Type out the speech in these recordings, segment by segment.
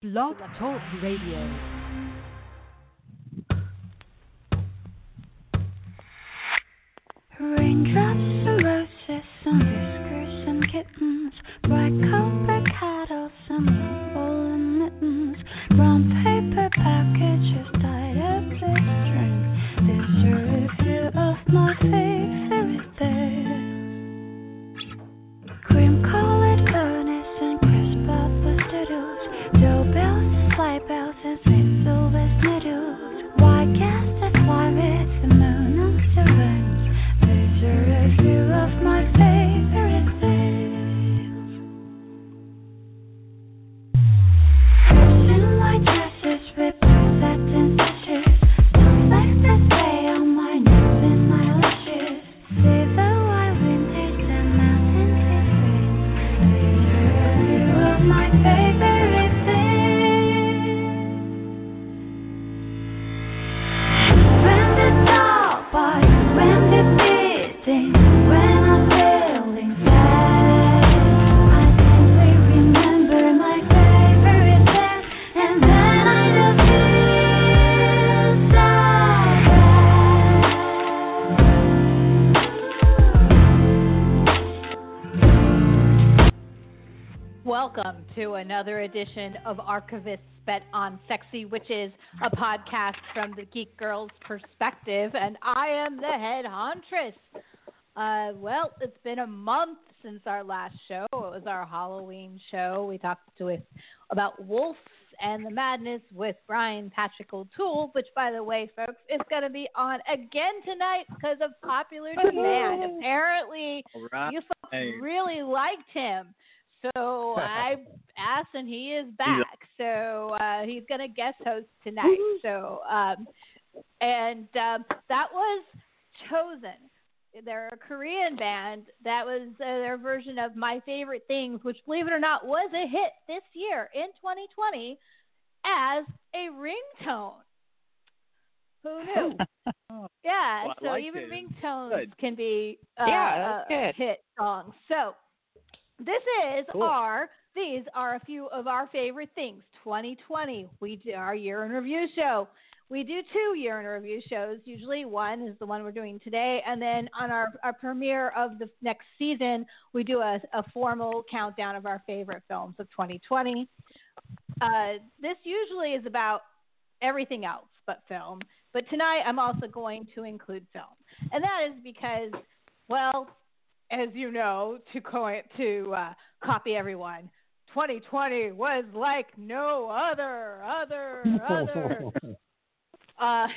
Blog Talk Radio. Raindrops and roses on whiskers and kittens, another edition of Archivists Bet on Sexy which is a podcast from the Geek Girls perspective, and I am the head huntress. Uh, well, it's been a month since our last show. It was our Halloween show. We talked with about wolves and the madness with Brian Patrick O'Toole, which, by the way, folks, is going to be on again tonight because of popular demand. Apparently, right. you folks really liked him. So I asked, and he is back. So uh, he's going to guest host tonight. So, um, and um, that was chosen. They're a Korean band. That was uh, their version of My Favorite Things, which, believe it or not, was a hit this year in 2020 as a ringtone. Who knew? yeah, Well, so like even it. ringtones Good. can be uh, Yeah, uh, hit songs. So this is Cool. our these are a few of our favorite things. 2020, we do our year in review show. We do two year in review shows. Usually one is the one we're doing today, and then on our, our premiere of the next season, we do a, a formal countdown of our favorite films of 2020. Uh, this usually is about everything else but film, but tonight I'm also going to include film, and that is because, well, as you know, to co- to uh, copy everyone, 2020 was like no other, other, other. Uh,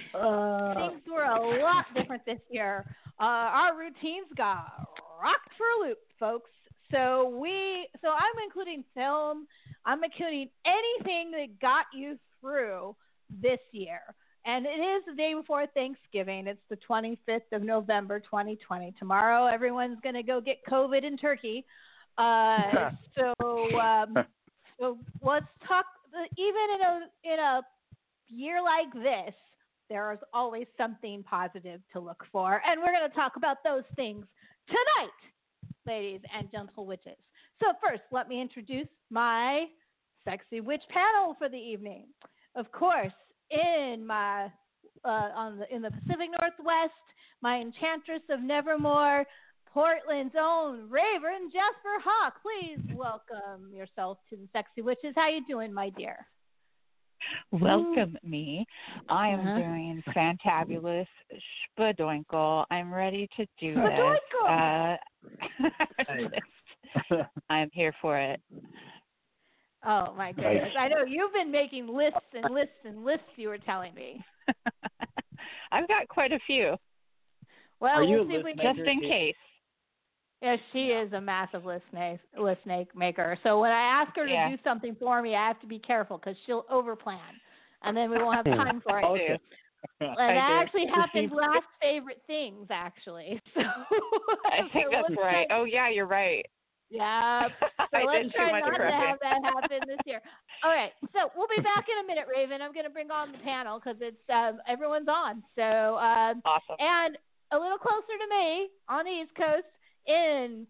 things were a lot different this year. Uh, our routines got rocked for a loop, folks. So we, so I'm including film. I'm including anything that got you through this year. And it is the day before Thanksgiving. It's the 25th of November, 2020. Tomorrow, everyone's going to go get COVID in Turkey. Uh, so, um, so let's talk. Even in a in a year like this, there is always something positive to look for, and we're going to talk about those things tonight, ladies and gentle witches. So first, let me introduce my sexy witch panel for the evening. Of course, in my uh, on the in the Pacific Northwest, my enchantress of Nevermore, Portland's own Raven Jasper Hawk. Please welcome yourself to the Sexy Witches. How you doing, my dear? Welcome me. I am Uh-huh. doing fantabulous spadoinkle. I'm ready to do this. Spadoinkle! Uh, I'm here for it. Oh my goodness! I know you've been making lists and lists and lists. You were telling me. I've got quite a few, Well, Are you we'll see if we list can. just in case. Yeah, she is a massive list ma- list make- maker. So when I ask her to Yeah. do something for me, I have to be careful because she'll overplan, and then we won't have time for it. Okay. And I that do. actually happened last favorite things, actually. So I think so that's right. Oh yeah, you're right. Yeah. So I let's try not to have that happen this year. All right. So we'll be back in a minute, Raven. I'm going to bring on the panel because it's um, everyone's on. So um, Awesome. and a little closer to me on the East Coast in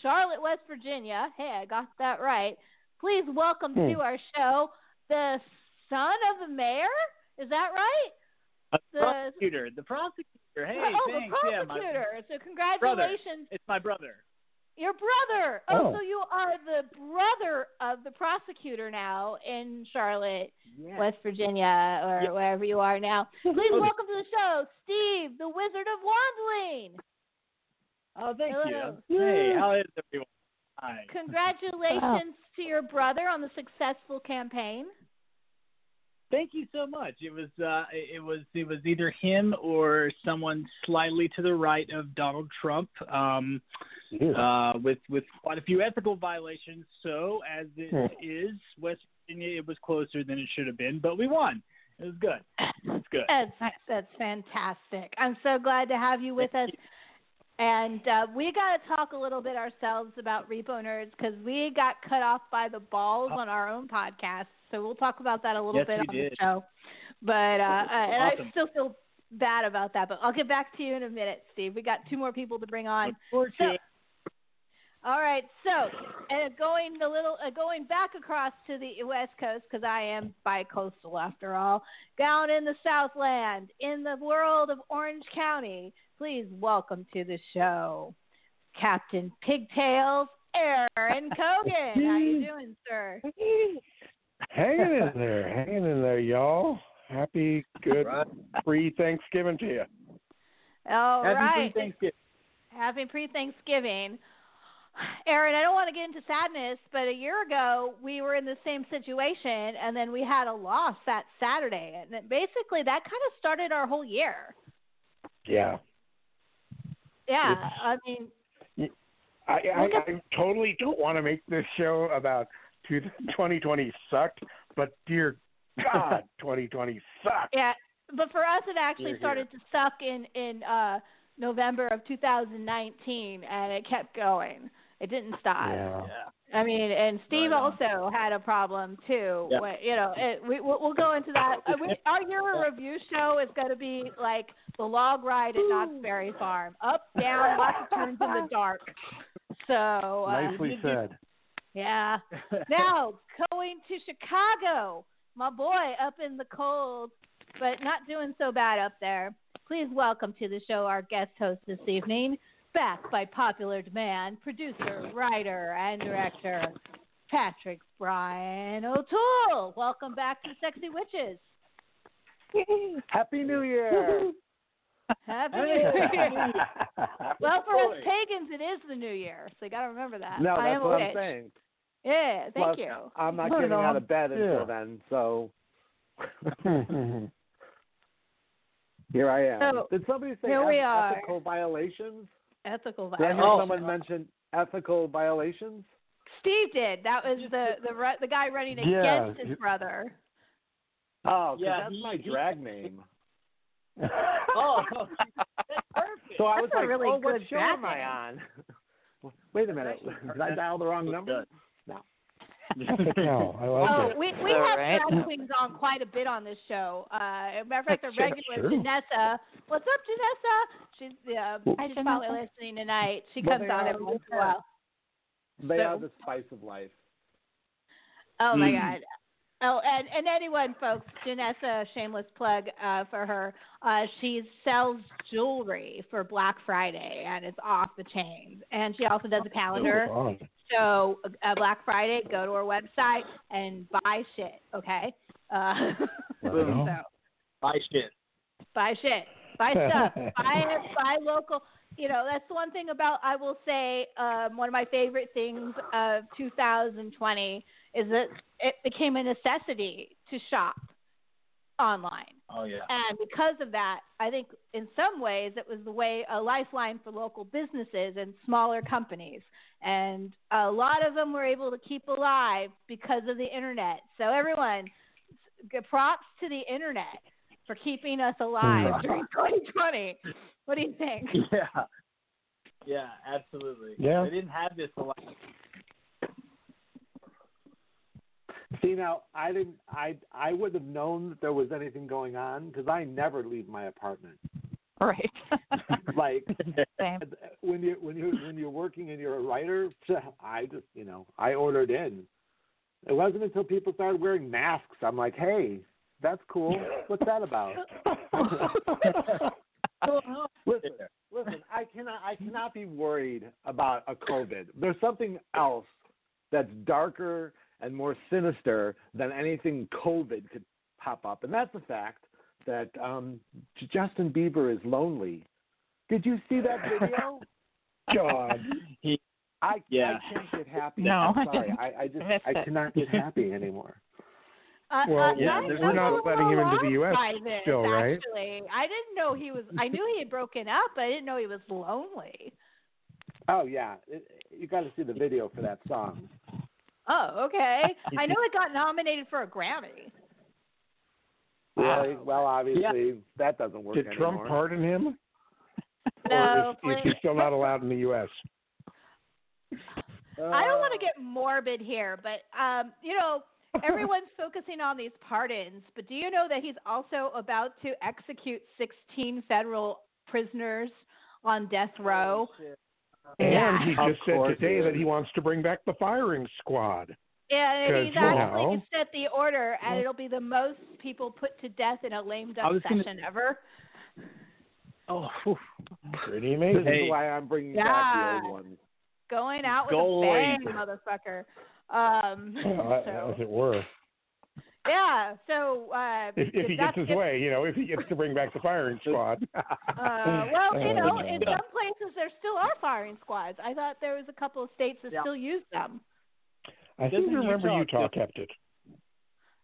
Charlotte, West Virginia. Hey, I got that right. Please welcome Hmm. to our show the son of the mayor. Is that right? A The- prosecutor. The prosecutor. Hey, oh, thanks. the Yeah, my, prosecutor. so congratulations, it's my brother. Your brother. Oh, Oh. so you are the brother of the prosecutor now in Charlotte, Yeah. West Virginia, or Yeah. wherever you are now. Please Okay. welcome to the show, Steve, the Wizard of Wandling. Oh, thank Hello. you. Hey, how is everyone? Hi. Congratulations to your brother on the successful campaign. Thank you so much. It was uh, it was it was either him or someone slightly to the right of Donald Trump, um, Yeah. uh, with with quite a few ethical violations. So as it Hmm. is, West Virginia, it was closer than it should have been, but we won. It was good. It's good. That's that's fantastic. I'm so glad to have you with us. And uh, we got to talk a little bit ourselves about Repo Nerds because we got cut off by the balls on our own podcast. So we'll talk about that a little Yes, bit on did. the show. But uh, and I still feel bad about that. But I'll get back to you in a minute, Steve. We got two more people to bring on. So- All right, so uh, going a little, uh, going back across to the West Coast because I am bi-coastal after all. Down in the Southland, in the world of Orange County, please welcome to the show, Captain Pigtails, Aaron Cogan. How you doing, sir? Hanging in there, hanging in there, y'all. Happy, good, free Thanksgiving to you. All Happy right, Thanksgiving. Happy pre-Thanksgiving. Aaron, I don't want to get into sadness, but a year ago we were in the same situation, and then we had a loss that Saturday, and it, basically that kind of started our whole year. Yeah. Yeah, It's- I mean, I, I, Look I totally don't want to make this show about two- 2020 sucked, but dear God, 2020 sucked. yeah, but for us it actually Here, here. started to suck in in uh November of 2019, and it kept going. It didn't stop. Yeah. Yeah. I mean, and Steve Right also had a problem too. Yep. where- You know, it, we we'll, we'll go into that. Uh, we, our year review show is going to be like the log ride at Knott's Berry Farm, up, down, lots of turns in the dark. So uh, Nicely said. Yeah. Now going to Chicago, my boy up in the cold, but not doing so bad up there. Please welcome to the show our guest host this evening, back by popular demand, producer, writer, and director, Patrick Brian O'Toole. Welcome back to Sexy Witches. Happy New Year. Happy New Year. Well, for us pagans, it is the New Year, so you got to remember that. no, I that's am a what witch. I'm saying. Yeah, thank Plus, you. I'm not Right getting out of bed Yeah. until then, so here I am. So, Did somebody say here we eth- are. ethical violations? Ethical violations. Did I hear. Someone mention ethical violations? Steve did. That was the the the guy running Yeah, against his brother. Oh, Yeah, that's he- my he- drag name. Oh, that's perfect. So I That's was a like, really oh, what good show am I name. on? Wait a minute. Did I dial the wrong number? good. No. no, I like Oh, it. we we All have right. drag queens on quite a bit on this show. Uh, as a matter of fact, the Sure, regular sure. Janessa. What's up, Janessa? She's uh, Hi, she's probably Janessa. listening tonight. She Well, comes they on are every once in a okay. while. They So- are the spice of life. Oh my Mm. God. Oh, and and anyone, folks, Janessa, shameless plug uh, for her. Uh, she sells jewelry for Black Friday, and it's off the chains. And she also does a calendar. Oh. So uh, Black Friday, go to our website and buy shit. Okay. Uh, so. Buy shit. buy shit, buy stuff, buy buy local. You know, that's the one thing about I will say. Um, one of my favorite things of 2020 is that it became a necessity to shop online. Oh yeah. And because of that, I think in some ways it was the way a lifeline for local businesses and smaller companies. And a lot of them were able to keep alive because of the internet. So everyone, props to the internet for keeping us alive during 2020. What do you think? Yeah. Yeah, absolutely. Yeah. They didn't have this a lot. See now, I didn't. I I would have known that there was anything going on because I never leave my apartment. Right. Like Same. when you when you when you're working and you're a writer, I just you know I ordered in. It wasn't until people started wearing masks. I'm like, hey, that's cool. What's that about? listen, listen. I cannot. I cannot be worried about a COVID. There's something else that's darker and more sinister than anything COVID could pop up, and that's the fact that um, Justin Bieber is lonely. Did you see that video? God. He, I, Yeah. I can't get happy. No, I'm sorry. I, I just I I cannot get happy anymore. Uh, Well, uh, yeah, we're not letting him into the US this, still, right? Actually, I didn't know he was. I knew he had broken up, but I didn't know he was lonely. Oh yeah, it, you got to see the video for that song. Oh, okay. I know it got nominated for a Grammy. Really? Well, obviously that doesn't work Did anymore. Trump pardon him? No, or is, is he still not allowed in the U.S.? I don't want to get morbid here, but um, you know, everyone's focusing on these pardons, but do you know that he's also about to execute 16 federal prisoners on death row? And Yeah. he just said today he that is. he wants to bring back the firing squad. Yeah, and he's Because, you actually know- set the order, and it'll be the most people put to death in a lame duck was gonna- session ever. oh, whew. Pretty This amazing. is why I'm bringing back Yeah. the old ones. Going out with Go a bang, motherfucker. Um, Uh, so, as it were. yeah, so uh, If, if he gets his way, you know, if he gets to bring back the firing squad. Uh, well, you know, Oh, in no. some places there still are firing squads. I thought there was a couple of states that Yeah. still use them. I seem Doesn't to remember Utah Utah just- kept it.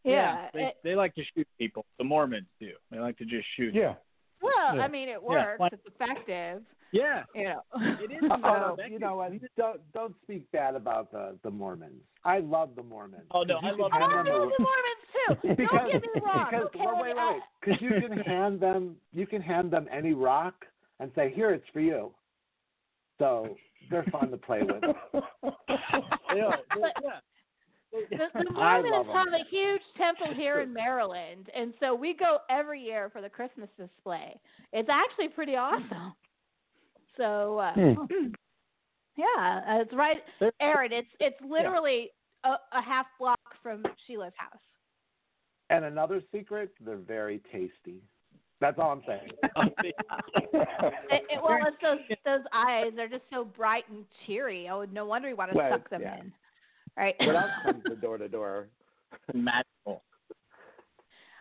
Yeah. they, it- they like to shoot people. The Mormons do. They like to just shoot. Yeah. well, yeah. I mean, it works. Why- It's effective. Yeah. You know. It is. Oh, Uh, you know what? Don't don't speak bad about the the Mormons. I love the Mormons. Oh, no, I love can hand I love the Mormons too. because Don't get me wrong. because okay, wait, wait, wait, because you can hand them you can hand them any rock and say here it's for you. So they're fun to play with. They are. They- yeah. The, the Mormons love 'em. have a huge temple here in Maryland, and so we go every year for the Christmas display. It's actually pretty awesome. So, uh, Hmm. yeah, uh, it's right, They're- Aaron. It's it's literally a, a half block from Sheila's house. And another secret, they're very tasty. That's all I'm saying. It, it, well, it's those those eyes. They're just so bright and cheery. Oh, no wonder you want to Well, suck them yeah. in. Right. what else comes to door to door? Magical.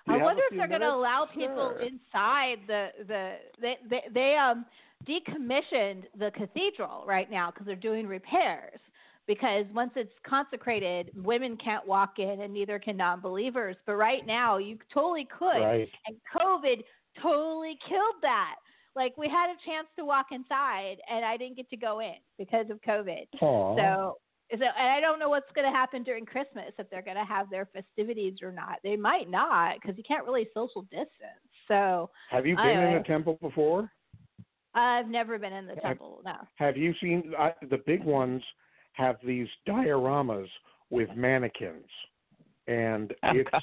I wonder if they're going to allow people Sure. inside the the they they, they um decommissioned the cathedral right now because they're doing repairs because once it's consecrated women can't walk in and neither can non-believers but right now you totally could right. and covid totally killed that like we had a chance to walk inside and i didn't get to go in because of covid Aw. so, so, and I don't know what's going to happen during Christmas if they're going to have their festivities or not. They might not because you can't really social distance. So, Have you been in a temple before? I've never been in the Have- temple. No. Have you seen I, the big ones? Have these dioramas with mannequins, and Oh, it's God.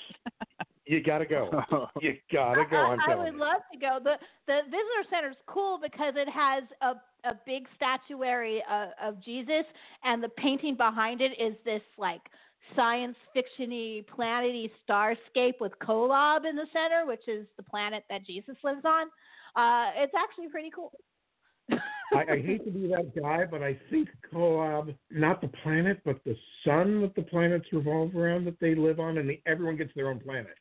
you got to go. You got to go. I, I'm I telling would you. love to go. the The visitor center's cool because it has a a big statuary uh, of Jesus, and the painting behind it is this like science fictiony planety starscape with Kolob in the center, which is the planet that Jesus lives on. Uh, it's actually pretty cool. I, I hate to be that guy, but I think Kolob, not the planet, but the sun that the planets revolve around that they live on, and the, everyone gets their own planet.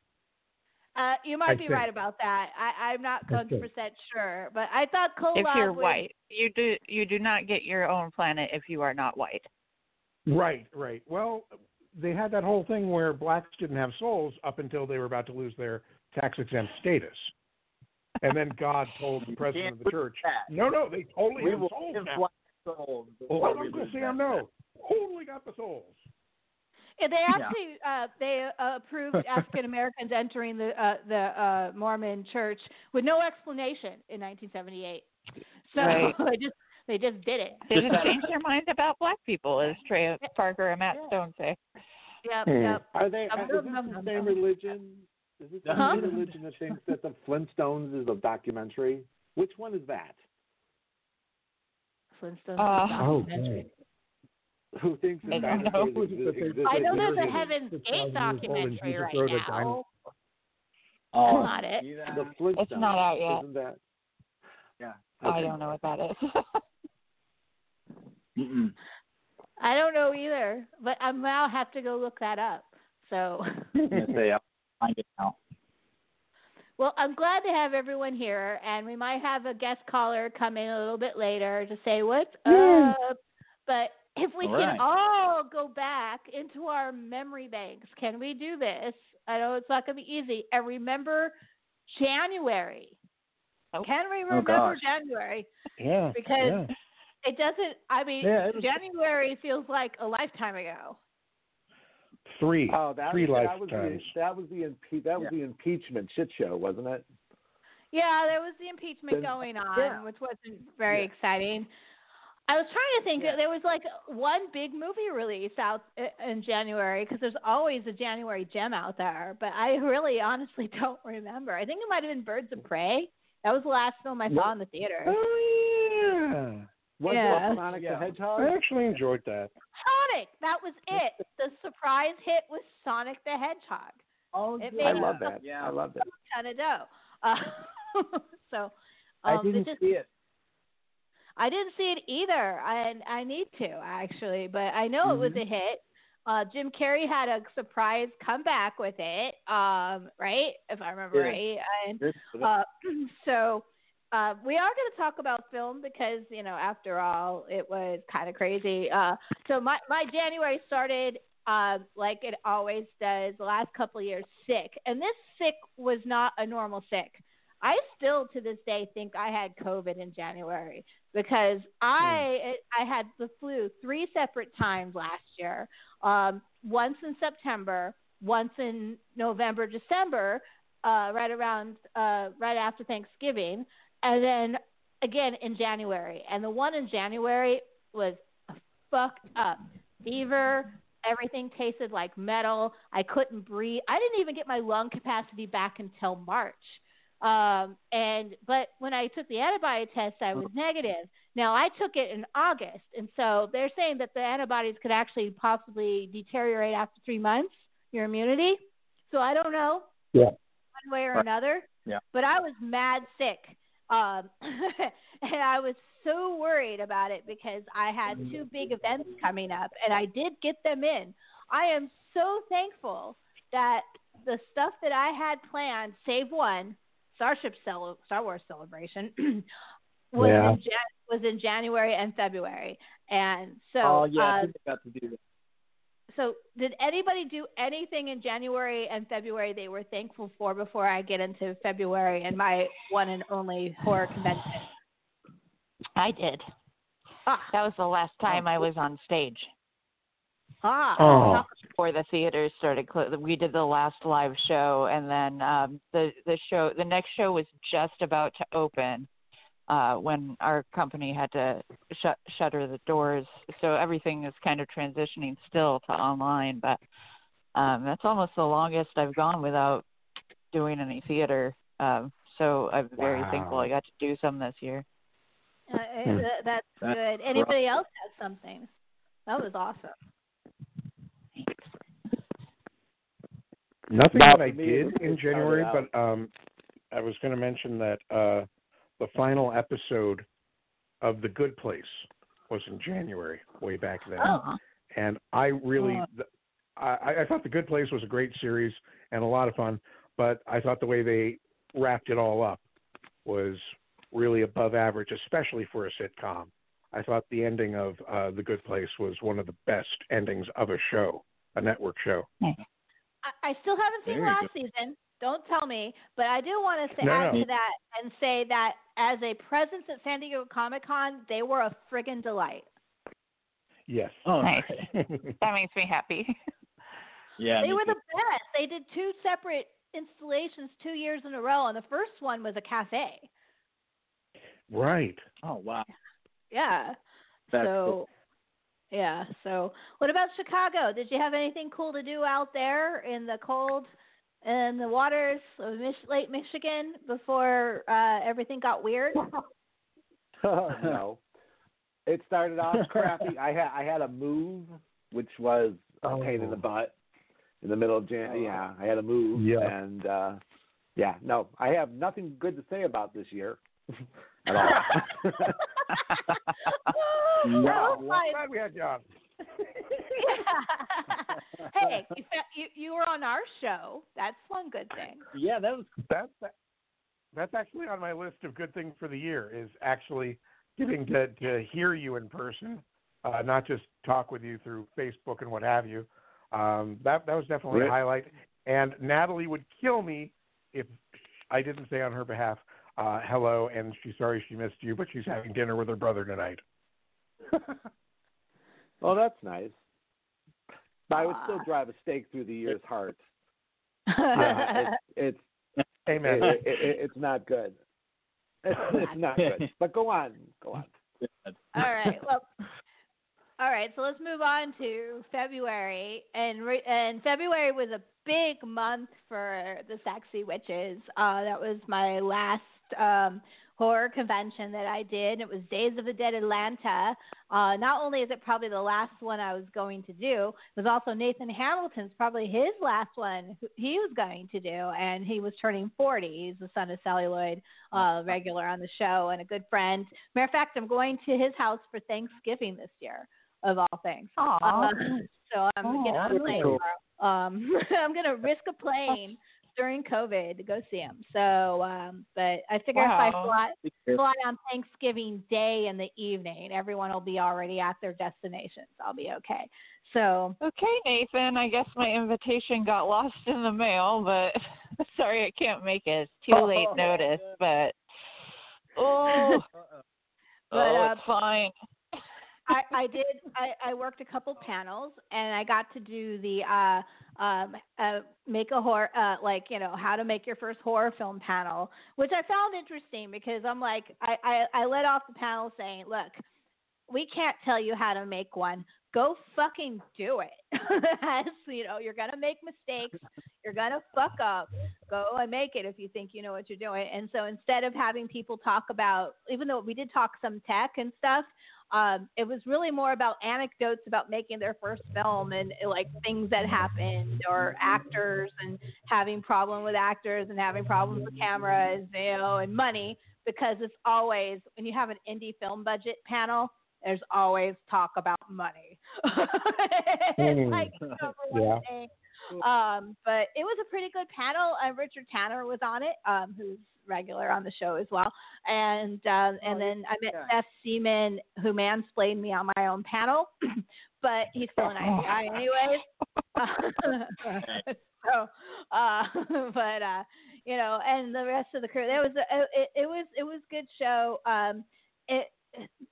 Uh, you might I be think. right about that. I, I'm not 100 percent sure, but I thought Kolob if you're was, white, you do you do not get your own planet if you are not white. Right, right. Well, they had that whole thing where blacks didn't have souls up until they were about to lose their tax exempt status. And then God told the president of the church, that. no, no, they totally We have will souls give now. black souls before we Uncle lose Sam, them. no. Totally got the souls. Yeah, they actually uh, they uh, approved African Americans entering the uh, the uh, Mormon Church with no explanation in 1978. So Right. they just they just did it. They just changed their mind about black people, as Trey Parker and Matt Yeah. Stone say. Yep, Hmm. yep. Are they? Um, Is this um, the same um. religion? Is it the Huh? same religion that thinks that the Flintstones is a documentary? Which one is that? Flintstones Uh, documentary. Who thinks that I don't know. exist- existed I know there's a Heaven's Gate thousand years old and documentary right now. dino- Oh, That's not it. The Flintstones. It's not out yet. Isn't that? Yeah. I don't know what that is. I don't know either, but I now have to go look that up. So, I'm say I'll find it now. well, I'm glad to have everyone here, and we might have a guest caller come in a little bit later to say what's up. But if we All can right. all go back into our memory banks, can we do this? I know it's not going to be easy. And remember January. Nope. Can we Oh, remember gosh. January? Yeah. Because yeah. it doesn't. I mean, Yeah, was- January feels like a lifetime ago. Three. Oh, that, Three that was the lifetimes. that was the impe- that was Yeah. the impeachment shit show, wasn't it? Yeah, there was the impeachment Then- going on, yeah. which wasn't very Yeah. exciting. I was trying to think Yeah. there was like one big movie release out uh, in January because there's always a January gem out there, but I really honestly don't remember. I think it might have been Birds of Prey. That was the last film I saw What? in the theater. Oh yeah. Was Yeah. it Sonic Yeah. the Hedgehog? I actually enjoyed that. Oh, Sonic, that was it. The surprise hit was Sonic the Hedgehog. Oh, It yeah. I love that. Yeah. I love that. Ton of dough. Uh, so I um, it didn't just see it. I didn't see it either. I I need to actually, but I know it was Mm-hmm. a hit. Uh, Jim Carrey had a surprise comeback with it, um, right? If I remember Yeah. right. And uh, so uh, we are going to talk about film because you know, after all, it was kind of crazy. Uh, so my my January started uh, like it always does. The last couple of years, sick, and this sick was not a normal sick. I still to this day think I had COVID in January because I I had the flu three separate times last year. Um, once in September, once in November, December, uh, right around uh, right after Thanksgiving, and then again in January. And the one in January was fucked up. Fever, everything tasted like metal. I couldn't breathe. I didn't even get my lung capacity back until March. Um, and but when I took the antibody test, I was negative. Now I took it in August, and so they're saying that the antibodies could actually possibly deteriorate after three months, your immunity. So I don't know, Yeah. one way or another. Yeah. But I was mad sick, um, and I was so worried about it because I had two big events coming up, and I did get them in. I am so thankful that the stuff that I had planned, save one, Starship Cel- Star Wars Celebration, was Yeah. in Jan- was in January and February, and so oh yeah, I think I got to do that. So did anybody do anything in January and February they were thankful for before I get into February and my one and only horror convention? I did. Ah, That was the last time I was on stage ah, Oh. before the theaters started. Clo- we did the last live show, and then um, the the show, the next show was just about to open uh, when our company had to shut shutter the doors. So everything is kind of transitioning still to online, but um, that's almost the longest I've gone without doing any theater. Um, so I'm very thankful I got to do some this year. Uh, Hmm. uh, that's That's good. Anybody else has something? That was awesome. Thanks. Nothing Not that I did in January, but um, I was going to mention that uh, the final episode of The Good Place was in January, way back then, Oh, and I really, Oh. I, I thought The Good Place was a great series and a lot of fun, but I thought the way they wrapped it all up was really above average, especially for a sitcom. I thought the ending of uh, The Good Place was one of the best endings of a show, a network show. I, I still haven't seen There you last season. Don't tell me, but I do want to No, add no. to that and say that as a presence at San Diego Comic Con, they were a friggin' delight. Yes. Oh, nice. That makes me happy. yeah. they were too. the best. They did two separate installations two years in a row, and the first one was a cafe. right. Oh wow. Yeah. That's so, cool. yeah. So, what about Chicago? Did you have anything cool to do out there in the cold and the waters of Mich- Lake Michigan before uh, everything got weird? no. It started off crappy. I had I had a move, which was a pain in the Oh. butt in the middle of Jan. Yeah, I had a move, Yeah. and uh yeah, no, I have nothing good to say about this year at all. No, Well, well, fine. glad we had you on. hey, you, you you were on our show. That's one good thing. Yeah, that was That's that's actually on my list of good things for the year. Is actually getting to to hear you in person, uh, not just talk with you through Facebook and what have you. Um, that that was definitely a highlight. And Natalie would kill me if I didn't say on her behalf, uh, hello, and she's sorry she missed you, but she's having dinner with her brother tonight. well, that's nice. But I would still drive a stake through the year's heart. Yeah, Yeah, it's it's Amen. it, it, it, it's not good. It's, it's not good. But go on, go on. all right. Well, all right. So let's move on to February, and re- and February was a big month for the Sexy Witches. Uh, that was my last um, horror convention that I did. It was Days of the Dead Atlanta. Uh, not only is it probably the last one I was going to do, it was also Nathan Hamilton's probably his last one he was going to do, and he was turning 40. He's the son of Celluloid, uh, regular on the show and a good friend. Matter of fact, I'm going to his house for Thanksgiving this year, of all things. Aw. Uh, so I'm getting on a Aw, plane cool. Um, I'm gonna risk a plane during COVID to go see him. So, um, but I figure if I Wow. fly fly on Thanksgiving Day in the evening, everyone will be already at their destinations. I'll be okay. So, Okay, Nathan. I guess my invitation got lost in the mail, but sorry I can't make it. It's too late notice, but oh, But, oh, uh, it's fine. I, I did. I, I worked a couple panels, and I got to do the uh, um, uh, make a horror, uh, like you know, how to make your first horror film panel, which I found interesting because I'm like, I, I, I off the panel saying, look, we can't tell you how to make one. Go fucking do it. You know, you're gonna make mistakes. You're gonna fuck up. Go and make it if you think you know what you're doing. And so instead of having people talk about, even though we did talk some tech and stuff, um, it was really more about anecdotes about making their first film and like things that happened or actors and having problem with actors and having problems with cameras, you know, and money because it's always when you have an indie film budget panel, there's always talk about money. it's Mm. like number one Yeah. thing. Um, but it was a pretty good panel. Uh, Richard Tanner was on it, um, who's regular on the show as well. And um, and then I met Seth Seaman, who mansplained me on my own panel, but he's still an nice anyway. so, uh, but uh, you know, and the rest of the crew, it was a, it, it was it was good show. Um, it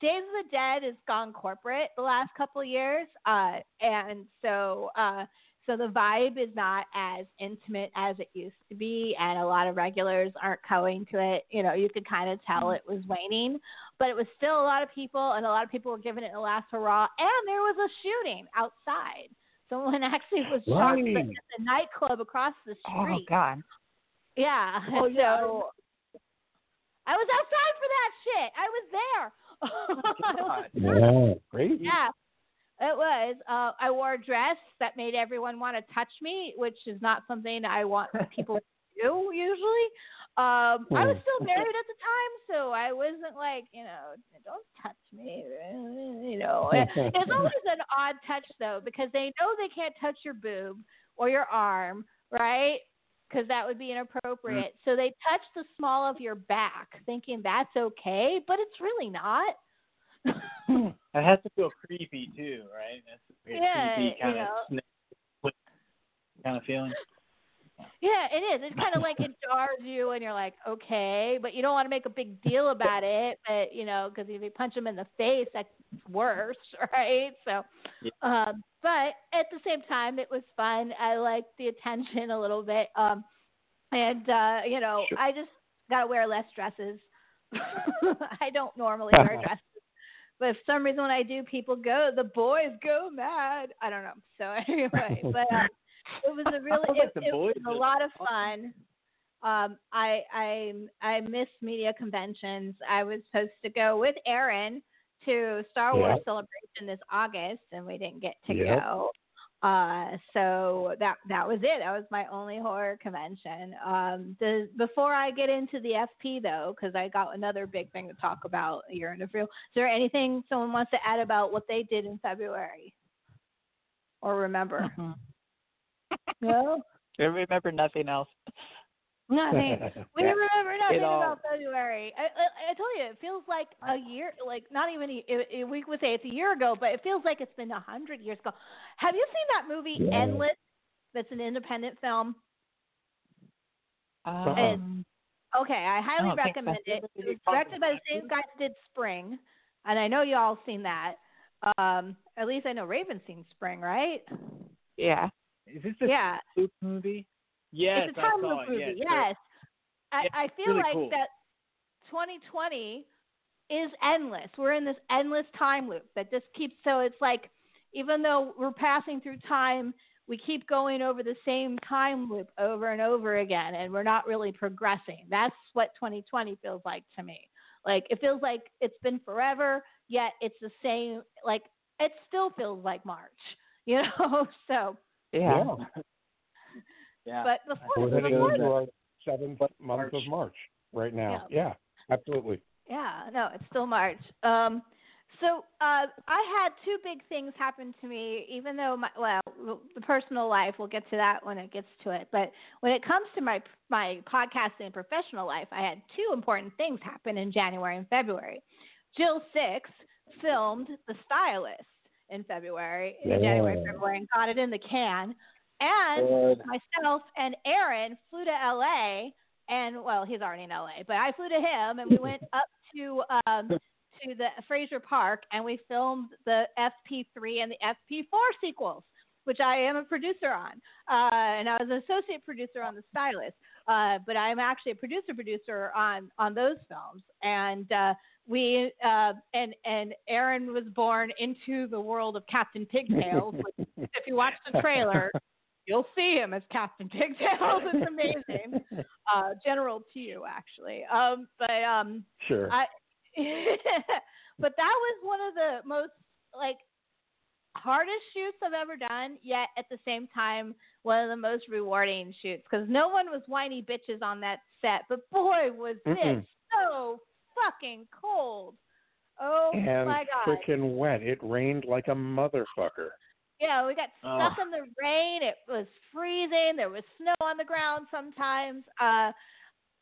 Days of the Dead has gone corporate the last couple of years, uh, and so uh, so the vibe is not as intimate as it used to be, and a lot of regulars aren't going to it. You know, you could kind of tell mm. it was waning, but it was still a lot of people, and a lot of people were giving it a last hurrah. And there was a shooting outside. Someone actually was shot Right. at the nightclub across the oh, street. Oh. God. Yeah. Oh, yeah, So I was outside for that shit. I was there. I was oh, Yeah, great. yeah, it was. Uh, I wore a dress that made everyone want to touch me, which is not something I want people to do usually. Um, I was still married at the time, so I wasn't like, you know, don't touch me. You know, it's always an odd touch though because they know they can't touch your boob or your arm, right? Because that would be inappropriate. So they touch the small of your back, thinking that's okay, but it's really not. It has to feel creepy too, right? That's a Yeah, creepy you kind know. of snake kind of feeling. Yeah, it is. It's kind of like it jars you, and you're like, okay, but you don't want to make a big deal about it. But you know, because if you punch them in the face, that's worse, right? So, Yeah. um, but at the same time, it was fun. I liked the attention a little bit, um, and uh, you know, Sure. I just got to wear less dresses. I don't normally wear dresses. But for some reason, when I do, people go, the boys go mad. I don't know. So anyway, but uh, it was a really, it, it was a lot of fun. Um, I I I miss media conventions. I was supposed to go with Aaron to Star Wars Yep. Celebration this August, and we didn't get to Yep. go. Uh, so that that was it. That was my only horror convention. Um, the before I get into the FP though, because I got another big thing to talk about a year your interview. Is there anything someone wants to add about what they did in February, or remember? Mhm. no, I remember nothing else. Nothing. We remember nothing all- about February. I, I, I told you, it feels like a year, like not even a, a, we would say it's a year ago, but it feels like it's been a hundred years ago. Have you seen that movie Yeah. Endless? That's an independent film. Um, Okay, I highly recommend it. It was directed by the same guy that did Spring, and I know you all seen that. Um, at least I know Raven's seen Spring, right? yeah. Is this the yeah, movie? Yes, it's a I time saw loop it. movie. Yes, Yes, I, Yeah, I feel really like cool. that 2020 is endless. We're in this endless time loop that just keeps. So it's like, even though we're passing through time, we keep going over the same time loop over and over again, and we're not really progressing. That's what 2020 feels like to me. Like it feels like it's been forever, yet it's the same. Like it still feels like March, you know. so, Yeah. Yeah. But before, We're heading before into our seventh month of March. March right now. Yeah, absolutely. Yeah, no, it's still March. Um, so uh, I had two big things happen to me, even though my well, the personal life. We'll get to that when it gets to it. But when it comes to my my podcasting and professional life, I had two important things happen in January and February. Jill Sixx filmed The Stylist in February, in January. February, and got it in the can. And myself and Aaron flew to LA and well, he's already in LA, but I flew to him and we went up to um to the Frazier Park and we filmed the FP3 and the FP4 sequels, which I am a producer on. Uh and I was an associate producer on The Stylist. Uh but I'm actually a producer producer on on those films and uh we uh and and Aaron was born into the world of Captain Pigtails, if you watch the trailer, you'll see him as Captain Pigtails. It's amazing. Uh, General Tew, actually. Um, but um, Sure. I, but that was one of the most like hardest shoots I've ever done. Yet at the same time, one of the most rewarding shoots because no one was whiny bitches on that set. But boy, was this Mm-mm. so fucking cold. Oh and my god! freaking wet. It rained like a motherfucker. Yeah, we got Oh. stuck in the rain. It was freezing. There was snow on the ground sometimes. Uh,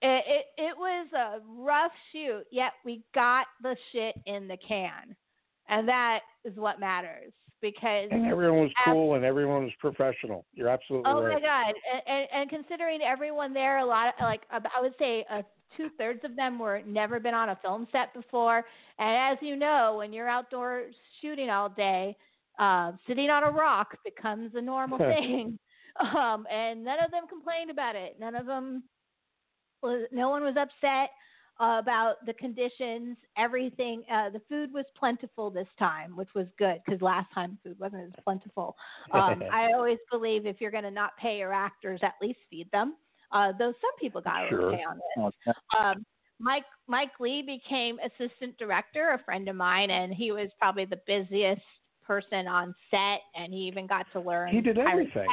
it, it it was a rough shoot. Yet we got the shit in the can, and that is what matters because. And everyone was cool and everyone was professional. You're absolutely right. Oh right. my god! And, and, and considering everyone there, a lot of like I would say uh, two thirds of them were never been on a film set before. And as you know, when you're outdoors shooting all day, uh, sitting on a rock becomes a normal thing. Um, and none of them complained about it. None of them was. No one was upset uh, about the conditions. Everything. Uh, the food was plentiful this time, which was good because last time food wasn't as plentiful. Um, I always believe if you're going to not pay your actors, at least feed them. Uh, though some people got Sure. pay on this. Um, Mike Mike Lee became assistant director, a friend of mine, and he was probably the busiest person on set, and he even got to learn. He did everything.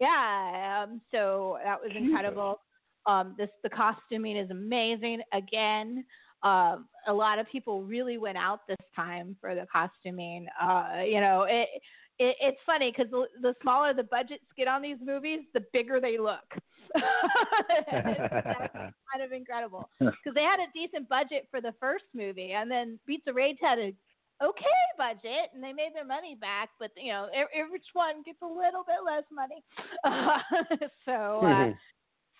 Yeah, um, so that was Jesus. incredible. Um, this the costuming is amazing. Again, um, a lot of people really went out this time for the costuming. Uh, you know, it, it it's funny because the, the smaller the budgets get on these movies, the bigger they look. Kind of incredible because they had a decent budget for the first movie, and then Beats of Rage had a okay budget, and they made their money back. But you know, every, every one gets a little bit less money. so, uh,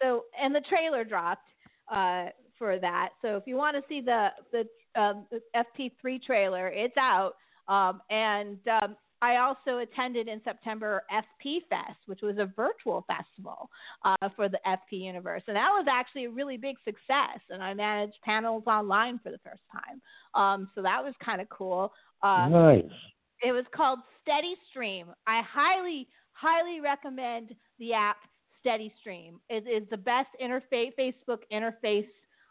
so and the trailer dropped uh, for that. So if you want to see the the, um, the FP3 trailer, it's out. Um, and um, I also attended in September FP Fest, which was a virtual festival uh, for the FP universe, and that was actually a really big success. And I managed panels online for the first time, um, so that was kind of cool. Uh, nice. it was called Steady Stream. I highly, highly recommend the app Steady Stream. It is the best interface Facebook interface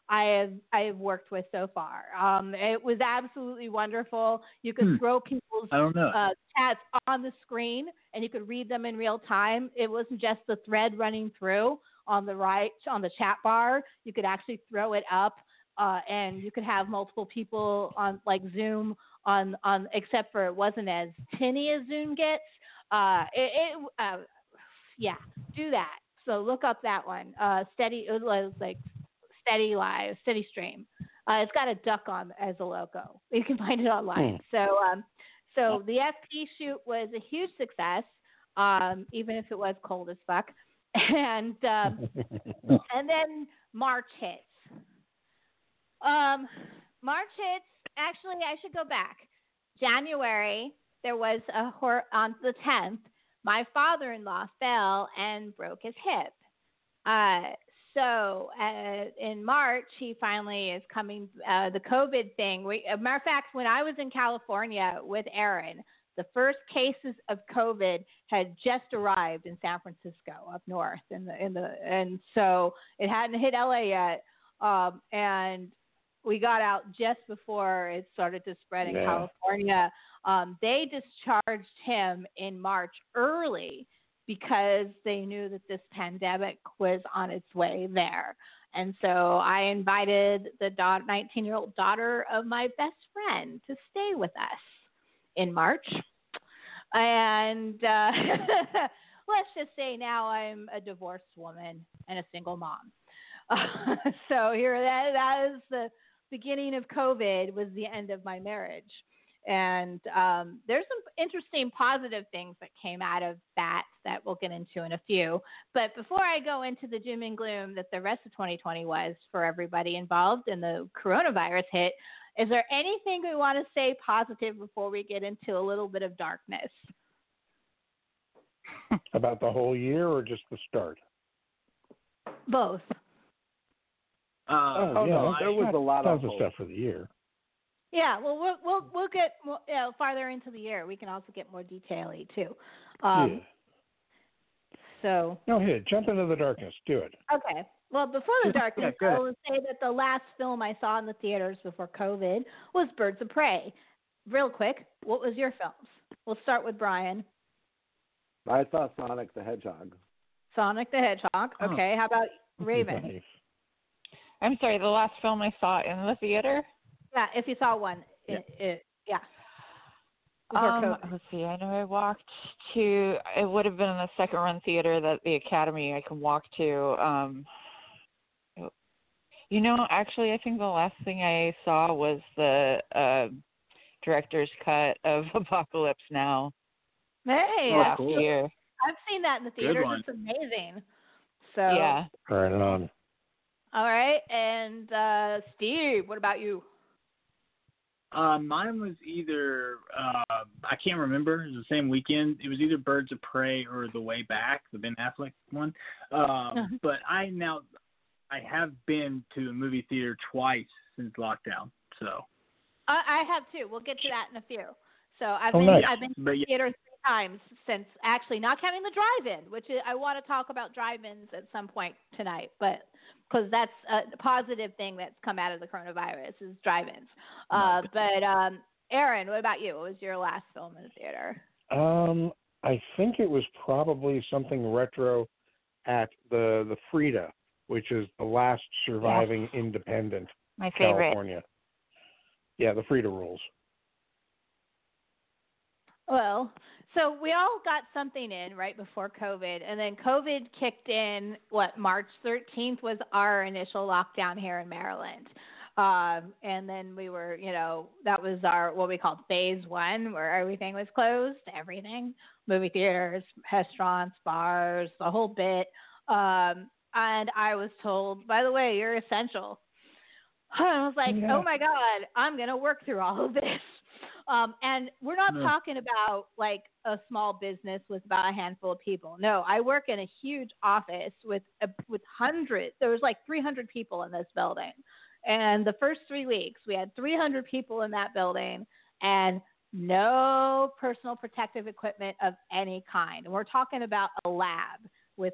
I have I have worked with so far. Um, it was absolutely wonderful. You could Hmm. throw people's I don't know. uh, chats on the screen and you could read them in real time. It wasn't just the thread running through on the right on the chat bar. You could actually throw it up uh, and you could have multiple people on like Zoom on on except for it wasn't as tinny as Zoom gets. Uh, it, it uh, yeah, do that. So look up that one. Uh, steady it was like steady live, steady stream. Uh, it's got a duck on as a logo. You can find it online. So um, so the FP shoot was a huge success, um, even if it was cold as fuck. And um, and then March hits. Um, March hits. Actually, I should go back. January, there was a hor- on the 10th. My father-in-law fell and broke his hip. Uh, so uh, in March, he finally is coming. Uh, the COVID thing. We, a matter of fact, when I was in California with Aaron, the first cases of COVID had just arrived in San Francisco up north, in the in the and so it hadn't hit LA yet. Um, and we got out just before it started to spread in Yeah. California. Um, they discharged him in March early because they knew that this pandemic was on its way there. And so I invited the 19 year old daughter of my best friend to stay with us in March. And uh, let's just say now I'm a divorced woman and a single mom. So here that that is the beginning of COVID was the end of my marriage. And um, there's some interesting positive things that came out of that that we'll get into in a few. But before I go into the doom and gloom that the rest of 2020 was for everybody involved and the coronavirus hit, is there anything we want to say positive before we get into a little bit of darkness? About the whole year or just the start? Both. Uh, Oh, yeah, no, there was a lot of of stuff for the year. Yeah, well, we'll we'll, we'll get more, you know, farther into the year. We can also get more detaily too. Um, yeah. So No, hit it. Jump into the darkness. Do it. Okay. Well, before the darkness, good. I will say that the last film I saw in the theaters before COVID was Birds of Prey. Real quick, what was your films? We'll start with Brian. I saw Sonic the Hedgehog. Sonic the Hedgehog. Oh. Okay. How about Raven? I'm sorry, the last film I saw in the theater. Yeah, if you saw one. Yeah. It, it, yeah. Um, let's see. I know I walked to. It would have been in the second run theater that the Academy I can walk to. Um, you know, actually, I think the last thing I saw was the uh, director's cut of Apocalypse Now Hey, Oh, last cool. year. I've seen that in the theaters. It's amazing. So, Yeah. Right on. all right. And uh, Steve, what about you? Uh, mine was either uh, I can't remember. It was the same weekend. It was either Birds of Prey or The Way Back, the Ben Affleck one. Um, but I now I have been to a movie theater twice since lockdown. So, I, I have too. We'll get to that in a few. So I've Oh, been nice. I've been to but the yeah, theater three times since actually not counting the drive-in, which is, I want to talk about drive-ins at some point tonight, but because that's a positive thing that's come out of the coronavirus is drive-ins. Uh, but um, Aaron, what about you? What was your last film in the theater? Um, I think it was probably something retro at the the Frida, which is the last surviving independent My favorite. California. Yeah, the Frida rules. Well, so we all got something in right before COVID, and then COVID kicked in. What March 13th was our initial lockdown here in Maryland, um, and then we were, you know, that was our what we called phase one, where everything was closed, everything, movie theaters, restaurants, bars, the whole bit. Um, and I was told, by the way, you're essential. And I was like, Yeah. oh my god, I'm gonna work through all of this. Um, and we're not No. talking about like a small business with about a handful of people. No, I work in a huge office with a, with hundreds. There was like 300 people in this building, and the first three weeks we had 300 people in that building and no personal protective equipment of any kind. And we're talking about a lab with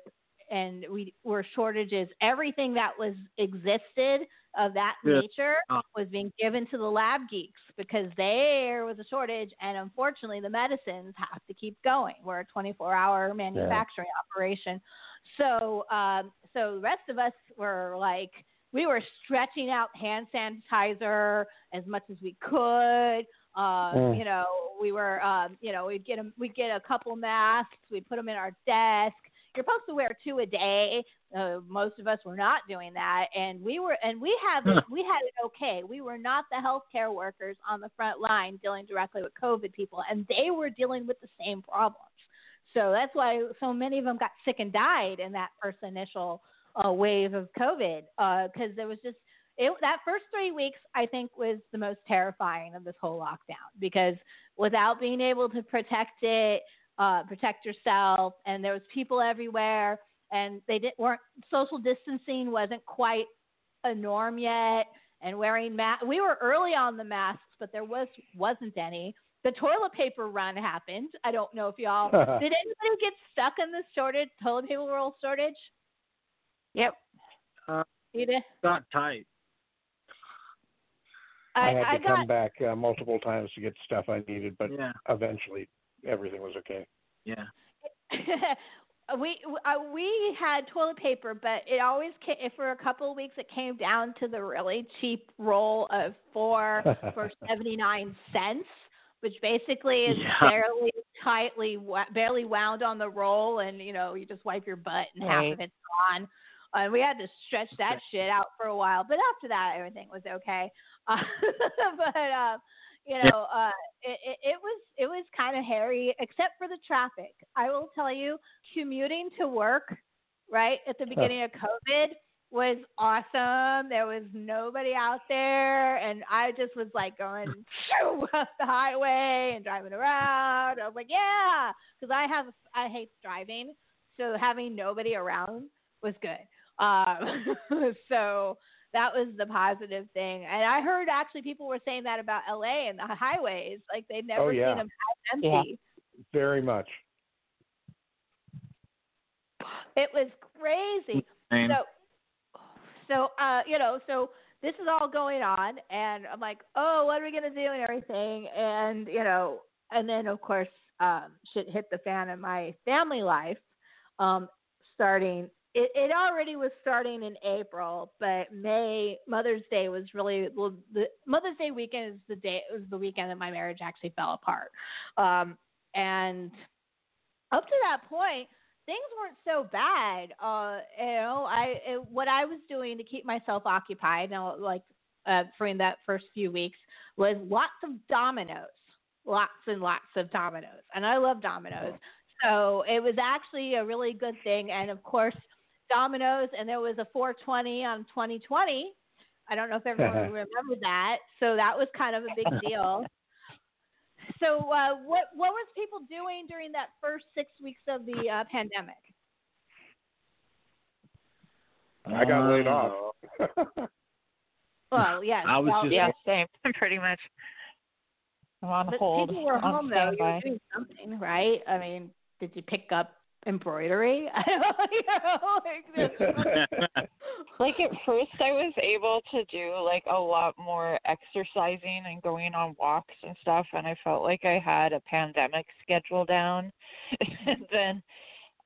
and we were shortages. Everything that was existed of that Yeah. nature Oh. was being given to the lab geeks because there was a shortage, and unfortunately, the medicines have to keep going. We're a 24-hour manufacturing operation, so um, so the rest of us were like we were stretching out hand sanitizer as much as we could. Uh, Mm. You know, we were, um, you know, we'd get a, we'd get a couple masks, we'd put them in our desk. You're supposed to wear two a day. Uh, most of us were not doing that, and we were, and we had it, we had it okay. We were not the healthcare workers on the front line dealing directly with COVID people, and they were dealing with the same problems. So that's why so many of them got sick and died in that first initial uh, wave of COVID because there was just it, that first three weeks I think was the most terrifying of this whole lockdown because without being able to protect it, uh, protect yourself, and there was people everywhere, and they didn't weren't social distancing wasn't quite a norm yet, and wearing masks. We were early on the masks, but there was wasn't any. The toilet paper run happened. I don't know if y'all did anybody get stuck in this shortage, toilet paper roll shortage? Yep. You did. Got tight. I, I, had I to got come back uh, multiple times to get stuff I needed, but Yeah. eventually everything was okay. Yeah. we uh, we had toilet paper, but it always came, if for a couple of weeks it came down to the really cheap roll of four for seventy nine cents, which basically is Yeah. barely tightly wa- barely wound on the roll, and you know you just wipe your butt and half of it's gone. And we had to stretch that shit out for a while, but after that everything was okay. Uh, but uh, you know, uh, it, it, it was it was kind of hairy, except for the traffic. I will tell you, commuting to work right at the beginning of COVID was awesome. There was nobody out there, and I just was like going shoo, up the highway and driving around. I was like, yeah, because I have I hate driving, so having nobody around was good. Um, so that was the positive thing. And I heard actually people were saying that about LA and the highways, like they'd never Oh, yeah. seen them half Yeah. empty. Very much. It was crazy. Same. So, so uh, you know, so this is all going on, and I'm like, oh, what are we gonna do and everything, and you know, and then of course, um, shit hit the fan in my family life, um, starting. It, it already was starting in April, but May Mother's Day was really well, the Mother's Day weekend is the day it was the weekend that my marriage actually fell apart, um, and up to that point, things weren't so bad. Uh, you know, I it, what I was doing to keep myself occupied, now like uh, for that first few weeks, was lots of dominoes, lots and lots of dominoes, and I love dominoes. So it was actually a really good thing, and of course, dominoes. And there was a 420 on 2020. I don't know if everyone remembered that. So that was kind of a big deal. So, uh, what what was people doing during that first six weeks of the uh, pandemic? I got laid Uh, off. Well, yes, I was well, just- Yeah, same. Pretty much. I'm on but hold. people were on home though. You were doing something, right? I mean, did you pick up embroidery? I don't you know, like, like at first I was able to do like a lot more exercising and going on walks and stuff and I felt like I had a pandemic schedule down. and then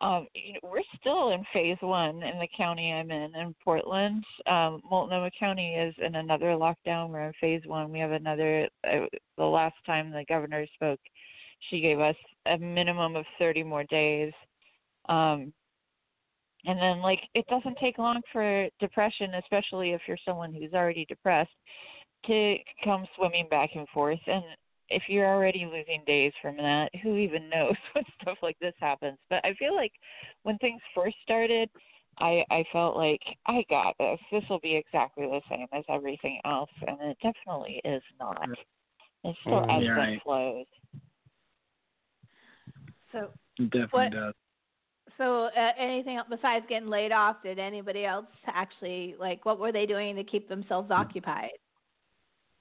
um you know, we're still in phase 1 in the county I'm in in Portland. Um Multnomah County is in another lockdown. We're in phase 1. We have another uh, the last time the governor spoke she gave us a minimum of 30 more days. Um and then like it doesn't take long for depression especially if you're someone who's already depressed to come swimming back and forth. And if you're already losing days from that who even knows when stuff like this happens? But i feel like when things first started i i felt like i got this. This will be exactly the same as everything else. And it definitely is not. It still Mhm. ebbs You're and flows. So, definitely What- does. So uh, anything besides getting laid off? Did anybody else actually like? What were they doing to keep themselves occupied?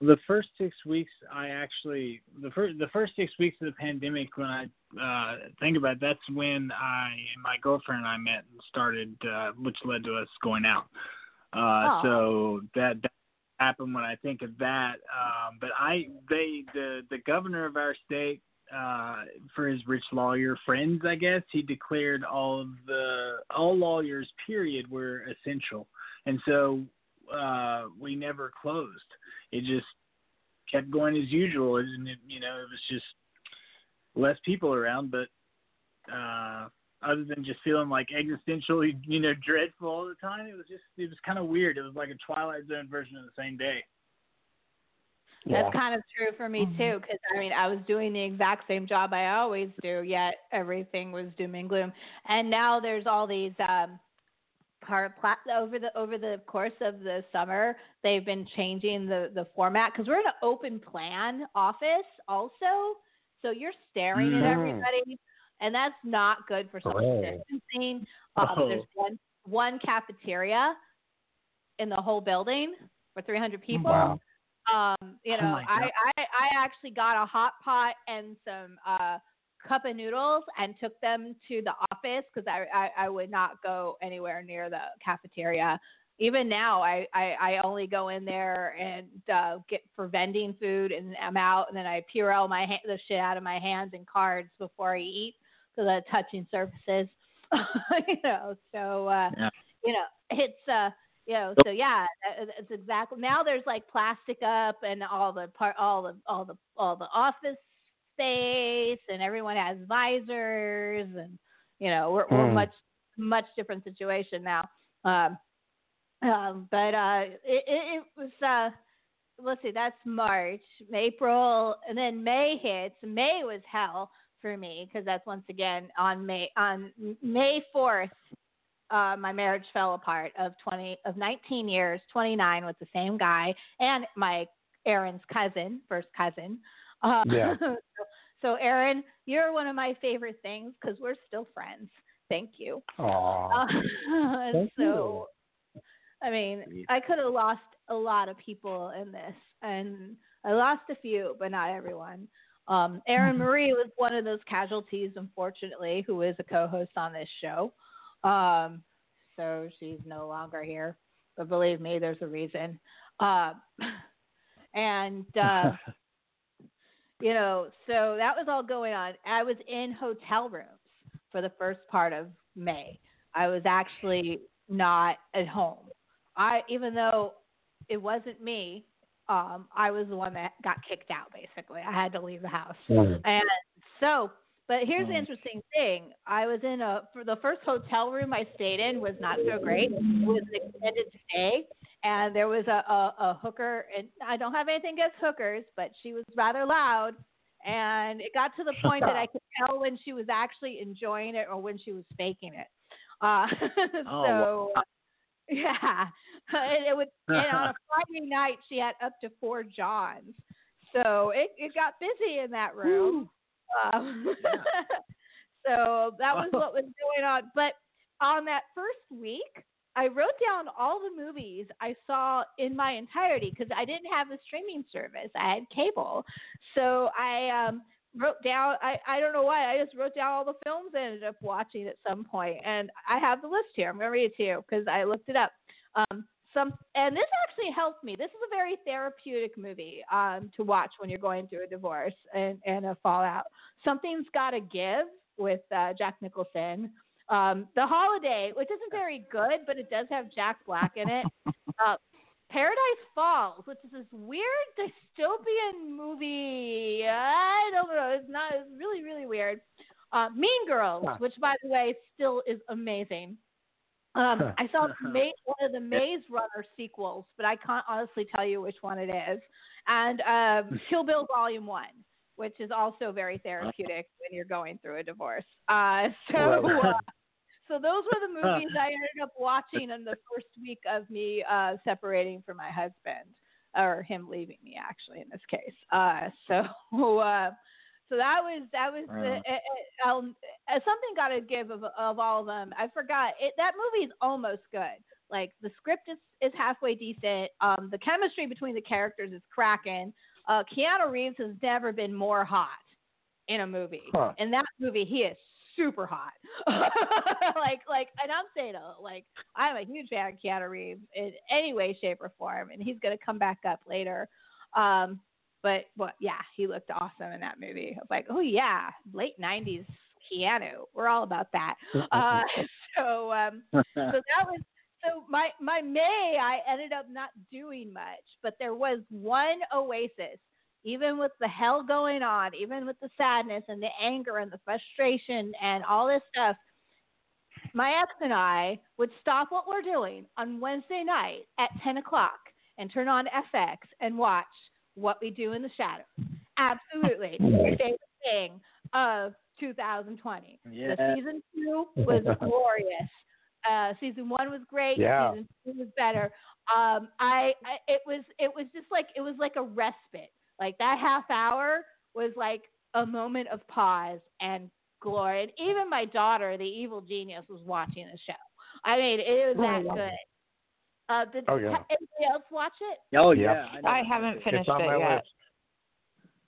The first six weeks, I actually the first the first six weeks of the pandemic when I uh, think about it, that's when I and my girlfriend and I met and started, uh, which led to us going out. Uh, Oh. so that, that happened when I think of that. Um, but I, they, the the governor of our state, uh, for his rich lawyer friends, I guess he declared all of the all lawyers, period, were essential, and so uh, we never closed. It just kept going as usual, and it, you know, it was just less people around, but uh other than just feeling like existentially, you know, dreadful all the time, it was just it was kind of weird. It was like a Twilight Zone version of the same day. That's kind of true for me Mm-hmm. too, because I mean, I was doing the exact same job I always do, yet everything was doom and gloom. And now there's all these um, car plat over the over the course of the summer, they've been changing the the format because we're in an open plan office also, so you're staring at Mhm. everybody, and that's not good for social Right. distancing. Um, Oh. There's one one cafeteria in the whole building for 300 people. Wow. Um, you Oh know, my I, I I actually got a hot pot and some uh cup of noodles and took them to the office because I, I I would not go anywhere near the cafeteria. Even now, I I, I only go in there and uh, get for vending food, and I'm out, and then I Purell my ha- the shit out of my hands and cards before I eat because of touching surfaces. you know, so uh, Yeah. you know, it's uh you know, so yeah, it's exactly. Now there's like plastic up and all the part, all the all the all the office space, and everyone has visors, and you know, we're we're Hmm. much much different situation now. Um, um, but uh, it, it, it was uh, let's see, that's March, April, and then May hits. May was hell for me because that's once again on May on May fourth uh, my marriage fell apart of 20 of 19 years 29 with the same guy and my aaron's cousin first cousin uh, Yeah. so, so aaron you're one of my favorite things because we're still friends thank you Aw. uh, Thank so i mean i could have lost a lot of people in this and i lost a few but not everyone um, Erin Marie was one of those casualties, unfortunately, who is a co-host on this show. Um, so she's no longer here. But believe me, there's a reason. Uh, and uh, you know, so that was all going on. I was in hotel rooms for the first part of May. I was actually not at home. I even though it wasn't me, um, I was the one that got kicked out. Basically, I had to leave the house. Mhm. And so, but here's the Mm. interesting thing. I was in a for the first hotel room I stayed in was not so great. It was an extended stay, and there was a, a, a hooker. And I don't have anything against hookers, but she was rather loud. And it got to the point that I could tell when she was actually enjoying it or when she was faking it. Uh, Oh, so, yeah, and it would. And on a Friday night, she had up to four Johns. So it, it got busy in that room. Um, so that was what was going on. But on that first week, I wrote down all the movies I saw in my entirety because I didn't have a streaming service. I had cable. So I um, wrote down, I, I don't know why, I just wrote down all the films I ended up watching at some point. And I have the list here. I'm going to read it to you because I looked it up. Um, some and this actually helped me. This is a very therapeutic movie um, to watch when you're going through a divorce and, and a fallout. Something's got to give with uh, Jack Nicholson. Um, the Holiday, which isn't very good, but it does have Jack Black in it. Uh, Paradise Falls, which is this weird dystopian movie. I don't know. It's not. It's really really weird. Uh, mean Girls, which by the way still is amazing. Um, I saw one of the Maze Runner sequels, but I can't honestly tell you which one it is. And um, Kill Bill Volume One, which is also very therapeutic when you're going through a divorce. Uh, so, uh, so those were the movies I ended up watching in the first week of me uh, separating from my husband, or him leaving me, actually, in this case. Uh, so, uh, so that was that was Right the, on. uh, uh, um, uh, something got to give of of all of them. I forgot it. That movie is almost good. Like the script is is halfway decent. Um, the chemistry between the characters is cracking. Uh, Keanu Reeves has never been more hot. in a movie. Huh. In that movie, he is super hot. like, like, and I'm saying, uh, like, I'm a huge fan of Keanu Reeves in any way, shape, or form, and he's gonna come back up later. Um, but, but yeah, he looked awesome in that movie. I was like, oh yeah, late '90s Keanu. We're all about that. Uh, so, um, so that was so my my May I ended up not doing much, but there was one oasis. Even with the hell going on, even with the sadness and the anger and the frustration and all this stuff, my ex and I would stop what we're doing on Wednesday night at 10 o'clock and turn on FX and watch What We Do in the Shadows. Absolutely. Favorite thing of 2020. Yeah. The season two was glorious. Uh, season one was great. Yeah. Season two was better. Um, I, I it was it was just like it was like a respite. Like that half hour was like a moment of pause and glory. And even my daughter, the evil genius, was watching the show. I mean, it was that good. Uh, did Oh, yeah. anybody else watch it? Oh Yeah. yeah, I. I haven't It's finished on my it yet. list.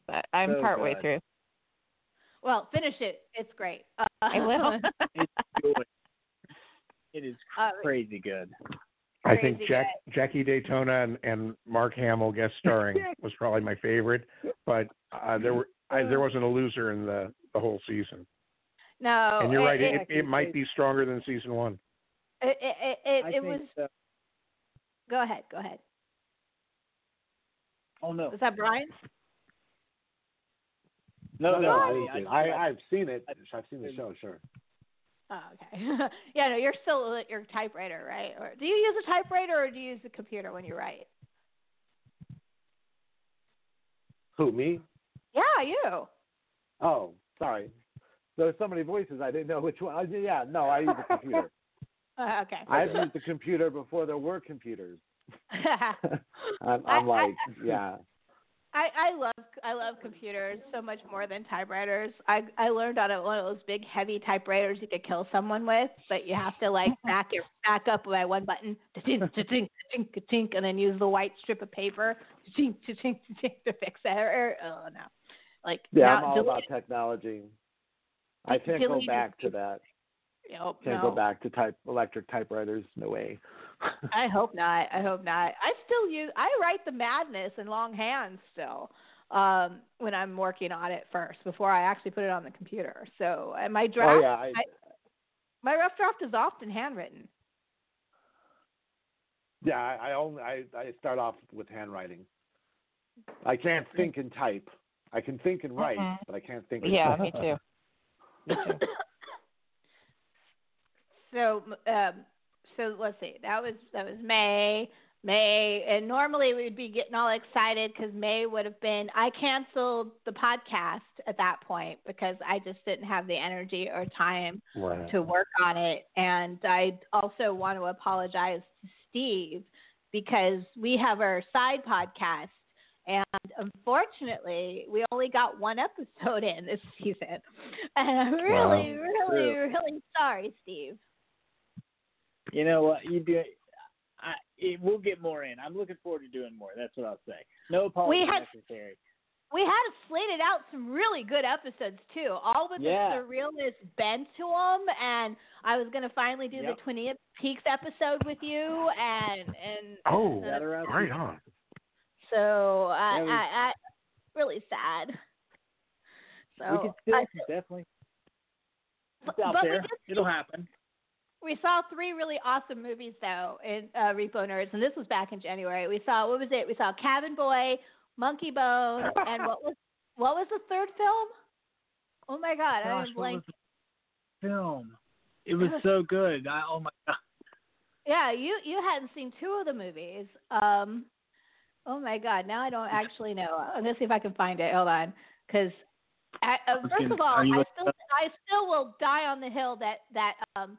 But I'm So partway good. through. Well, finish it. It's great. Uh, I will. It's good. It is Uh, crazy good. I think Jack, Jackie Daytona and, and Mark Hamill guest starring was probably my favorite, but uh, there were I, there wasn't a loser in the the whole season. no, and you're it, right, It, it, it might be stronger than season one. it, it, it, it, I it think was. so. Go ahead. Go ahead. Oh no, Is that Brian? no, no. I, I, didn't see it. I, I, I've seen it. I've seen the show, sure. Oh, okay. yeah, no, you're still at your typewriter, right? Or do you use a typewriter or do you use a computer when you write? Who, me? Yeah, you. Oh, sorry. There's so many voices, I didn't know which one. Uh, Yeah, no, I use a computer. Uh, okay. I've used a computer before there were computers. I'm, I- I'm like, yeah. I, I love I love computers so much more than typewriters. I I learned on one of those big heavy typewriters you could kill someone with, but you have to like back it back up by one button, tink tink tink tink, and then use the white strip of paper tink tink tink to fix that error. Oh no, like Yeah, now, I'm all about technology. I can't go back to that. Nope, Can't no. go back to type electric typewriters. No way. I hope not. I hope not. I still use. I write the madness in longhand still um, when I'm working on it first before I actually put it on the computer. So my draft, oh yeah, I, I- my rough draft is often handwritten. yeah. I, I only I, I start off with handwriting. I can't think and type. I can think and write, Mhm. but I can't think. And Yeah, type. me too. Me too. so um, so let's see. That was that was May. May and normally we'd be getting all excited because May would have been. I canceled the podcast at that point because I just didn't have the energy or time Right. to work on it. And I also want to apologize to Steve because we have our side podcast. And unfortunately, we only got one episode in this season. And I'm really, really, really sorry, Steve. You know what? You do. I, it, we'll get more in. I'm looking forward to doing more. That's what I'll say. No apology We had- necessary. We had slated out some really good episodes too, all with Yeah. the surrealness bent to them. And I was going to finally do Yep. the Twin Peaks episode with you, and and Oh, Got around right on. So I, Yeah, we- I, I really sad. So we can still I- definitely. but, It's out but there. did, It'll happen. We saw three really awesome movies though in uh, Repo Nerds, and this was back in January. We saw what was it? We saw Cabin Boy, Monkey Bone, and what was what was the third film? Oh my God, Gosh, blank. was like film? It was so good. I, oh my god. Yeah, you you hadn't seen two of the movies. Um, oh my God, now I don't actually know. I'm gonna see if I can find it. Hold on, because uh, first of all, I still I still will die on the hill that that um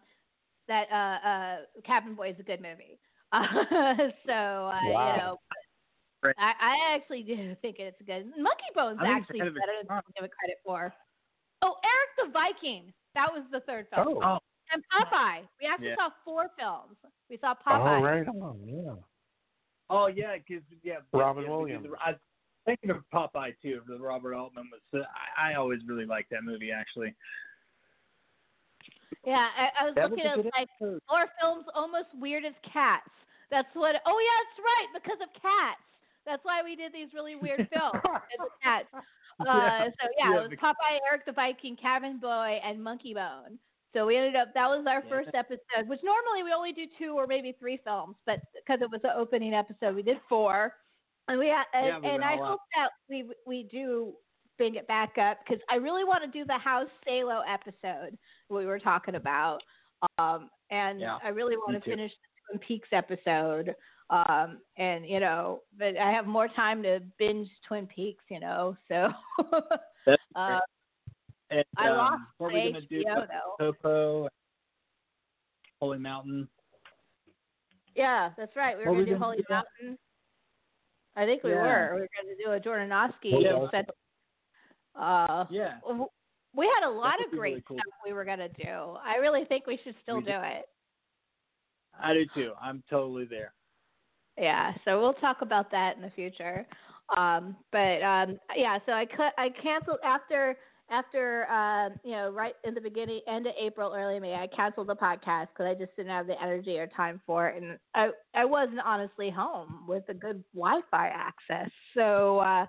that uh uh Cabin Boy is a good movie. Uh, so uh, Wow. you know. Right. I, I actually do think it's good. Monkey Bone's I think it's actually ahead of its better than time. people give it credit for. Oh, Eric the Viking. That was the third film. Oh, Oh, And Popeye. We actually Yeah. saw four films. We saw oh, Popeye. right on. Yeah. oh yeah, because yeah. Robin yeah, Williams. the- I, thinking of Popeye too. The Robert Altman was. I, I always really liked that movie actually. Yeah, I, I was That looking a at like episode. horror films almost weird as cats. That's what. Oh yeah, that's right. Because of cats. That's why we did these really weird films. as cats. Uh, Yeah. So yeah, Yeah, it was Popeye, Eric the Viking, Cabin Boy, and Monkey Bone. So we ended up. That was our Yeah. first episode, which normally we only do two or maybe three films, but because it was the opening episode, we did four. And we and, Yeah, we and I all out. hope that we we do bring it back up because I really want to do the House Salo episode we were talking about, um, and Yeah, I really want to finish the Twin Peaks episode. Um, and you know, but I have more time to binge Twin Peaks, you know, so. Uh, And, I um, lost what are my gonna do? HBO though. Popo, Holy Mountain. Yeah, that's right. We were What going we to do gonna Holy do? Mountain. I think we Yeah. were. We were going to do a Jodorowsky. Yeah. Uh, Yeah. we had a lot of great really cool. stuff we were going to do. I really think we should still We do it. I do too. I'm totally there. Yeah, so we'll talk about that in the future. Um, but um, yeah, so I cut, I canceled after after um, you know right in the beginning end of April, early May. I canceled the podcast because I just didn't have the energy or time for it, and I I wasn't honestly home with a good Wi-Fi access, so uh,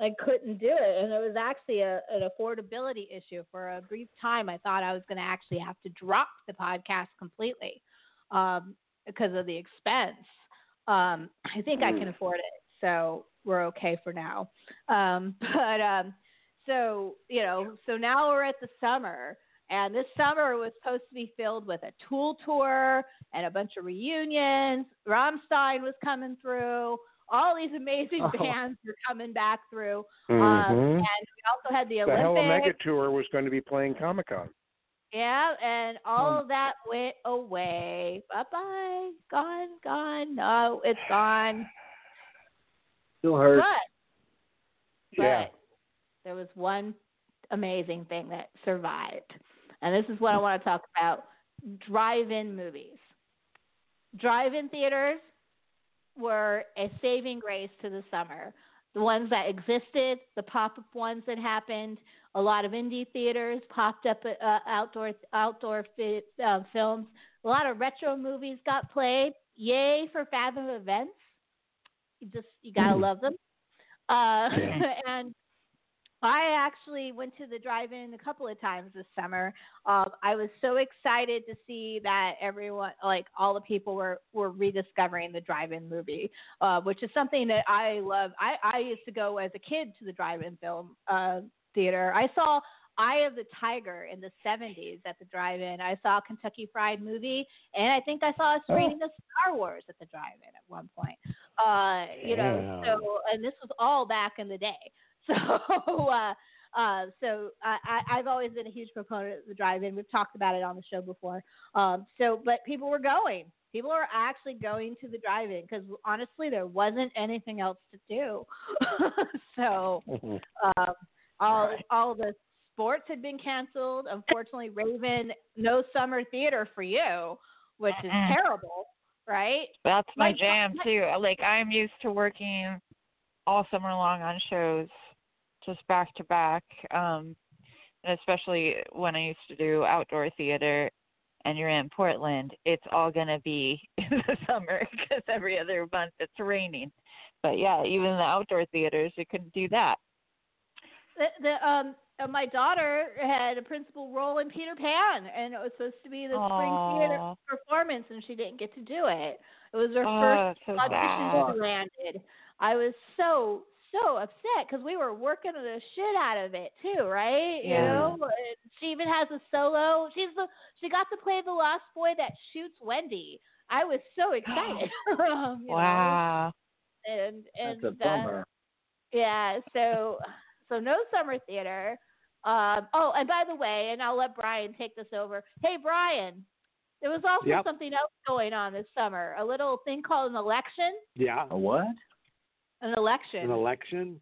I couldn't do it, and it was actually a, an affordability issue. For a brief time, I thought I was going to actually have to drop the podcast completely um, because of the expense. Um, I think I can afford it, so we're okay for now. Um, but um, so you know, so now we're at the summer, and this summer was supposed to be filled with a Tool tour and a bunch of reunions. Rammstein was coming through. All these amazing Oh. bands were coming back through, Mhm. um, and we also had the the Hella Mega Tour was going to be playing Comic Con. Yeah, and all Um, of that went away. Bye bye. Gone, gone. No, it's gone. Still hurt. But, Yeah. but there was one amazing thing that survived. And this is what I want to talk about drive in movies. Drive in theaters were a saving grace to the summer. The ones that existed, the pop up ones that happened, a lot of indie theaters popped up uh, outdoor outdoor fi- uh, films. A lot of retro movies got played. Yay for Fathom Events. You just you gotta love them. Uh, and I actually went to the drive-in a couple of times this summer. Um, I was so excited to see that everyone, like all the people, were were rediscovering the drive-in movie, uh, which is something that I love. I I used to go as a kid to the drive-in film uh, theater. I saw Eye of the Tiger in the 70s at the drive-in. I saw Kentucky Fried Movie, and I think I saw a screening of Star Wars at the drive-in at one point. Uh, you know, so and this was all back in the day. So, uh, uh, so I, I, I've always been a huge proponent of the drive-in. We've talked about it on the show before. Um, so, but people were going. People were actually going to the drive-in because honestly, there wasn't anything else to do. so, um, all all the sports had been canceled. Unfortunately, Raven, no summer theater for you, which is terrible, right? That's my My- jam my- too. Like I'm used to working all summer long on shows, just back to back. Um, and especially when I used to do outdoor theater, and you're in Portland, it's all gonna be in the summer because every other month it's raining. But yeah, even the outdoor theaters, you couldn't do that. the, the um uh, my daughter had a principal role in Peter Pan, and it was supposed to be the spring theater performance, and she didn't get to do it. It was her Oh, first so audition she landed. I was so so upset because we were working the shit out of it too, right? You know, And she even has a solo. She's the she got to play the lost boy that shoots Wendy. I was so excited. Um, you know, Wow. and and That's a uh, yeah, so so no summer theater. Um, oh, and by the way, and I'll let Brian take this over. Hey, Brian, there was also Yep. something else going on this summer. A little thing called an election. Yeah. A what? An election. An election.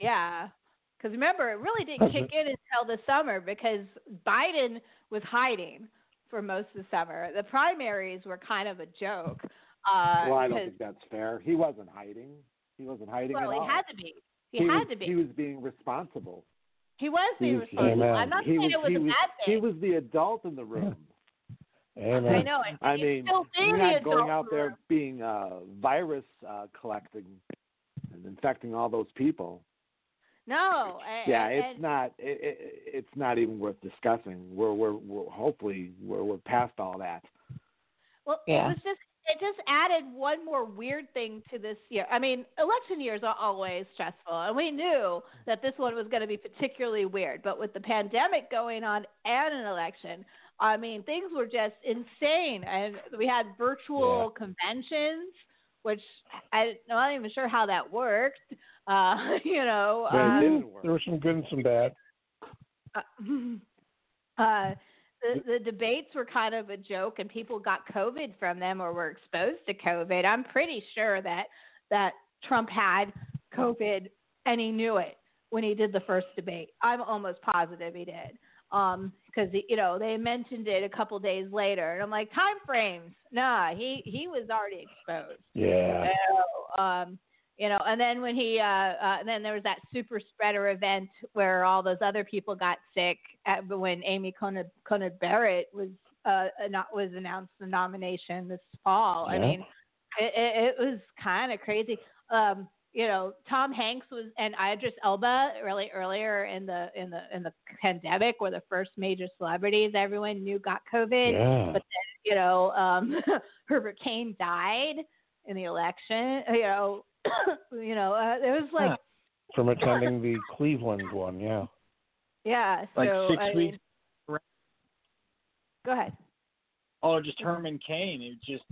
yeah. Because remember, it really didn't kick in until the summer because Biden was hiding for most of the summer. The primaries were kind of a joke. Uh, well, I don't think that's fair. He wasn't hiding. He wasn't hiding well, at he all. had to be. He, he had was, to be. He was being responsible. He was He being was- responsible. Amen. I'm not he saying was, it was he a was, bad he was the adult in the room. Amen. I know. And I he's mean, still being you're the not going adult out there room. being uh, virus uh, collecting and infecting all those people. No. and- Yeah, and- it's not. It, it, it's not even worth discussing. We're we're, we're hopefully we're we're past all that. Well, Yeah. it was just it just added one more weird thing to this year. I mean, election years are always stressful, and we knew that this one was going to be particularly weird. But with the pandemic going on and an election, I mean, things were just insane, and we had virtual conventions, which I, I'm not even sure how that worked. Uh, you know, But it didn't work. there was some good and some bad. uh, uh, the, the debates were kind of a joke, and people got COVID from them or were exposed to COVID. I'm pretty sure that that Trump had COVID and he knew it when he did the first debate. I'm almost positive he did, because you know they mentioned it a couple days later, and I'm like, time frames? Nah, he he was already exposed. Yeah. So, um, you know, and then when he, uh, uh, and then there was that super spreader event where all those other people got sick. At, when Amy Coney, Coney Barrett was, uh, not was announced the nomination this fall. I mean, it, it, it was kind of crazy. Um, you know, Tom Hanks was and Idris Elba really earlier in the in the in the pandemic were the first major celebrities everyone knew got COVID Yeah. but you know, um, Herbert Kane died in the election. You know, you know, uh, it was like, From attending the Cleveland one, yeah. yeah. So, Like six I mean, weeks. go ahead. Oh, just Herman Cain. It just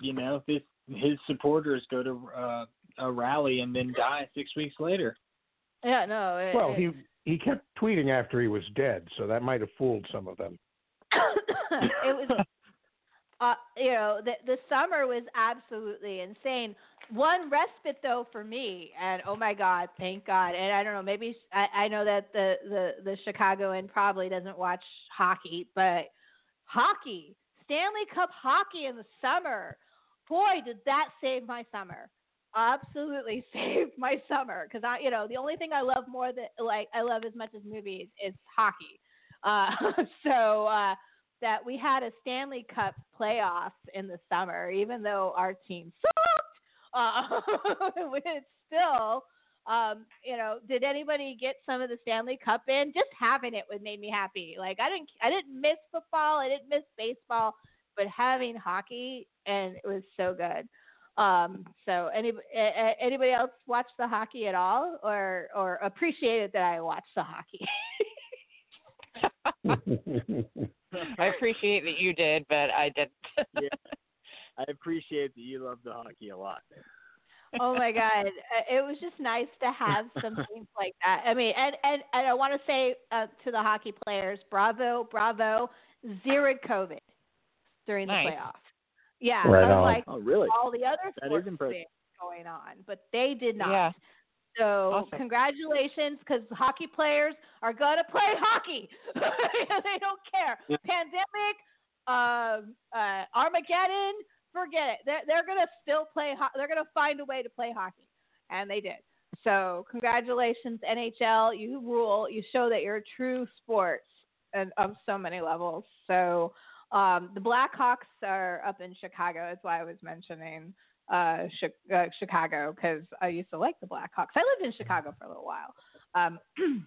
you know this his supporters go to uh, a rally and then die six weeks later. Yeah, no. It, Well, it, he he kept tweeting after he was dead, so that might have fooled some of them. it was uh, you know the the summer was absolutely insane one respite though for me and oh my god thank god and i don't know maybe i, I know that the, the the chicagoan probably doesn't watch hockey but hockey stanley cup hockey in the summer boy did that save my summer absolutely saved my summer because i you know the only thing i love more than like i love as much as movies is hockey uh so uh that we had a Stanley Cup playoffs in the summer, even though our team sucked. Uh, it's still, um, you know, did anybody get some of the Stanley Cup in? Just having it would made me happy. Like I didn't, I didn't miss football, I didn't miss baseball, but having hockey and it was so good. Um, so any, a- a- anybody else watch the hockey at all, or or appreciate it that I watched the hockey? I appreciate that you did, but I didn't. Yeah. I appreciate that you love the hockey a lot. oh my god Uh, it was just nice to have some things like that i mean and and, and i want to say uh, to the hockey players bravo bravo zeroed covid during the Nice. playoffs yeah Right on. unlike Oh, really? all the other That is sports things going on but they did not Yeah. so Awesome. congratulations because hockey players are going to play hockey they don't care pandemic um, uh, armageddon forget it. They're, they're going to still play. Ho- they're going to find a way to play hockey, and they did. So congratulations, NHL. You rule. You show that you're a true sports and on so many levels. So um, the Blackhawks are up in Chicago. That's why I was mentioning uh, uh, Chicago because I used to like the Blackhawks. I lived in Chicago for a little while. Um,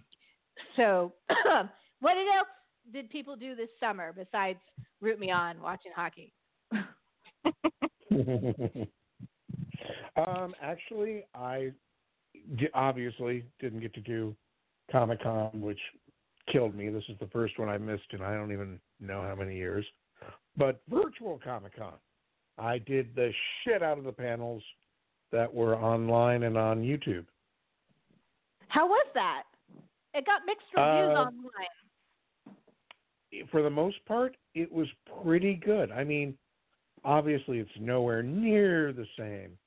so what else did people do this summer besides root me on watching hockey? um, actually, I obviously didn't get to do Comic Con, which killed me. This is the first one I missed, and I don't even know how many years. But virtual Comic Con, I did the shit out of the panels that were online and on YouTube. How was that? It got mixed reviews Uh, online. for the most part, it was pretty good. I mean, obviously, it's nowhere near the same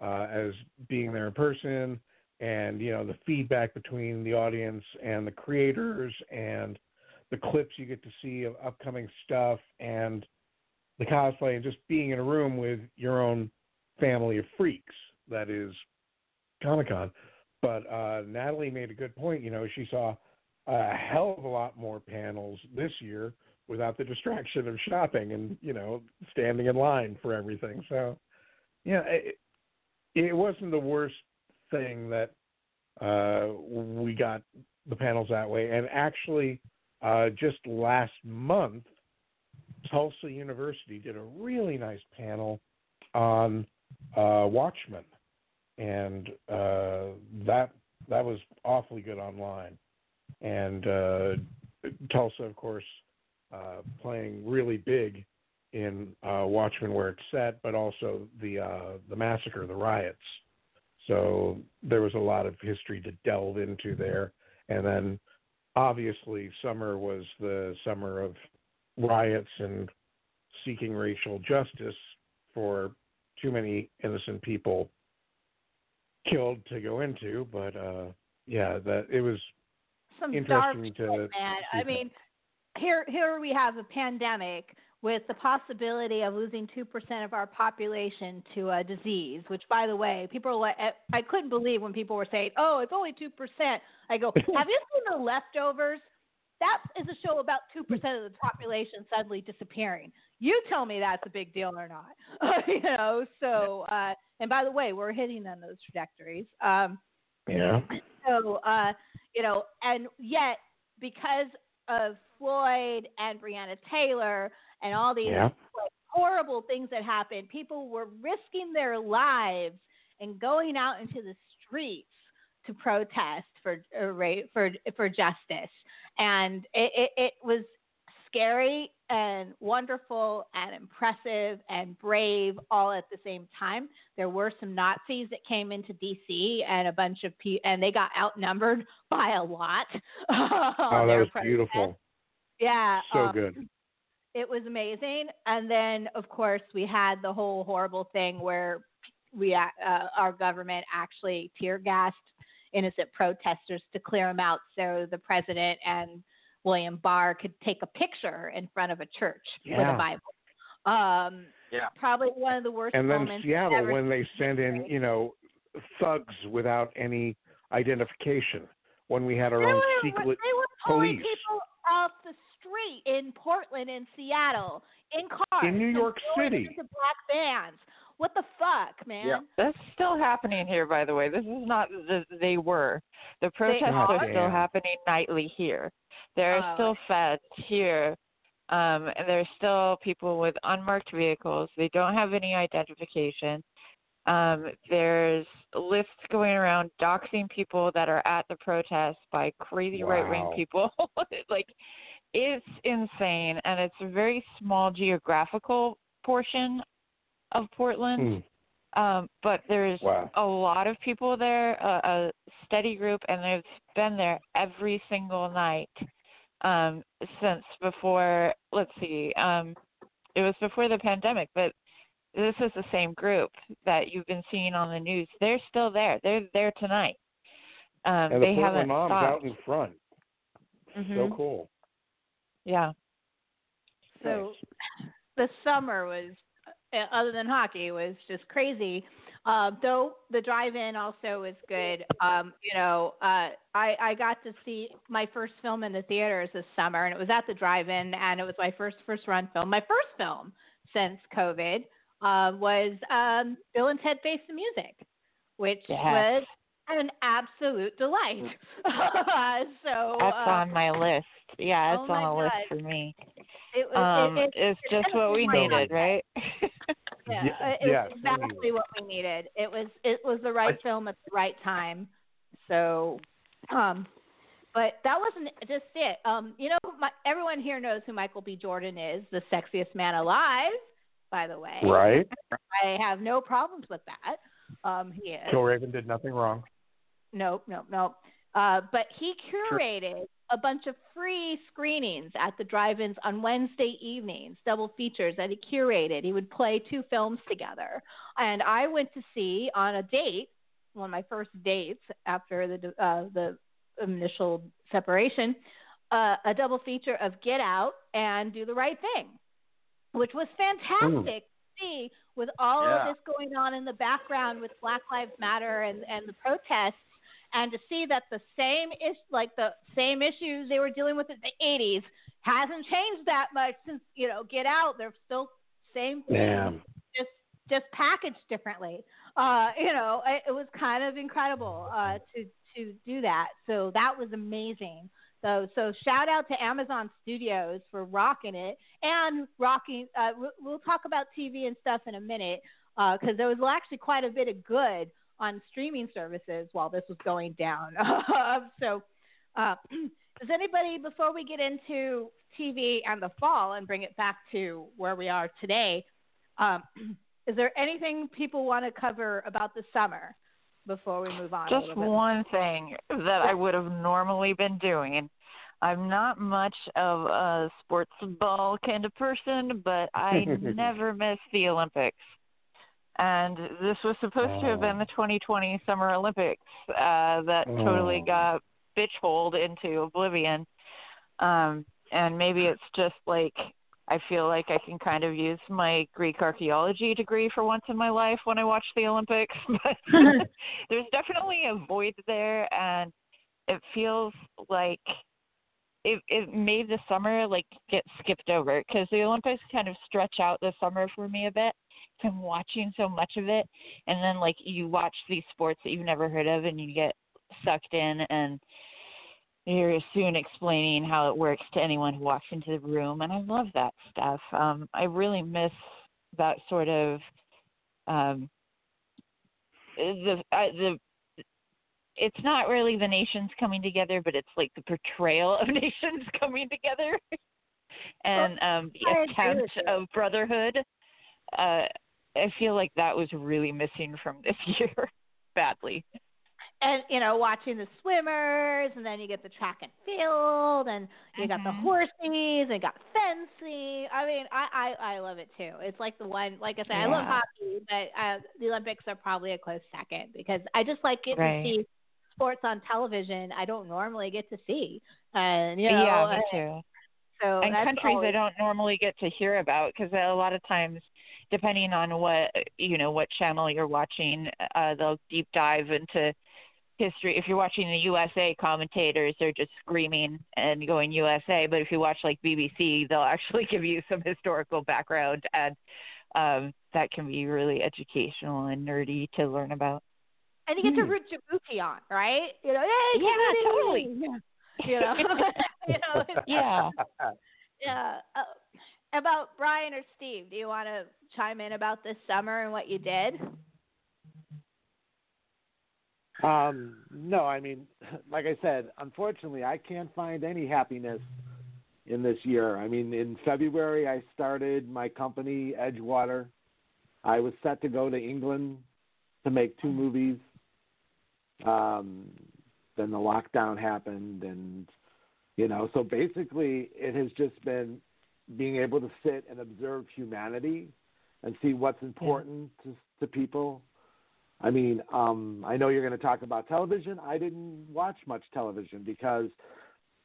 uh, as being there in person, and you know the feedback between the audience and the creators, and the clips you get to see of upcoming stuff, and the cosplay, and just being in a room with your own family of freaks. That is Comic Con. but uh, Natalie made a good point. You know, she saw a hell of a lot more panels this year without the distraction of shopping and you know standing in line for everything. So, yeah, it, it wasn't the worst thing that uh, we got the panels that way. And actually, uh, just last month, Tulsa University did a really nice panel on uh, Watchmen, and uh, that that was awfully good online. And uh, Tulsa, of course, uh, playing really big in Watchmen where it's set, but also the the massacre, the riots. So there was a lot of history to delve into there, and then obviously summer was the summer of riots and seeking racial justice for too many innocent people killed to go into, but uh yeah, that it was Some interesting dark to shit, man. I mean, here here we have a pandemic with the possibility of losing 2% of our population to a disease, which, by the way, people are like, I couldn't believe when people were saying, oh, it's only 2%. I go, have you seen The Leftovers? That is a show about 2% of the population suddenly disappearing. You tell me that's a big deal or not. you know, so, uh, and by the way, we're hitting on those trajectories. Um, yeah. so, uh, you know, and yet because of Floyd and Breonna Taylor and all these Yeah. like, horrible things that happened, people were risking their lives and going out into the streets to protest for uh, for for justice, and it, it, it was scary and wonderful and impressive and brave all at the same time. There were some Nazis that came into DC and a bunch of people, and they got outnumbered by a lot. Oh, that was beautiful. Yeah, So uh, good. It was amazing. And then, of course, we had the whole horrible thing where we, uh, our government actually tear gassed innocent protesters to clear them out, so the president and William Barr could take a picture in front of a church with a Bible. Um, Yeah. Probably one of the worst And then. Seattle ever when they seen sent in, you know, thugs without any identification. When we had our They own were, secret they were pulling police. people off the street in Portland and Seattle in cars. In New York City. them to black bands. What the fuck, man? Yeah. That's still happening here, by the way. This is not the they were. The protests are? are still happening nightly here. There are Oh. still feds here. Um, and there's still people with unmarked vehicles. They don't have any identification. Um, there's lists going around doxing people that are at the protest by crazy right wing people. like, it's insane, and it's a very small geographical portion of Portland. Hmm. Um, but there's Wow. a lot of people there, a, a steady group, and they've been there every single night um, since before. Let's see, um, it was before the pandemic, but this is the same group that you've been seeing on the news. They're still there. They're there tonight. Um, and the they Portland haven't moms stopped. out in front. So Mhm. cool. Yeah. So the summer was, uh, other than hockey, was just crazy. Uh, though the drive-in also was good. Um, you know, uh, I I got to see my first film in the theaters this summer, and it was at the drive-in, and it was my first first run film. My first film since COVID uh, was um, Bill and Ted Face the Music, which Yes. was an absolute delight. so That's uh, on my list. Yeah, oh it's on my a list for me. it was Um, it, it, it's just what we definitely my needed, right? Yeah, Ye- it yes, was we exactly needed. what we needed. It was it was the right film at the right time. So, um, but that wasn't just it. Um, you know, my, everyone here knows who Michael B. Jordan is, the sexiest man alive. By the way, Right? I have no problems with that. Um, he is. Joe Killraven did nothing wrong. Nope, nope, nope. Uh, but he curated a bunch of free screenings at the drive-ins on Wednesday evenings, double features that he curated. He would play two films together, and I went to see on a date, one of my first dates after the uh, the initial separation, uh, a double feature of Get Out and Do the Right Thing, which was fantastic to see with all Yeah. of this going on in the background with Black Lives Matter and and the protests and to see that the same is like the same issues they were dealing with in the 80s hasn't changed that much since you know Get Out. They're still same thing, just just packaged differently. Uh, you know, it, it was kind of incredible uh, to to do that. So that was amazing. So so shout out to Amazon Studios for rocking it and rocking. Uh, we- we'll talk about TV and stuff in a minute because there was actually quite a bit of good on streaming services while this was going down. so, uh, does anybody, before we get into TV and the fall and bring it back to where we are today, um, is there anything people want to cover about the summer before we move on? Just one thing that I would have normally been doing. I'm not much of a sports ball kind of person, but I never miss the Olympics. And this was supposed to have been the 2020 Summer Olympics uh, that totally Oh. got bitch holed into oblivion. Um, and maybe it's just like I feel like I can kind of use my Greek archaeology degree for once in my life when I watch the Olympics. But there's definitely a void there, and it feels like it it made the summer like get skipped over because the Olympics kind of stretch out the summer for me a bit. I'm watching so much of it, and then like you watch these sports that you've never heard of, and you get sucked in, and you're soon explaining how it works to anyone who walks into the room, and I love that stuff. Um, I really miss that sort of um, the uh, the it's not really the nations coming together, but it's like the portrayal of nations coming together and um, the attempt of brotherhood. Uh, I feel like that was really missing from this year badly. and you know watching the swimmers and then you get the track and field and you got the Mhm. horses and got fencing i mean i i i love it too it's like the one like i said i love hockey but uh the olympics are probably a close second because i just like getting Right. to see sports on television i don't normally get to see and you know yeah, me too. so and countries I don't normally get to hear about because a lot of times, depending on what you know what channel you're watching, uh, they'll deep dive into history. If you're watching the USA commentators, they're just screaming and going USA. But if you watch like BBC, they'll actually give you some historical background, and um, that can be really educational and nerdy to learn about. And you get to Hmm. root Djibouti on right you know hey, Yeah, Djibouti! totally. you know you know Yeah. Yeah. Uh, about Brian or Steve, do you want to chime in about this summer and what you did? Um, no, I mean, like I said, unfortunately, I can't find any happiness in this year. I mean, in February, I started my company, Edgewater. I was set to go to England to make two movies. Um, then the lockdown happened, and you know, so basically, it has just been being able to sit and observe humanity and see what's important to, to people I mean, um, I know you're going to talk about television. I didn't watch much television because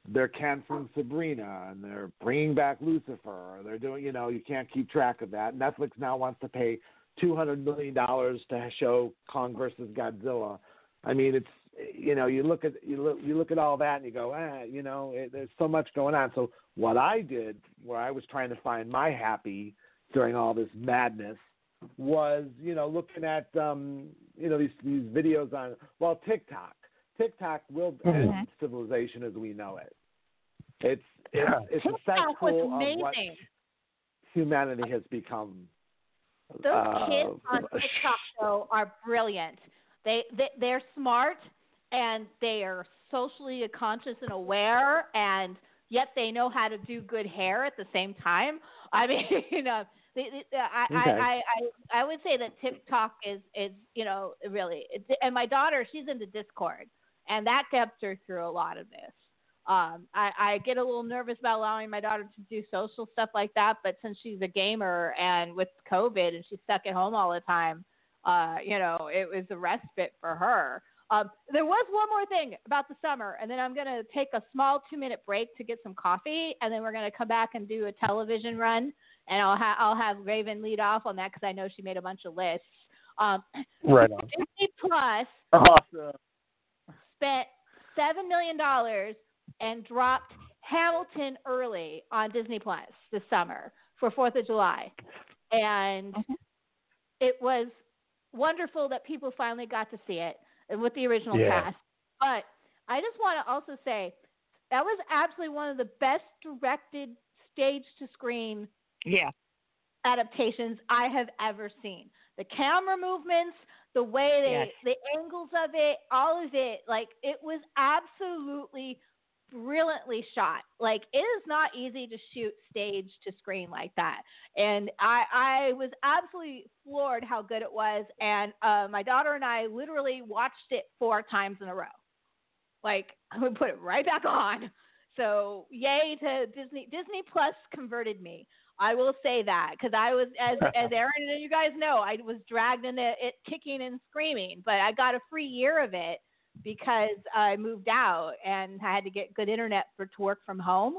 they're canceling Sabrina and they're bringing back Lucifer. Or they're doing, you know, you can't keep track of that. Netflix now wants to pay two hundred million dollars to show Kong versus Godzilla. I mean, it's you know, you look at you look you look at all that and you go, ah, you know, it, there's so much going on. So what I did, where I was trying to find my happy during all this madness, was you know looking at um you know these these videos on well TikTok. TikTok will Mhm. end civilization as we know it. It's it's, Yeah. it's a TikTok cesspool of what amazing. humanity has become. Those uh, kids on TikTok though are brilliant. They, they they're smart and they are socially conscious and aware, and yet they know how to do good hair at the same time. I mean, you know, they, they, I, Okay. I, I I I would say that TikTok is is you know really, and my daughter she's into Discord, and that gets her through a lot of this. Um, I, I get a little nervous about allowing my daughter to do social stuff like that, but since she's a gamer and with COVID and she's stuck at home all the time, uh, you know, it was a respite for her. Um, there was one more thing about the summer, and then I'm going to take a small two minute break to get some coffee, and then we're going to come back and do a television run, and I'll, ha- I'll have Raven lead off on that because I know she made a bunch of lists. Um, Right on. Disney Plus Awesome. spent seven million dollars and dropped Hamilton early on Disney Plus this summer for Fourth of July, and Mhm. it was wonderful that people finally got to see it with the original Yeah. cast. But I just want to also say that was absolutely one of the best directed stage to screen Yeah. adaptations I have ever seen. The camera movements, the way they, Yes. the angles of it, all of it, like it was absolutely brilliantly shot. Like it is not easy to shoot stage to screen like that. And I I was absolutely floored how good it was. And uh, my daughter and I literally watched it four times in a row. Like we put it right back on. So yay to Disney. Disney Plus converted me. I will say that because I was, as as Aaron and you guys know, I was dragged into it kicking and screaming, but I got a free year of it because I moved out and I had to get good internet for to work from home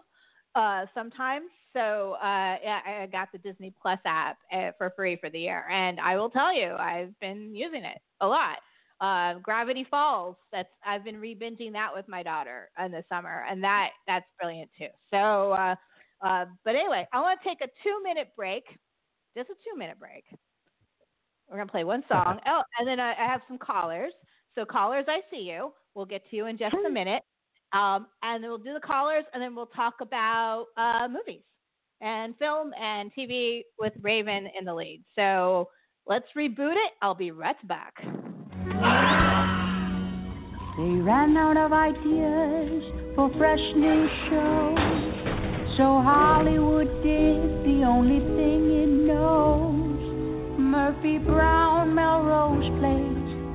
uh, sometimes. So uh, yeah, I got the Disney Plus app uh, for free for the year, and I will tell you, I've been using it a lot. Uh, Gravity Falls. That's I've been re-binging that with my daughter in the summer, and that that's brilliant too. So. Uh, uh, but anyway, I want to take a two minute break, just a two minute break. We're going to play one song. Oh, and then I, I have some callers. So, callers, I see you. We'll get to you in just a minute. Um, and then we'll do the callers, and then we'll talk about uh, movies and film and TV with Raven in the lead. So, let's reboot it. I'll be right back. They ran out of ideas for fresh new shows. So Hollywood did the only thing it knows. Murphy Brown, Melrose Place,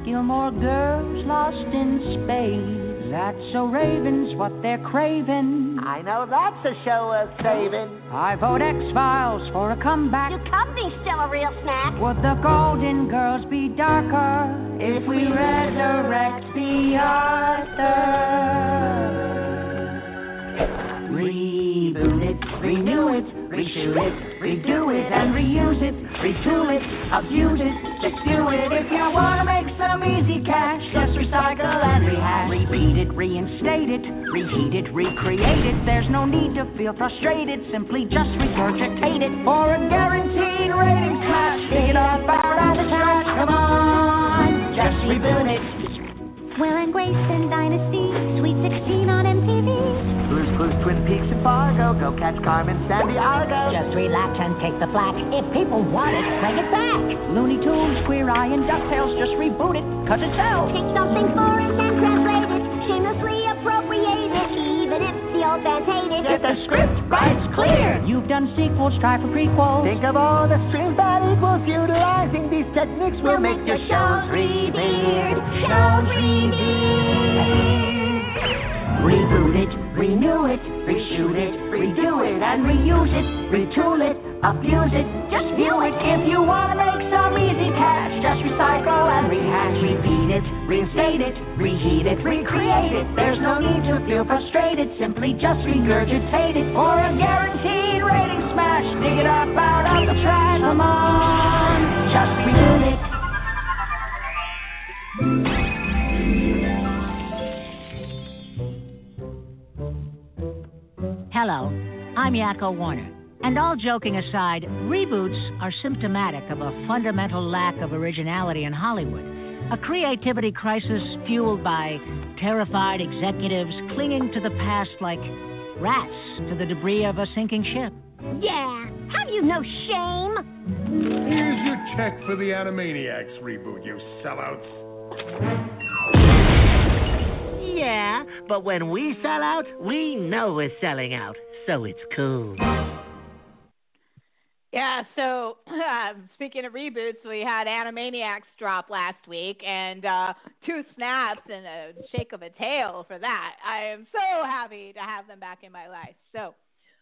Gilmore Girls lost in space. That's so Raven's what they're craving. I know that's a show worth saving. I vote X Files for a comeback. Your company's still a real snack. Would the Golden Girls be darker if we resurrect Bea Arthur? Reboot it, renew it, reshoot it, redo it and reuse it, retool it, abuse it, just do it. If you wanna make some easy cash, just recycle and rehash. Repeat it, reinstate it, reheat it, recreate it. There's no need to feel frustrated, simply just regurgitate it for a guaranteed rating smash. Dig it up out of the trash, come on, just reboot it. Will and Grace and Dynasty, Sweet 16 on MTV. Blues Clues, Twin Peaks, and Fargo. Go catch Carmen, Sandiego. Just relax and take the flak. If people want it, bring it back. Looney Tunes, Queer Eye, and DuckTales, just reboot it, cause it sells. Take something foreign and translate it. Shamelessly appropriate it, even if the old fans hate it. Get the script right, it's clear. You've done sequels, try for prequels. Think of all the streams that equals. Utilizing these techniques will make your shows revered. Shows revered. Reboot it, renew it, reshoot it, redo it, and reuse it, retool it, abuse it, just view it. If you wanna make some easy cash, just recycle and rehash. Repeat it, reinstate it, reheat it, recreate it. There's no need to feel frustrated, simply just regurgitate it for a guaranteed rating smash. Dig it up out of the trash, come on, I'm Yakko Warner. And all joking aside, reboots are symptomatic of a fundamental lack of originality in Hollywood. A creativity crisis fueled by terrified executives clinging to the past like rats to the debris of a sinking ship. Yeah, have you no shame? Here's your check for the Animaniacs reboot, you sellouts. Yeah, but when we sell out, we know we're selling out, so it's cool. Yeah, so um, speaking of reboots, we had Animaniacs drop last week, and uh, two snaps and a shake of a tail for that. I am so happy to have them back in my life. So,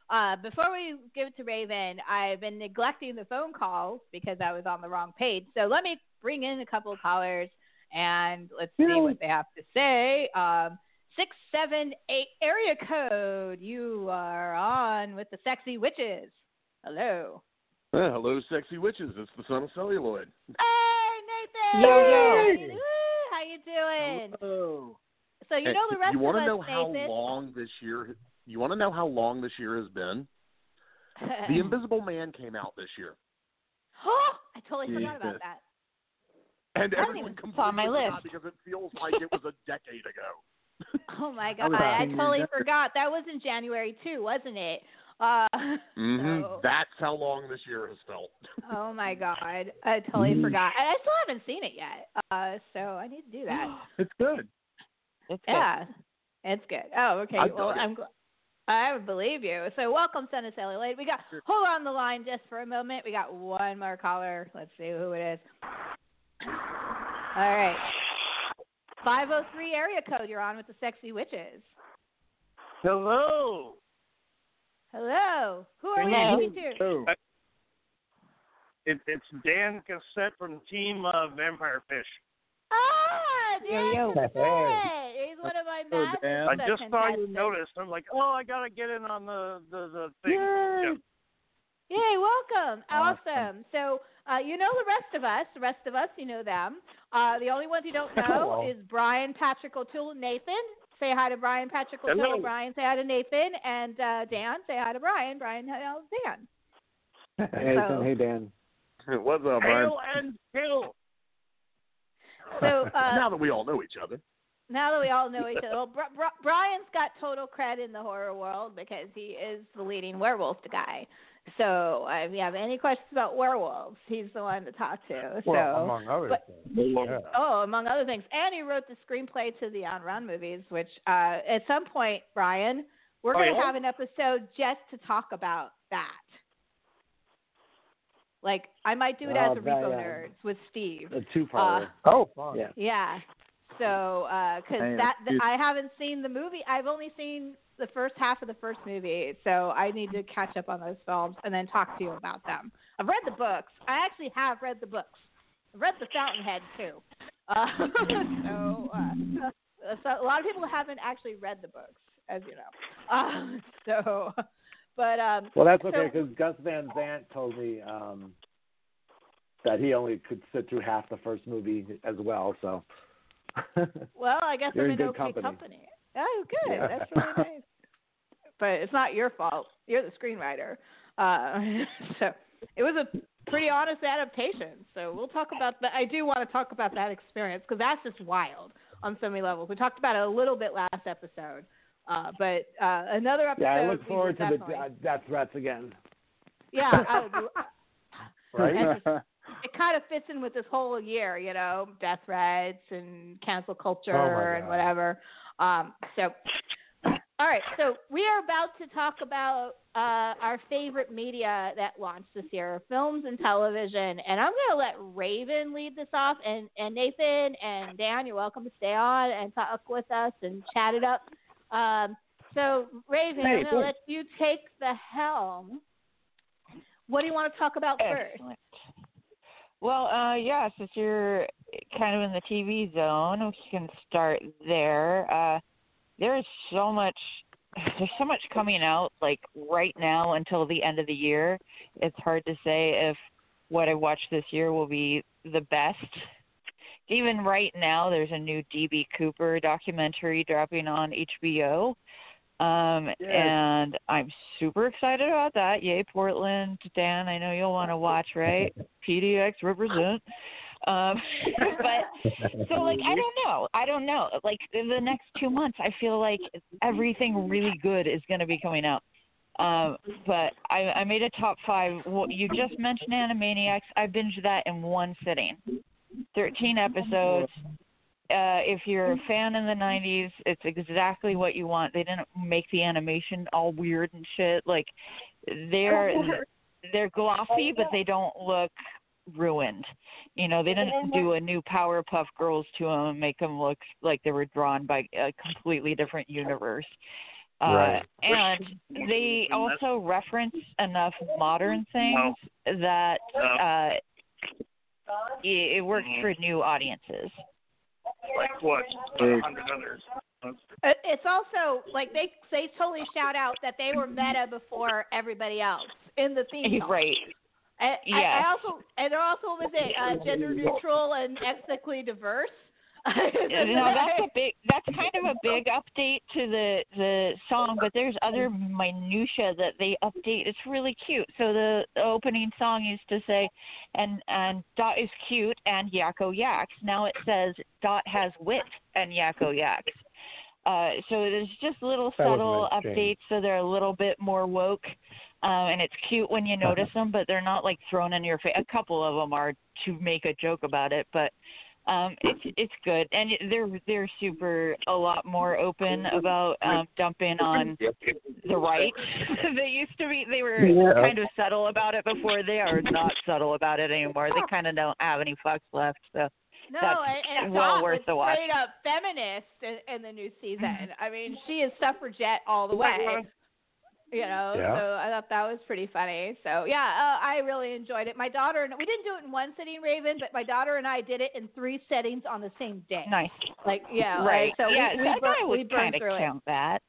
uh, before we give it to Raven, I've been neglecting the phone calls because I was on the wrong page. So let me bring in a couple of callers and let's see what they have to say. Um, six seven eight area code. You are on with the sexy witches. Hello. Uh, hello, sexy witches. It's the son of celluloid. Hey, Nathan. Yo, yo. Woo, How you doing? Hello. So you know the rest you of want to know how Nathan. long this year? You want to know how long this year has been? The Invisible Man came out this year, oh, I totally forgot about that. and Hasn't everyone even- It's on my list. because it feels like it was a decade ago. Oh my god, was I, totally that- forgot. That was in January too, wasn't it? Uh, hmm so- That's how long this year has felt. oh my god, I totally Mm. forgot. And I still haven't seen it yet, uh, so I need to do that. It's good. It's good. yeah, it's good. Oh, okay. I well. I'm. Gl- I would believe you. So welcome, Son of Cellulite. We got hold on the line just for a moment. We got one more caller. Let's see who it is. All right. 503 area code. You're on with the sexy witches. Hello. Hello. Who are we Hello. speaking to? It, it's Dan Cassette from Team uh, Vampire Fish. Ah, Dan Yo, yo. Cassette. He's one of my Hello, masters. I just saw you fantastic. noticed. I'm like, oh, I gotta get in on the the, the thing. Yay. Yeah. Yay, welcome. Awesome. Awesome. So, uh, you know the rest of us. The rest of us, you know them. Uh, the only ones you don't know Well. is Brian, Patrick O'Toole, Nathan. Say hi to Brian, Patrick O'Toole. Hello. Brian, say hi to Nathan. And uh, Dan, say hi to Brian. Brian, hello, Dan. Hey, So- hey Dan. What's up, Brian? Hail and kill. So, uh, now that we all know each other. now that we all know each other, well, Bri- Bri- Brian's got total cred in the horror world because he is the leading werewolf guy. So, uh, if you have any questions about werewolves, he's the one to talk to. So, among other but- things. Yeah. Oh, among other things. And he wrote the screenplay to the Ayn Rand movies, which uh, at some point, Brian, we're Oh, going to yeah? have an episode just to talk about that. Like, I might do it Oh, as a that, Repo yeah. Nerds with Steve. A two-parter. Oh, fun. yeah. Yeah. So, because Damn, that th- I haven't seen the movie. I've only seen the first half of the first movie, so I need to catch up on those films and then talk to you about them. I've read the books. I actually have read the books. I've read The Fountainhead too. Uh, so, uh, so a lot of people haven't actually read the books, as you know. Um, so, but um, Well, that's okay so- because Gus Van Sant told me um, that he only could sit through half the first movie as well. So. Well, I guess You're I'm in in good okay company. Oh, good. Yeah. That's really nice. But it's not your fault. You're the screenwriter. Uh, so it was a pretty honest adaptation. So we'll talk about that. I do want to talk about that experience because that's just wild on so many levels. We talked about it a little bit last episode. Uh, but uh, another episode. yeah, I look forward to the uh, death threats again. Yeah, I Right? Just- it kind of fits in with this whole year, you know, death threats and cancel culture Oh, and whatever. Um, so, all right, so we are about to talk about uh, our favorite media that launched this year, films and television. And I'm going to let Raven lead this off, and, and Nathan and Dan, you're welcome to stay on and talk with us and chat it up. Um, so, Raven, I'm going to let you take the helm. What do you want to talk about first? Excellent. Well, uh, yeah, since you're kind of in the TV zone, we can start there. Uh, there is so much, there's so much coming out like right now until the end of the year. It's hard to say if what I watched this year will be the best. Even right now, there's a new DB Cooper documentary dropping on HBO. Um, and I'm super excited about that. Yay, Portland, Dan. I know you'll want to watch, right? PDX represent. Um, but so like I don't know. I don't know. Like in the next two months, I feel like everything really good is going to be coming out. Um, but I, I made a top five. You just mentioned Animaniacs. I binged that in one sitting. Thirteen episodes uh, if you're a fan in the 90s, it's exactly what you want. They didn't make the animation all weird and shit. Like they're they're glossy, but they don't look ruined. You know, they didn't mm-hmm. do a new Powerpuff Girls to them and make them look like they were drawn by a completely different universe. Uh, Right. and they also reference enough modern things that uh, uh, it, it works mm-hmm. for new audiences. Like what? A mm. hundred others. Uh, it's also like they they totally shout out that they were meta before everybody else in the theme. song. Right. And I, Yes. I also and they're also was it uh, gender neutral and ethnically diverse. no, that's a big. That's kind of a big update to the the song, but there's other minutia that they update. It's really cute. So the, the opening song used to say, "and and Dot is cute and Yakko yaks." Now it says Dot has wit and Yakko yaks. Uh, so there's just little That subtle nice change. updates, so they're a little bit more woke. Um, and it's cute when you notice them, but they're not like thrown in your face. A couple of them are to make a joke about it, but um it's it's good. And they're they're super a lot more open about um dumping on the right. They used to be they were Yeah. kind of subtle about it before. They are not subtle about it anymore. They kind of don't have any fucks left so No, that's and, and well Dot worth the watch. straight up feminist in, in the new season. I mean, she is suffragette all the way. You know, Yeah. so I thought that was pretty funny. So yeah, uh, I really enjoyed it. My daughter and we didn't do it in one sitting, Raven, but my daughter and I did it in three settings on the same day. nice Like yeah, right Like, so yeah we, we, so bur- I we would burned kind of through it. count that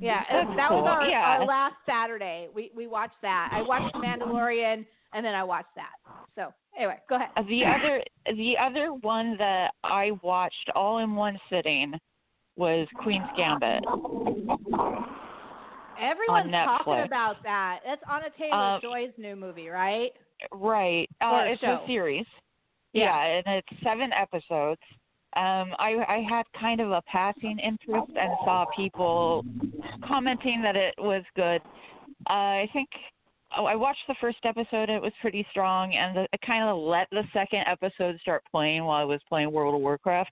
Yeah, That's that cool. was our, Yeah. our last Saturday. We we watched that. I watched Mandalorian and then I watched that. So anyway, go ahead. The other the other one that I watched all in one sitting was Queen's Gambit. Everyone's talking about that. That's Anya Taylor Um, Joy's new movie, right? Right. Uh, it's show. a series. Yeah. Yeah. and it's seven episodes. Um, I I had kind of a passing interest and saw people commenting that it was good. Uh, I think oh, I watched the first episode. It was pretty strong, and the, I kind of let the second episode start playing while I was playing World of Warcraft.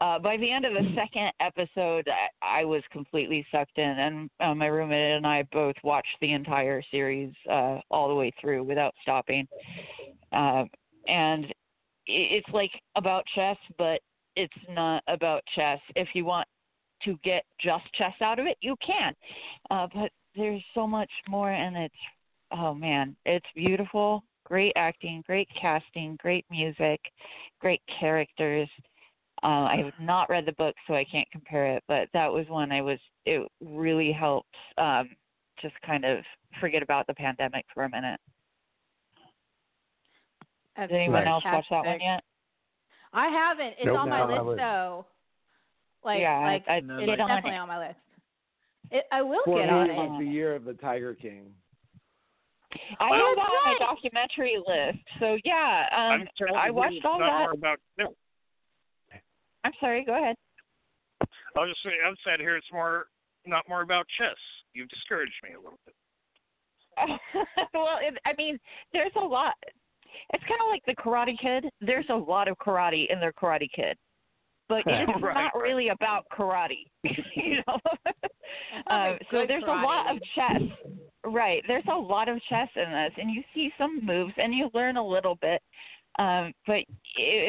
Uh, by the end of the second episode, I, I was completely sucked in, and uh, my roommate and I both watched the entire series uh, all the way through without stopping. Uh, and i- it's like about chess, but it's not about chess. If you want to get just chess out of it, you can. Uh, but there's so much more, and it's oh man, it's beautiful. Great acting, great casting, great music, great characters. Uh, I have not read the book, so I can't compare it, but that was one I was. It really helped um, just kind of forget about the pandemic for a minute. That's Did anyone else watch that one yet? I haven't. It's Nope, on my not on my list list. though. Like, Yeah, I- like I- it's get on definitely it. on my list. It, I will For get me, on it was it. the year of the Tiger King. I Oh, have that on my documentary list. So yeah, um, I watched all that. About, no, I'm sorry. Go ahead. I'll just say I'm sad here. It's more, not more about chess. You've discouraged me a little bit. well, it, I mean, there's a lot. It's kind of like the Karate Kid. There's a lot of karate in their Karate Kid, but it's Right, not right. really about karate. you know. not um, so there's a lot of chess. Right. There's a lot of chess in this, and you see some moves, and you learn a little bit. Um, but it,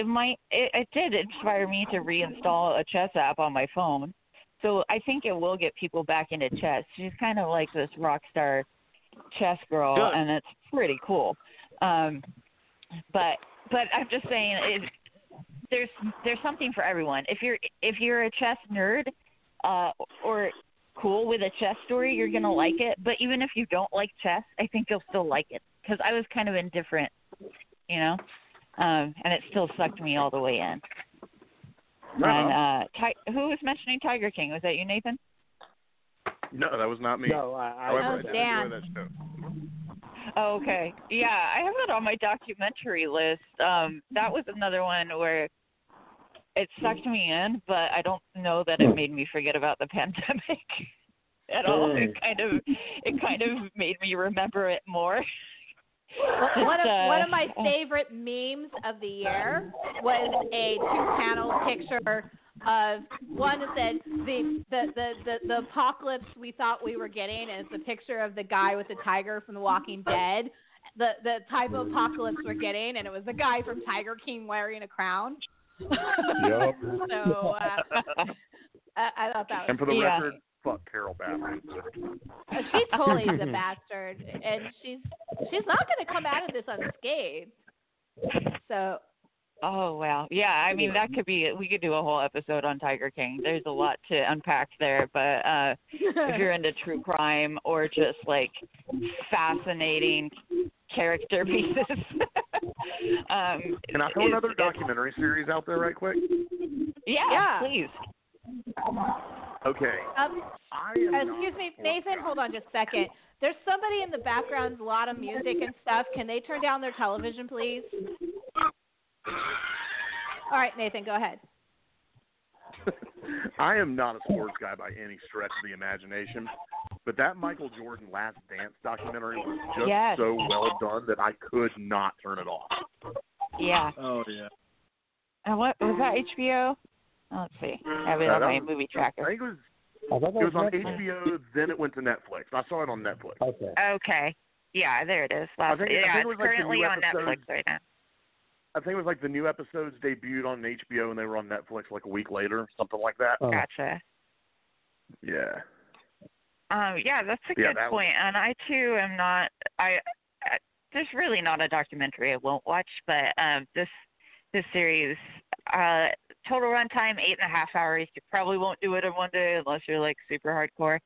it might. It, it did inspire me to reinstall a chess app on my phone. So I think it will get people back into chess. She's kind of like this rock star chess girl, Good. and it's pretty cool. Um, but but I'm just saying, it, there's there's something for everyone. If you're if you're a chess nerd, uh, or cool with a chess story, you're gonna like it. But even if you don't like chess, I think you'll still like it because I was kind of indifferent, you know, um, and it still sucked me all the way in. And uh, Ti- who was mentioning Tiger King? Was that you, Nathan? No, that was not me. No, I, I However, Oh, I did Dan. enjoy that show. Oh, okay. Yeah, I have that on my documentary list. Um, that was another one where it sucked me in, but I don't know that it made me forget about the pandemic at all. It kind of it kind of made me remember it more. Well, one of uh, one of my favorite memes of the year was a two-panel picture of one that said the the, the the the apocalypse we thought we were getting, and it's a picture of the guy with the tiger from The Walking Dead. The the type of apocalypse we're getting, and it was the guy from Tiger King wearing a crown. Yup. so uh, I, I thought that was And for the Yeah. record, fuck Carole Baskin. Uh, She totally is a bastard, and she's she's not going to come out of this unscathed. So Oh wow, yeah. I mean, that could be. We could do a whole episode on Tiger King. There's a lot to unpack there, but uh if you're into true crime or just like fascinating character pieces, um, Can I throw it's- another documentary series out there right quick? Yeah, Yeah. please. Okay. Um, I am excuse me, Nathan. guy. Hold on just a second. There's somebody in the background, a lot of music and stuff. Can they turn down their television, please? All right, Nathan, go ahead. I am not a sports guy by any stretch of the imagination, but that Michael Jordan Last Dance documentary was just Yes. so well done that I could not turn it off. Yeah. Oh yeah. And what was that HBO? Oh, let's see. I have it on my was- movie I tracker. think it was I thought it was on Netflix. HBO, then it went to Netflix. I saw it on Netflix. Okay. Okay. Yeah, there it is. I Last, think- I think it was it's like currently on Netflix right now. I think it was like the new episodes debuted on HBO and they were on Netflix like a week later, something like that. Oh. Gotcha. Yeah. Um, yeah, that's a Yeah, good that was- And I too am not. I, I there's really not a documentary I won't watch, but um, this this series, uh, total runtime eight and a half hours. You probably won't do it in one day unless you're like super hardcore.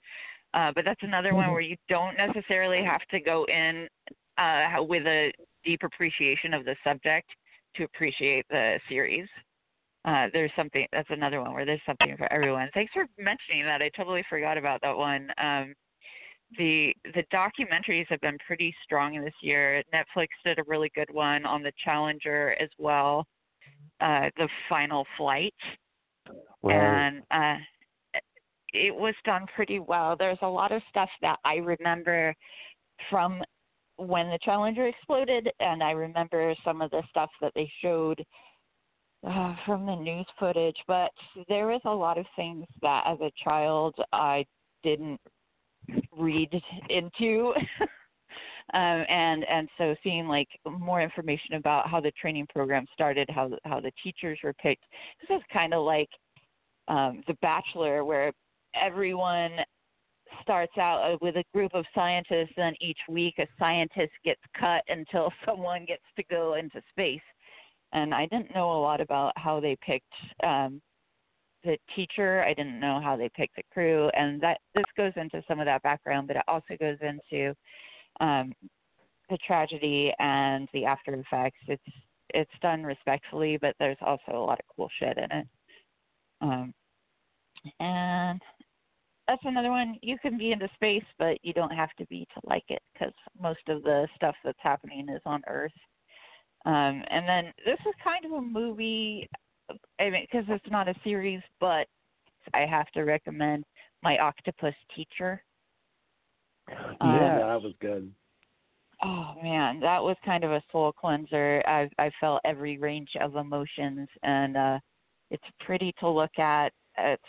Uh, but that's another one where you don't necessarily have to go in uh, with a deep appreciation of the subject to appreciate the series. Uh, there's something that's another one where there's something for everyone. Thanks for mentioning that. I totally forgot about that one. Um, the the documentaries have been pretty strong this year. Netflix did a really good one on the Challenger as well, uh, the Final Flight, and uh, it was done pretty well. There's a lot of stuff that I remember from when the Challenger exploded, and I remember some of the stuff that they showed uh, from the news footage. But there was a lot of things that, as a child, I didn't read into. um, and and so seeing like more information about how the training program started, how how the teachers were picked. This is kind of like um, The Bachelor, where everyone starts out uh, with a group of scientists, and each week a scientist gets cut until someone gets to go into space. And I didn't know a lot about how they picked um, the teacher. I didn't know how they picked the crew, and that this goes into some of that background, but it also goes into um, the tragedy and the after effects. It's it's done respectfully, but there's also a lot of cool shit in it. Um, and that's another one. You can be into space, but you don't have to be to like it because most of the stuff that's happening is on Earth. Um, and then this is kind of a movie, I mean, because it's not a series, but I have to recommend My Octopus Teacher. Um, yeah, that was good. Oh man, that was kind of a soul cleanser. I I felt every range of emotions, and uh, it's pretty to look at. It's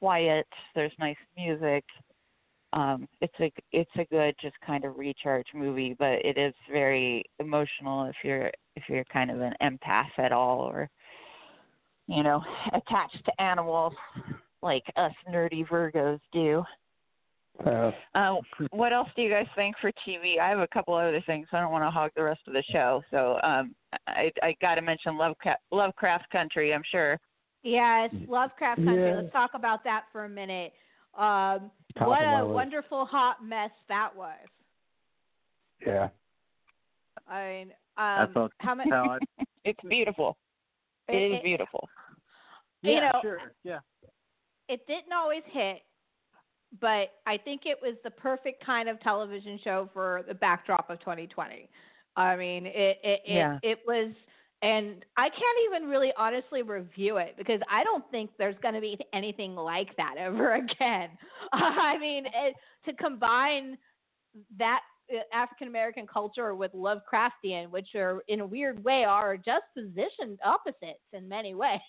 quiet. There's nice music. Um, it's a it's a good just kind of recharge movie, but it is very emotional if you're if you're kind of an empath at all, or you know attached to animals like us nerdy Virgos do. Uh, Uh, what else do you guys think for TV? I have a couple other things. I don't want to hog the rest of the show, so um, I I got to mention Lovecraft, Lovecraft Country. I'm sure. Yes, Lovecraft Country. Yeah. Let's talk about that for a minute. Um, what a wonderful hot mess that was. yeah. I mean, um, thought how many? how It's beautiful. It is it- beautiful. you yeah, know, sure. Yeah. it didn't always hit, but I think it was the perfect kind of television show for the backdrop of 2020. I mean, it it Yeah. it, it was, and I can't even really honestly review it because I don't think there's going to be anything like that ever again. I mean, it, to combine that African American culture with Lovecraftian, which are in a weird way are just positioned opposites in many ways,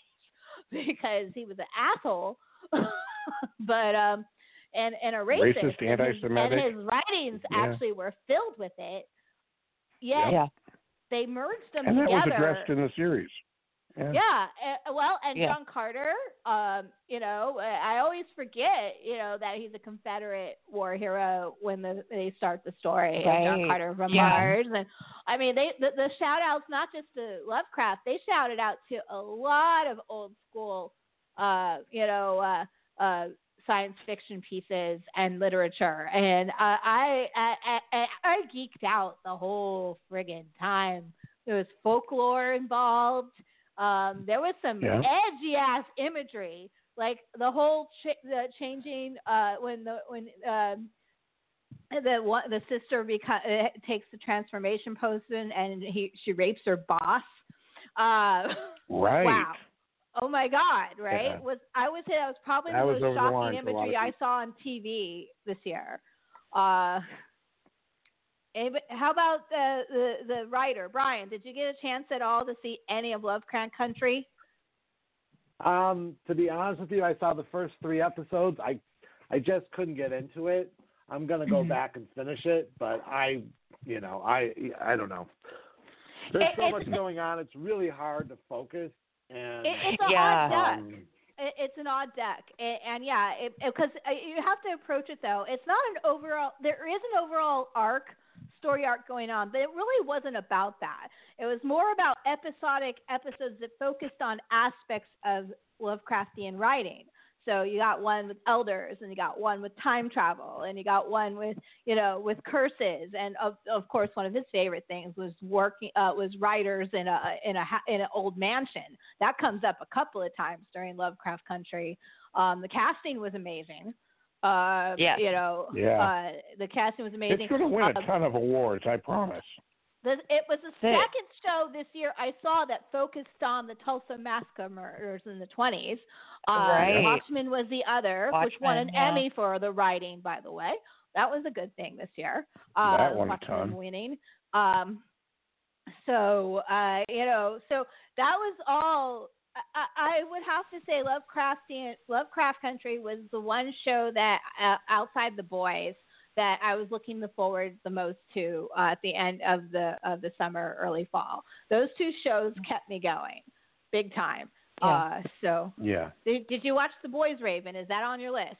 because he was an asshole, but um, and and a racist, Racist, and his- anti-Semitic. and his writings Yeah. actually were filled with it. Yet Yeah. They merged them And that was together. addressed in the series. Yeah. Yeah, uh, well, and Yeah. John Carter, um, you know, uh, I always forget, you know, that he's a Confederate war hero when the, they start the story. of John Carter from Yeah. Mars, and I mean, they the, the shout outs not just to Lovecraft, they shouted out to a lot of old school, uh, you know, uh, uh, science fiction pieces and literature, and uh, I, I I I geeked out the whole friggin' time. There was folklore involved Um, there was some Yeah. edgy ass imagery, like the whole ch- the changing uh, when the when um, the one the sister beca- uh, takes the transformation potion and he she rapes her boss. Uh, Right. Wow. Oh my God! Right? Yeah. Was I would say that was probably That the most the shocking for a lot of imagery I saw on TV this year. Uh, how about the, the the writer Brian? Did you get a chance at all to see any of Lovecraft Country? Um, to be honest with you, I saw the first three episodes. I I just couldn't get into it. I'm gonna go Mhm. back and finish it, but I, you know, I I don't know. There's so much going on. It's really hard to focus. And It, it's an Yeah. odd deck. um, It, it's an odd deck, and, and yeah, because you have to approach it though. It's not an overall. There is an overall arc, story arc going on, but it really wasn't about that. It was more about episodic episodes that focused on aspects of Lovecraftian writing. So you got one with elders, and you got one with time travel, and you got one with you know with curses, and of of course one of his favorite things was working uh, was writers in a in a in an old mansion. That comes up a couple of times during Lovecraft Country. Um, the casting was amazing. Uh, Yes. you know, Yeah. uh, the casting was amazing. It's going to win a Uh, ton of awards, I promise. The, it was the Sick. second show this year I saw that focused on the Tulsa massacre murders in the 20s. Uh, Right. Watchmen was the other, which won an yeah. Emmy for the writing, by the way. That was a good thing this year. Uh, That won a Watchmen ton. winning. Um, so uh, you know, so that was all. I, I would have to say Lovecraftian Lovecraft Country was the one show that uh, outside the boys that I was looking the forward the most to uh, at the end of the of the summer, early fall. Those two shows kept me going, big time. Yeah. Uh, so, Yeah. did, did you watch The Boys, Raven? Is that on your list?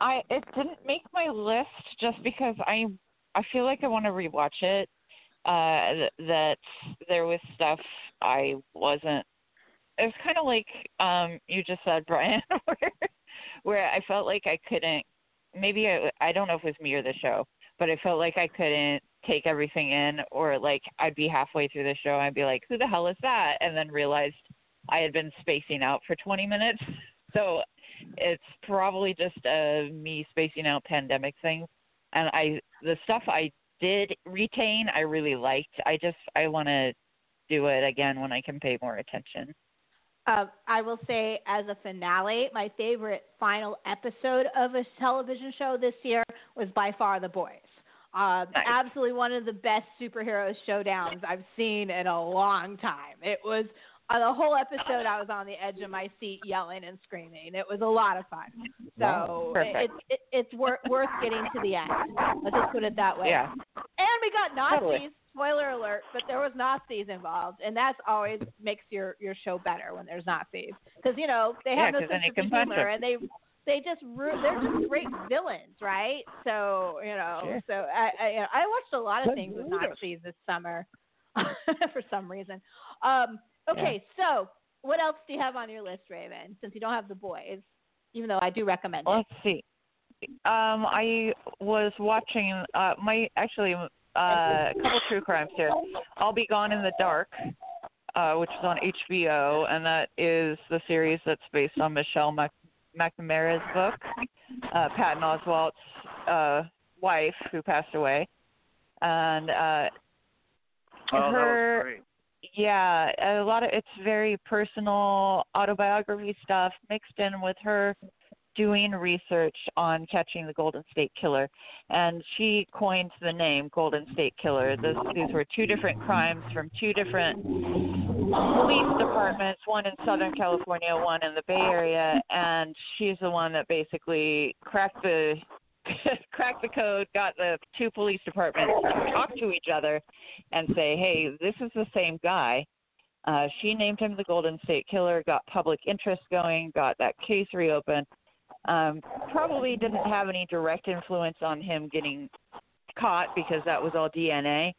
I it didn't make my list just because I I feel like I want to rewatch it. Uh, th- that there was stuff I wasn't. It was kind of like um you just said, Brian, where where I felt like I couldn't. Maybe I I don't know if it was me or the show, but I felt like I couldn't take everything in, or like I'd be halfway through the show and I'd be like, "Who the hell is that?" and then realized I had been spacing out for 20 minutes. So it's probably just a me spacing out pandemic thing and i the stuff i did retain i really liked i just i want to do it again when i can pay more attention Uh, I will say, as a finale, my favorite final episode of a television show this year was by far The Boys. Uh, Nice. Absolutely one of the best superhero showdowns I've seen in a long time. It was uh, the whole episode. I was on the edge of my seat, yelling and screaming. It was a lot of fun. So it, it, it's wor- worth getting to the end. Let's just put it that way. yeah And we got Nazis. Totally. Spoiler alert, but there was Nazis involved, and that's always makes your your show better when there's Nazis, because you know they have no 'cause then sense of humor, and they they just they're just great villains, right? So you know, Sure. so I I, you know, I watched a lot of Let's things with. Nazis this summer for some reason. Um, okay, so what else do you have on your list, Raven? Since you don't have the boys, even though I do recommend it. let's see um i was watching uh my actually uh a couple true crimes here i'll be gone in the dark uh which is on hbo and that is the series that's based on michelle Mac- mcnamara's book uh patton oswalt's uh wife who passed away and uh Oh, that her was great. yeah, a lot of it's very personal autobiography stuff mixed in with her doing research on catching the Golden State Killer, and she coined the name Golden State Killer. This, these were two different crimes from two different police departments, one in Southern California, one in the Bay Area, and she's the one that basically cracked the cracked the code, got the two police departments to talk to each other and say, "Hey, this is the same guy." Uh, she named him the Golden State Killer, got public interest going, got that case reopened. Um, probably didn't have any direct influence on him getting caught because that was all DNA.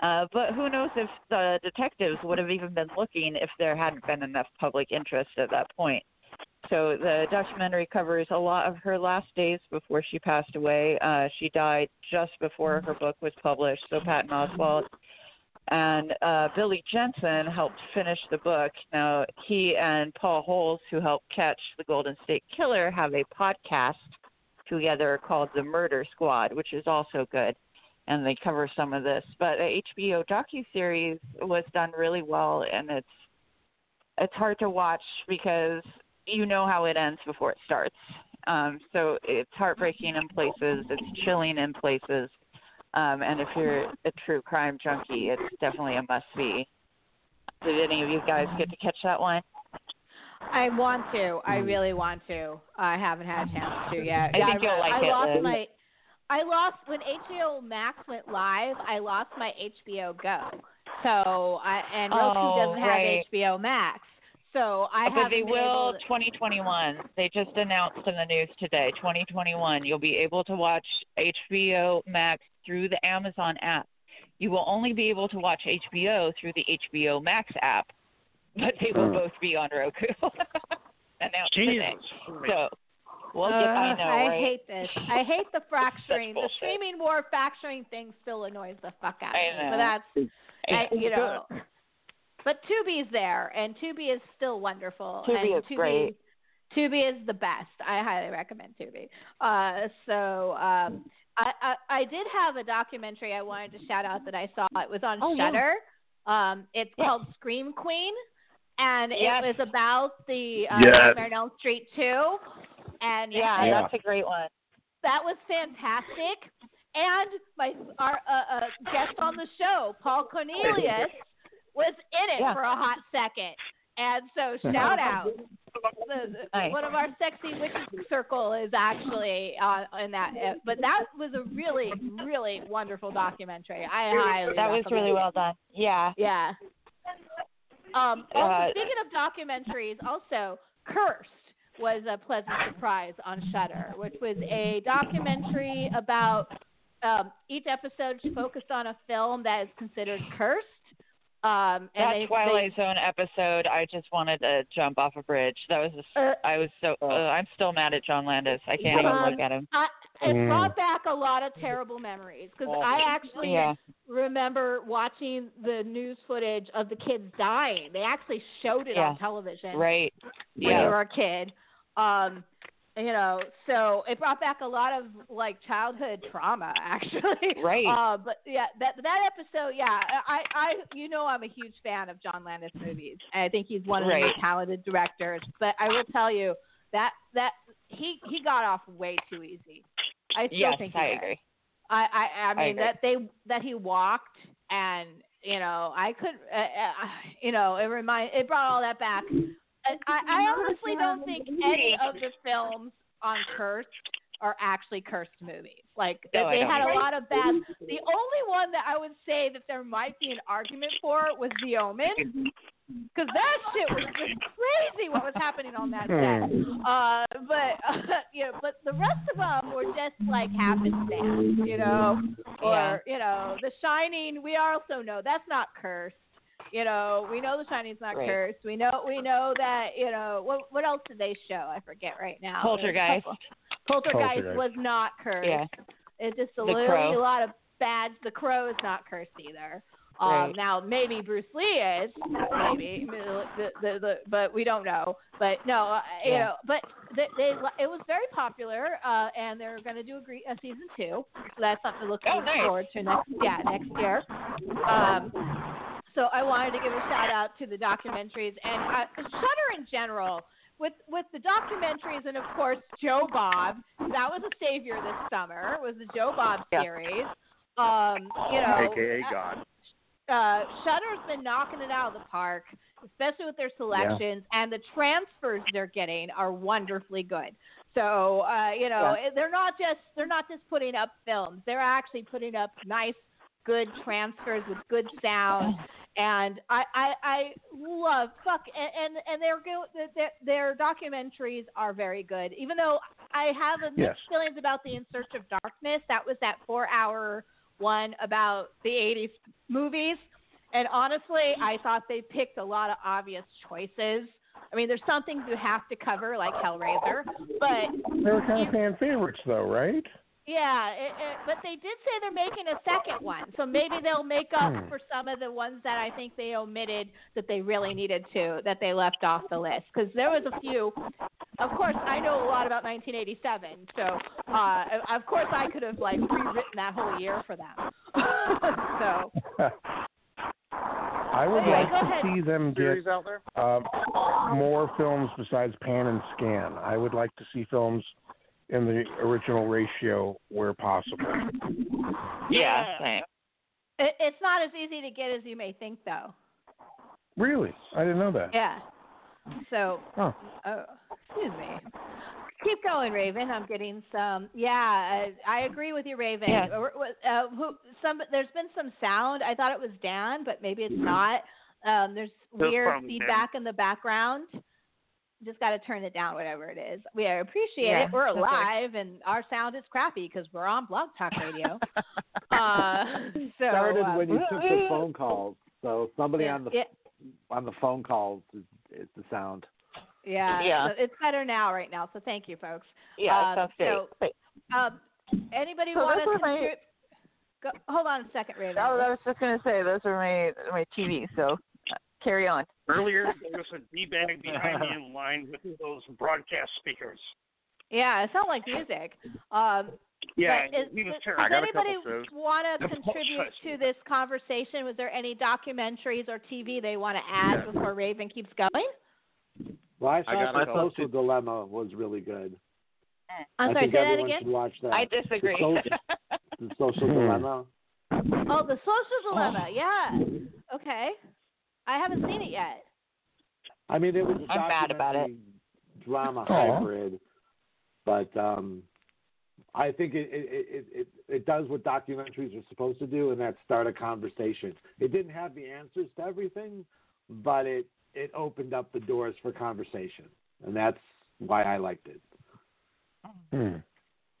Uh, but who knows if the detectives would have even been looking if there hadn't been enough public interest at that point. So the documentary covers a lot of her last days before she passed away. Uh, she died just before her book was published. So Patton Oswalt and uh, Billy Jensen helped finish the book. Now he and Paul Holes, who helped catch the Golden State Killer, have a podcast together called The Murder Squad, which is also good, and they cover some of this. But a HBO docu series was done really well, and it's it's hard to watch because you know how it ends before it starts. Um, so it's heartbreaking in places, it's chilling in places, um, and if you're a true crime junkie, it's definitely a must see. Did any of you guys get to catch that one? I want to. I really want to. I haven't had a chance to yet. I Yeah, think you'll like I it, lost Liz. my. I lost when HBO Max went live. I lost my HBO Go. So I and Roku Oh, doesn't right. have HBO Max. So I but they will to- 2021. They just announced in the news today, 2021. You'll be able to watch HBO Max through the Amazon app. You will only be able to watch HBO through the HBO Max app, but they will Hmm. both be on Roku. announced today. Jesus. So we'll get. I Ugh, know, I right? hate this. I hate the fracturing. the streaming war fracturing thing still annoys the fuck out of I me. know. But that's I, you know. But Tubi's there, and Tubi is still wonderful. Tubi and is Tubi, great. Tubi is the best. I highly recommend Tubi. Uh, so um, I, I I did have a documentary I wanted to shout out that I saw. It was on Oh, yeah. Shudder. Um, it's Yes. called Scream Queen, and Yes. it was about the uh, Yes. Nightmare Street two. And Yeah, it- Yeah. that's a great one. that was fantastic. And my our uh, uh, guest on the show, Paul Cornelius, was in it Yeah. for a hot second. And so shout out. The. One of our sexy witches circle is actually uh, in that. Uh, but that was a really, really wonderful documentary. I highly That was really it. well done. Yeah. Yeah. Um, also, Uh, speaking of documentaries, also Cursed was a pleasant surprise on Shudder, which was a documentary about um, each episode focused on a film that is considered cursed. Um, and That they, Twilight Zone episode, I just wanted to jump off a bridge. That was, a, Uh, I was so, uh, I'm still mad at John Landis. I can't even Um, look at him. I, it Mm. brought back a lot of terrible memories because I actually Yeah. remember watching the news footage of the kids dying. They actually showed it Yeah. on television. Right. when you were a kid. Um, you know, so it brought back a lot of like childhood trauma, actually. Right. Uh, but yeah, that that episode, yeah, I, I, you know, I'm a huge fan of John Landis movies. and I think he's one of the Right. most talented directors. But I will tell you that that he he got off way too easy. I still Yes, think he I did. agree. I, I, I I mean agree. that they that he walked and you know I could uh, uh, you know it remind it brought all that back. I, I honestly don't think any of the films on Cursed are actually cursed movies. Like No, they had a lot of bad. The only one that I would say that there might be an argument for was The Omen. Because that shit was just crazy what was happening on that set. Uh, but uh, you know, but the rest of them were just like happenstance, you know, or you know, The Shining. We also know that's not cursed. You know, we know The Shining's not Right. cursed. We know we know that you know what what else did they show? I forget right now. Poltergeist. Poltergeist, Poltergeist. was not cursed. Yeah. It's just a The really Crow. a lot of bad. The Crow is not cursed either. Um, Right. Now maybe Bruce Lee is, maybe, the, the, the, but we don't know. But no, uh, you know, but they, they it was very popular, uh, and they're going to do a, gre- a season two. So that's something to look Oh, nice. forward to next, yeah, next year. Um, so I wanted to give a shout out to the documentaries and uh, Shudder in general. With with the documentaries and of course Joe Bob, that was a savior this summer. Was the Joe Bob series? Um, you know, AKA God. uh, Shudder's been knocking it out of the park, especially with their selections and the transfers they're getting are wonderfully good. So uh, you know they're not just they're not just putting up films; they're actually putting up nice, good transfers with good sound. And I, I, I love fuck and and, and their, go- their their documentaries are very good. Even though I have a mixed Yes. feelings about the In Search of Darkness, that was that four hour one about the 80s movies. And honestly, I thought they picked a lot of obvious choices. I mean, there's some things you have to cover, like Hellraiser, but They were kind of fan favorites, though, right? Yeah, it, it, but they did say they're making a second one, so maybe they'll make up Hmm. for some of the ones that I think they omitted that they really needed to, that they left off the list. Because there was a few. Of course, I know a lot about 1987, so uh, of course I could have like rewritten that whole year for them. so I would Yeah, like to ahead. see them get Series out there. um, more films besides Pan and Scan. I would like to see films in the original ratio where possible. Yeah, same. it, it's not as easy to get as you may think, though. Really? I didn't know that. Yeah. So Huh. Oh, excuse me. Keep going, Raven. I'm getting some. Yeah, uh, I agree with you, Raven. Yeah. Uh, who, some there's been some sound. I thought it was Dan, but maybe it's not. Um, there's weird from Dan. feedback in the background. Just got to turn it down, whatever it is. We appreciate Yeah, it. We're okay. alive, and our sound is crappy because we're on Blog Talk Radio. uh, so started uh, when you took the phone calls. So somebody yeah, on the yeah, on the phone calls is, is the sound. yeah, Yeah. so it's better now, right now. So thank you, folks. Yeah, Um, sounds great. so- Um, anybody So want to were my- Go, hold on a second, Raven. Oh, I was just gonna say those are my my TV. So uh, carry on. Earlier, there was a d-bag behind me in line with those broadcast speakers. Yeah, it sounded like music. Um, Yeah, is, he was does, terrible. does I got a couple anybody want to contribute to this conversation? Was there any documentaries or TV they want to add Yeah. before Raven keeps going? Well, I I thought got the social couple. dilemma was really good. I'm I sorry, think say that again. watch that. I disagree. The, so- the social dilemma. Oh, the social dilemma. Yeah. Okay. I haven't seen it yet. I mean, it was a I'm mad about it. documentary drama Aw. hybrid, but um, I think it it, it it it does what documentaries are supposed to do, and that start a conversation. It didn't have the answers to everything, but it it opened up the doors for conversation, and that's why I liked it. Hmm.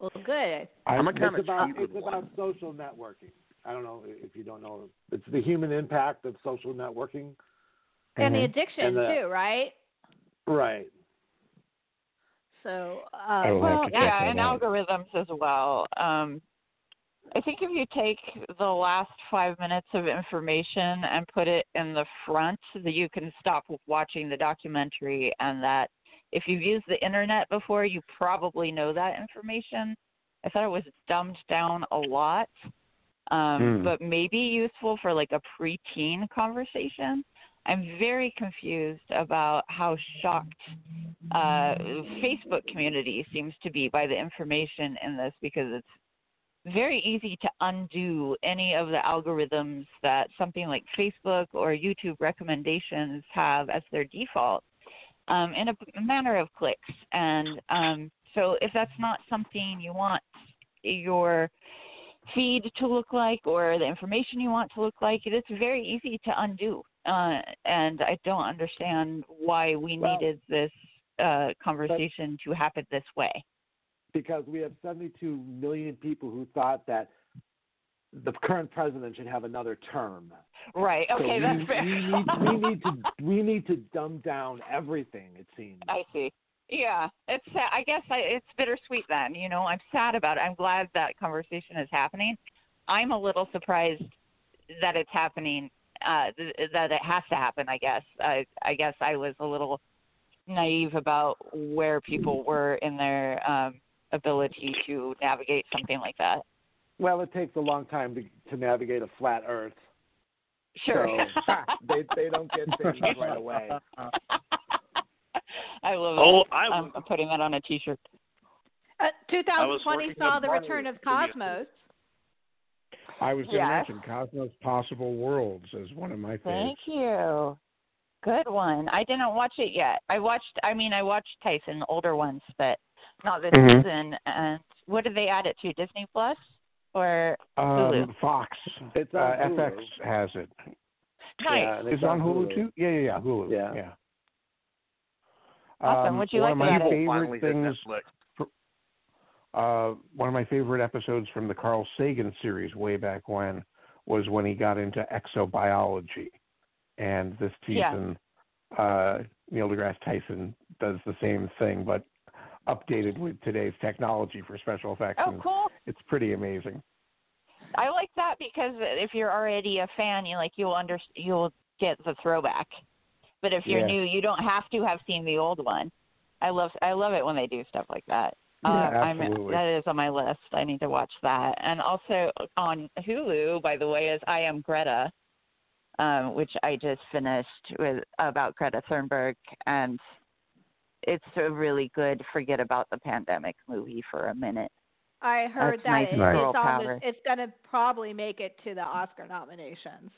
Well, good. I'm a It's kind of about it's about social networking. I don't know if you don't know. It's the human impact of social networking. And the Mhm. addiction And the- too, right? Right. So, uh, I will have Well, to yeah, and out. algorithms as well. Um, I think if you take the last five minutes of information and put it in the front, that you can stop watching the documentary, and that if you've used the internet before, you probably know that information. I thought it was dumbed down a lot, um, Hmm. but maybe useful for like a preteen conversation. I'm very confused about how shocked uh, Facebook community seems to be by the information in this because it's very easy to undo any of the algorithms that something like Facebook or YouTube recommendations have as their default um, in a manner of clicks. And um, so, if that's not something you want your feed to look like or the information you want to look like, it is very easy to undo. Uh, and I don't understand why we Well- needed this uh, conversation to happen this way. because we have 72 million people who thought that the current president should have another term. Right. So Okay, we, that's fair. we need we need to we need to dumb down everything. It seems. I see. Yeah, it's. I guess I, it's bittersweet. Then you know, I'm sad about it. I'm glad that conversation is happening. I'm a little surprised that it's happening. Uh, th- that it has to happen. I guess. I, I guess I was a little naive about where people were in their um, ability to navigate something like that. Well, it takes a long time to to navigate a flat Earth. Sure. So they they don't get things right away. I love Oh, it. I I'm was- putting that on a T-shirt. uh, 2020 saw the return of Cosmos. I was going to Yes. mention Cosmos Possible Worlds as one of my favorites. Thank you. Good one. I didn't watch it yet. I watched. I mean, I watched Tyson, the older ones, but not this Mhm. season. And what did they add it to? Disney Plus or Hulu? Um, Fox. It's uh, on FX has it. nice. Yeah, and It's on Hulu, too. Yeah, yeah, yeah. Hulu. Yeah. yeah. Awesome. Um, What'd you one like of my about it? favorite Finally hit things Netflix. uh, one of my favorite episodes from the Carl Sagan series way back when was when he got into exobiology, and this Yeah. uh, Neil deGrasse Tyson does the same thing, but updated with today's technology for special effects. Oh, and cool. it's pretty amazing. I like that because if you're already a fan, you like you'll under you'll get the throwback. But if you're Yeah. new, you don't have to have seen the old one. I love I love it when they do stuff like that. Yeah, uh, I'm, absolutely. that is on my list. I need to watch that. And also on Hulu, by the way, is I Am Greta, um, which I just finished with about Greta Thunberg, and it's a really good forget about the pandemic movie for a minute. I heard That's that nice it- it's on it's gonna probably make it to the Oscar nominations.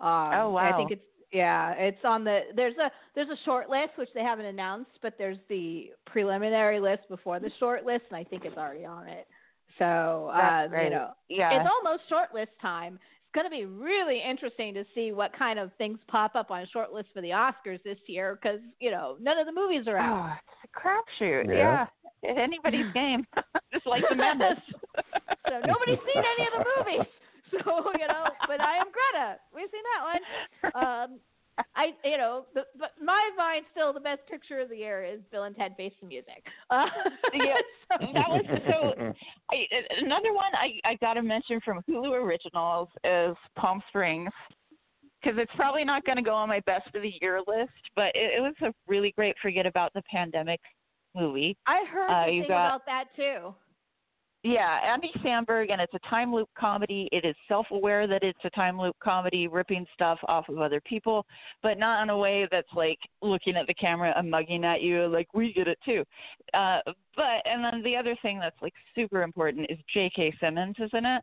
Um, Oh, I think wow. it's yeah, it's on the there's a there's a short list which they haven't announced, but there's the preliminary list before the short list, and I think it's already on it. So uh, you know, Yeah. it's almost short list time. It's going to be really interesting to see what kind of things pop up on short list for the Oscars this year because you know none of the movies are out. Oh, it's a crapshoot. Yeah. Yeah. At anybody's game. Just like the madness. so nobody's seen any of the movies. So you know, but I am Greta. We've seen that one. Um, I you know, the, but my mind still the best picture of the year is Bill and Ted Face the Music. Uh, yeah, that was so. I, another one I I got to mention from Hulu Originals is Palm Springs because it's probably not going to go on my best of the year list, but it, it was a really great forget about the pandemic movie. I heard Uh, you got- about that too. Yeah, Andy Samberg, and it's a time loop comedy. It is self aware that it's a time loop comedy, ripping stuff off of other people, but not in a way that's like looking at the camera and mugging at you, like we get it too. Uh, but, and then the other thing that's like super important is J.K. Simmons is in it.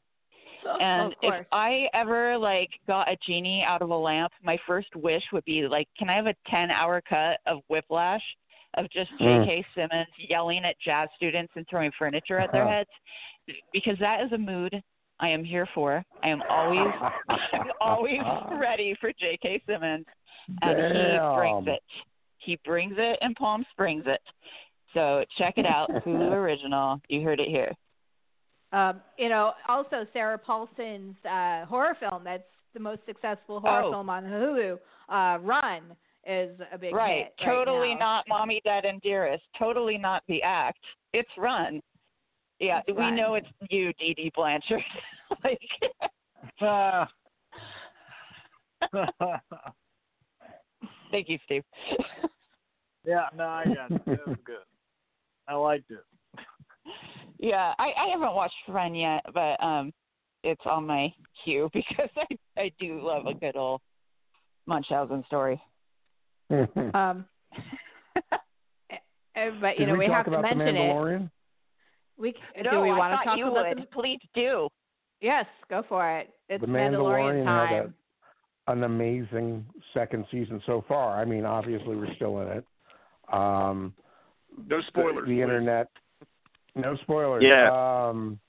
And of if. I ever like got a genie out of a lamp, my first wish would be like, can I have a 10 hour cut of Whiplash of just Mm. J.K. Simmons yelling at jazz students and throwing furniture at their heads? Because that is a mood I am here for. I am always, I'm always ready for J.K. Simmons, and he brings it. He brings it, and Palm Springs it. So check it out, Hulu original. You heard it here. Um, you know, also Sarah Paulson's uh, horror film that's the most successful horror Oh. film on Hulu, uh, Run, is a big right. hit. right Totally now. not Mommy, Dad, and Dearest. Totally not the act. It's Run. Yeah, It's we Run. know it's you, Dee Dee Blanchard. like, Ah. thank you, Steve. yeah, no, I got it. That was good. I liked it. yeah, I, I haven't watched Run yet, but um, it's on my queue because I I do love a good old Munchausen story. Um, eh, but you Did know, we, we, have to mention it. We c- no, do we I want to talk you about would. the? Please do. Yes, go for it. It's the Mandalorian, Mandalorian had time. a, an amazing second season so far. I mean, obviously we're still in it. Um, No spoilers. The, please. internet. No spoilers. Yeah. Um,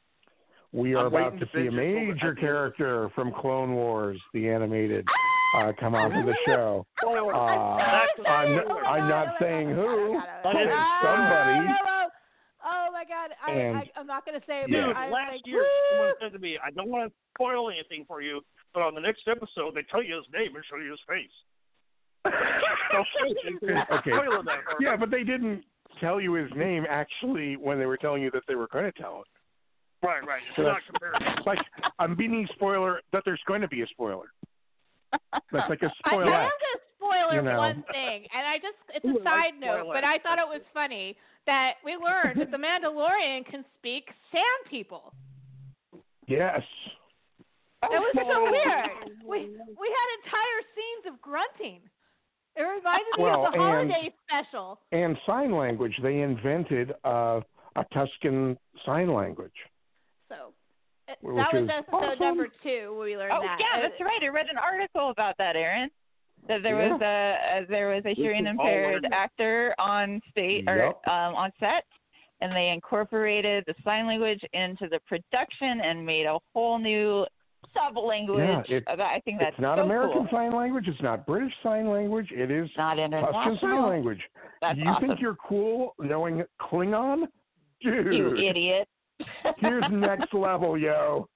we are I'm about to to see a finish it till the- major character from Clone Wars, the animated, uh, come onto the show. Uh, I'm, a n- spoiler. I'm not saying who, But but it's it's Oh, somebody. no, no. Oh my God! I, And- I I'm not going to say it. But Dude, I was last like, year "Woo!" someone said to me, I don't want to spoil anything for you, but on the next episode they tell you his name and show you his face. okay, Okay. Spoiler that for me. Yeah, but they didn't tell you his name actually when they were telling you that they were going to tell it. Right, right. It's So not that's comparison. like I'm being spoiler that there's going to be a spoiler. That's like a I, I am spoiler. going to spoiler You know. one thing, and I just it's Ooh, a I like side note, but I thought it was funny that we learned that the Mandalorian can speak Sand people. Yes. That was so weird. We we had entire scenes of grunting. It reminded me Well, of the and- holiday special. And sign language. They invented uh, a Tusken sign language. So uh, Which that was is episode awesome. number two. We learned Oh that. yeah, Uh, that's right. I read an article about that, Aaron. That there was a, a there was a hearing impaired actor on state or um, on set, and they incorporated the sign language into the production and made a whole new sub language. Yeah, it- I think that's it's not so American cool. sign language. It's not British sign language. It is Not Tusken international. sign language. That's you awesome. think you're cool knowing Klingon? Dude, you idiot. Here's next level, yo.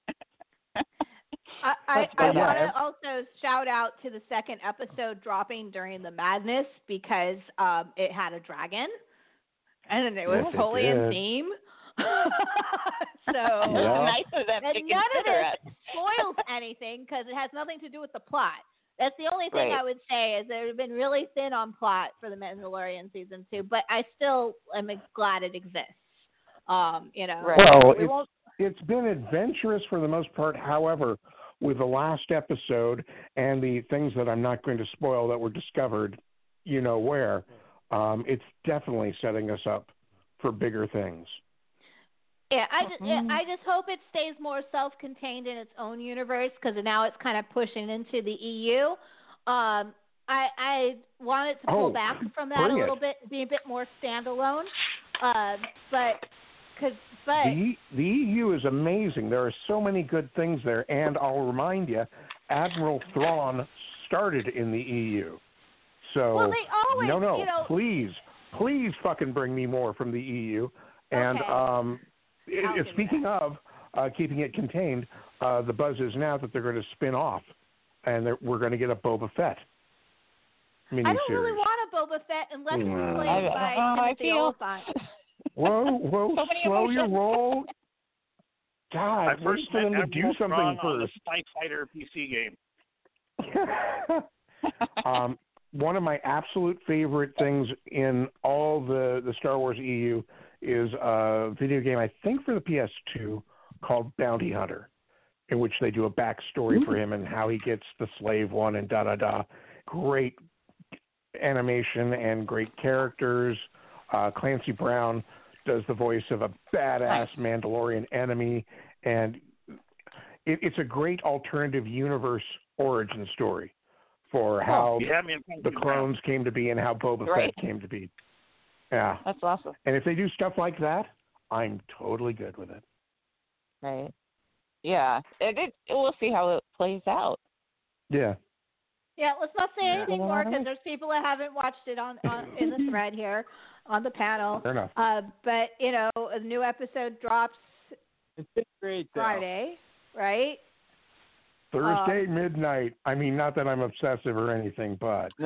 I, I, I yeah, want to also shout out to the second episode dropping during the madness because um, it had a dragon and it was Yes, it totally in theme. so Yeah. Nice of them and to none of this spoils anything because it has nothing to do with the plot. That's the only thing Right. I would say is they've been really thin on plot for the Mandalorian season two, but I still am glad it exists. Um, you know, Well, we it's, won't it's been adventurous for the most part. However, with the last episode and the things that I'm not going to spoil that were discovered, you know where, um, it's definitely setting us up for bigger things. Yeah, I just I just hope it stays more self-contained in its own universe because now it's kind of pushing into the EU. Um, I I want it to pull Oh, back from that bring a it. little bit, be a bit more standalone. Um, but because but The, the EU is amazing. There are so many good things there, and I'll remind you, Admiral Thrawn started in the EU. So Well, they always, no, no, you know- please, please, fucking bring me more from the EU. And Okay. um, it, I'll speaking of uh, keeping it contained, uh, the buzz is now that they're going to spin off, and that we're going to get a Boba Fett miniseries. I don't really want a Boba Fett unless it's played I- by I Timothy feel- Olyphant. Whoa, whoa, So many slow your roll. God, I wait first for them met to do something Thrawn the first. TIE Fighter PC game. um, one of my absolute favorite things in all the the Star Wars EU is a video game I think for the PS2 called Bounty Hunter, in which they do a backstory for him and how he gets the slave one and da da da. Great animation and great characters. Uh, Clancy Brown does the voice of a badass Mandalorian enemy, and it, it's a great alternative universe origin story for oh, how Oh, yeah, man, thank the you, clones came to be and how Boba Right. Fett came to be. Yeah, That's awesome. and if they do stuff like that, I'm totally good with it. Right. Yeah. It, it, we'll see how it plays out. Yeah. Yeah, let's not say Yeah. anything more because there's people that haven't watched it on, on in the thread here on the panel. Fair enough. Uh, but you know, a new episode drops It's been great though. Friday, right? Thursday midnight. I mean, not that I'm obsessive or anything, but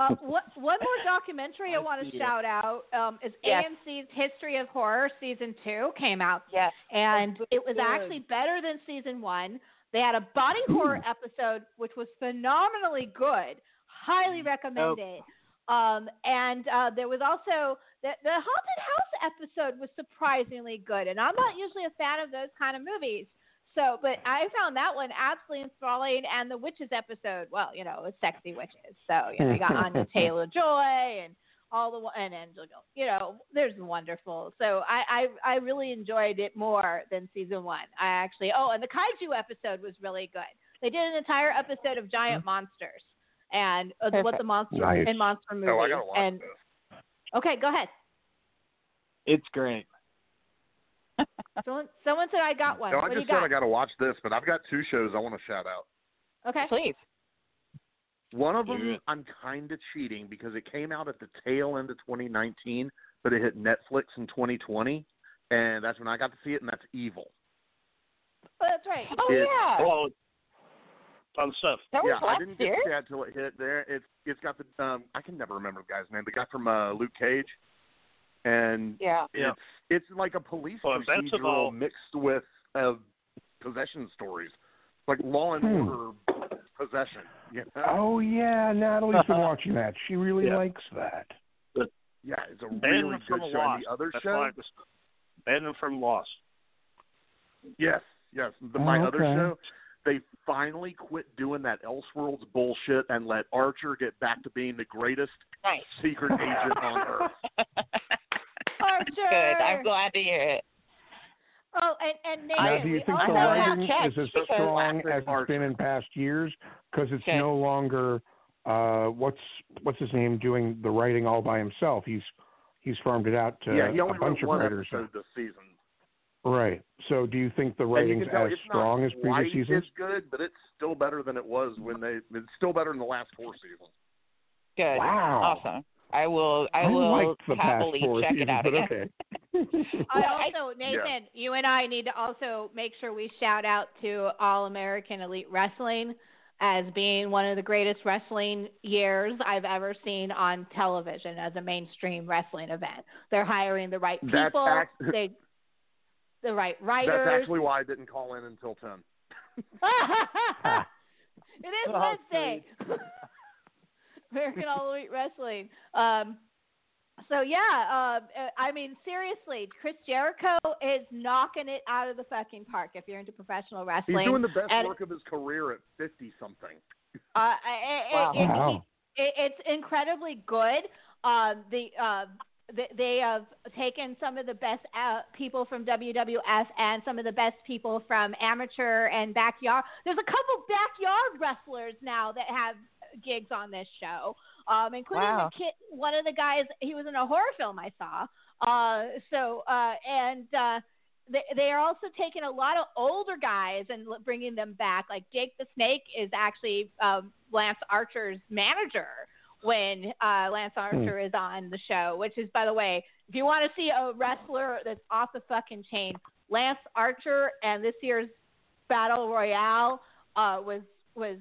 Uh, what, one more documentary I want to see it. shout out um, is Yes. AMC's History of Horror season two came out, Yes. and it was good. actually better than season one. They had a body horror episode which was phenomenally good. Highly recommend it. Um, and uh, there was also the, the haunted house episode was surprisingly good, and I'm not usually a fan of those kind of movies. So, but I found that one absolutely enthralling, and the witches episode. Well, you know, it was sexy witches. So you know, you got Anya Taylor Joy and all the and Angela. You know, there's wonderful. So I, I I really enjoyed it more than season one. I actually. Oh, and the kaiju episode was really good. They did an entire episode of giant monsters and uh, what the monster Nice. in monster movie. Oh, I gotta watch and this. okay, go ahead. It's great. Someone someone said I got one. No, I what just said got? I got to watch this, but I've got two shows I want to shout out. okay. Please. One of them it. I'm kind of cheating because it came out at the tail end of 2019, but it hit Netflix in 2020, and that's when I got to see it, and that's Evil. Oh, that's right. Oh, It- yeah. Well, fun stuff. That was yeah, I didn't get year. to see it until it hit there. It's it's got the um I can never remember the guy's name, the guy from uh, Luke Cage, and Yeah. Yeah. it's it's like a police Well, procedural about- mixed with uh, possession stories, like Law and Hmm. Order possession. You know? oh yeah, Natalie's been watching that. She really Yeah. likes that. Yeah, it's a Banned really good show. Lost. And the other That's show, why I was banned from Lost. yes, yes, the, Oh, my other show, they finally quit doing that Elseworlds bullshit and let Archer get back to being the greatest Nice. secret agent on Earth. Archer. Good. I'm glad to hear it. Oh, and and Nathan, Now, do you think the writing is as strong as it's been in past years? Because it's Okay. no longer uh, what's what's his name doing the writing all by himself. He's he's farmed it out to yeah, he a only bunch wrote of one writers. episode this season. Right. So, do you think the And you writing's tell as strong as previous quite seasons? as good, but it's still better than it was when they. It's still better than the last four seasons. Good. Wow. Awesome. I will. I, I will liked happily check seasons, it out again. okay. I also, Nathan, you and I need to also make sure we shout out to All American Elite Wrestling. as being one of the greatest wrestling years I've ever seen on television as a mainstream wrestling event. They're hiring the right That's people, act- they the right writers. That's actually why I didn't call in until ten. it is Oh, Wednesday. American All Elite Wrestling. Um, so yeah, uh, I mean seriously, Chris Jericho is knocking it out of the fucking park. If you're into professional wrestling, He's doing the best And, work of his career at fifty something. Uh, it, Wow. it, it, Wow. it, it's incredibly good. Um, the uh, they, they have taken some of the best people from WWF and some of the best people from amateur and backyard. There's a couple backyard wrestlers now that have gigs on this show, um, including Wow. the kid. One of the guys, he was in a horror film I saw. Uh, so uh, and uh, they, they are also taking a lot of older guys and bringing them back. Like Jake the Snake is actually um, Lance Archer's manager when uh, Lance Archer is on the show. Which is, by the way, if you want to see a wrestler that's off the fucking chain, Lance Archer and this year's Battle Royale uh, was was.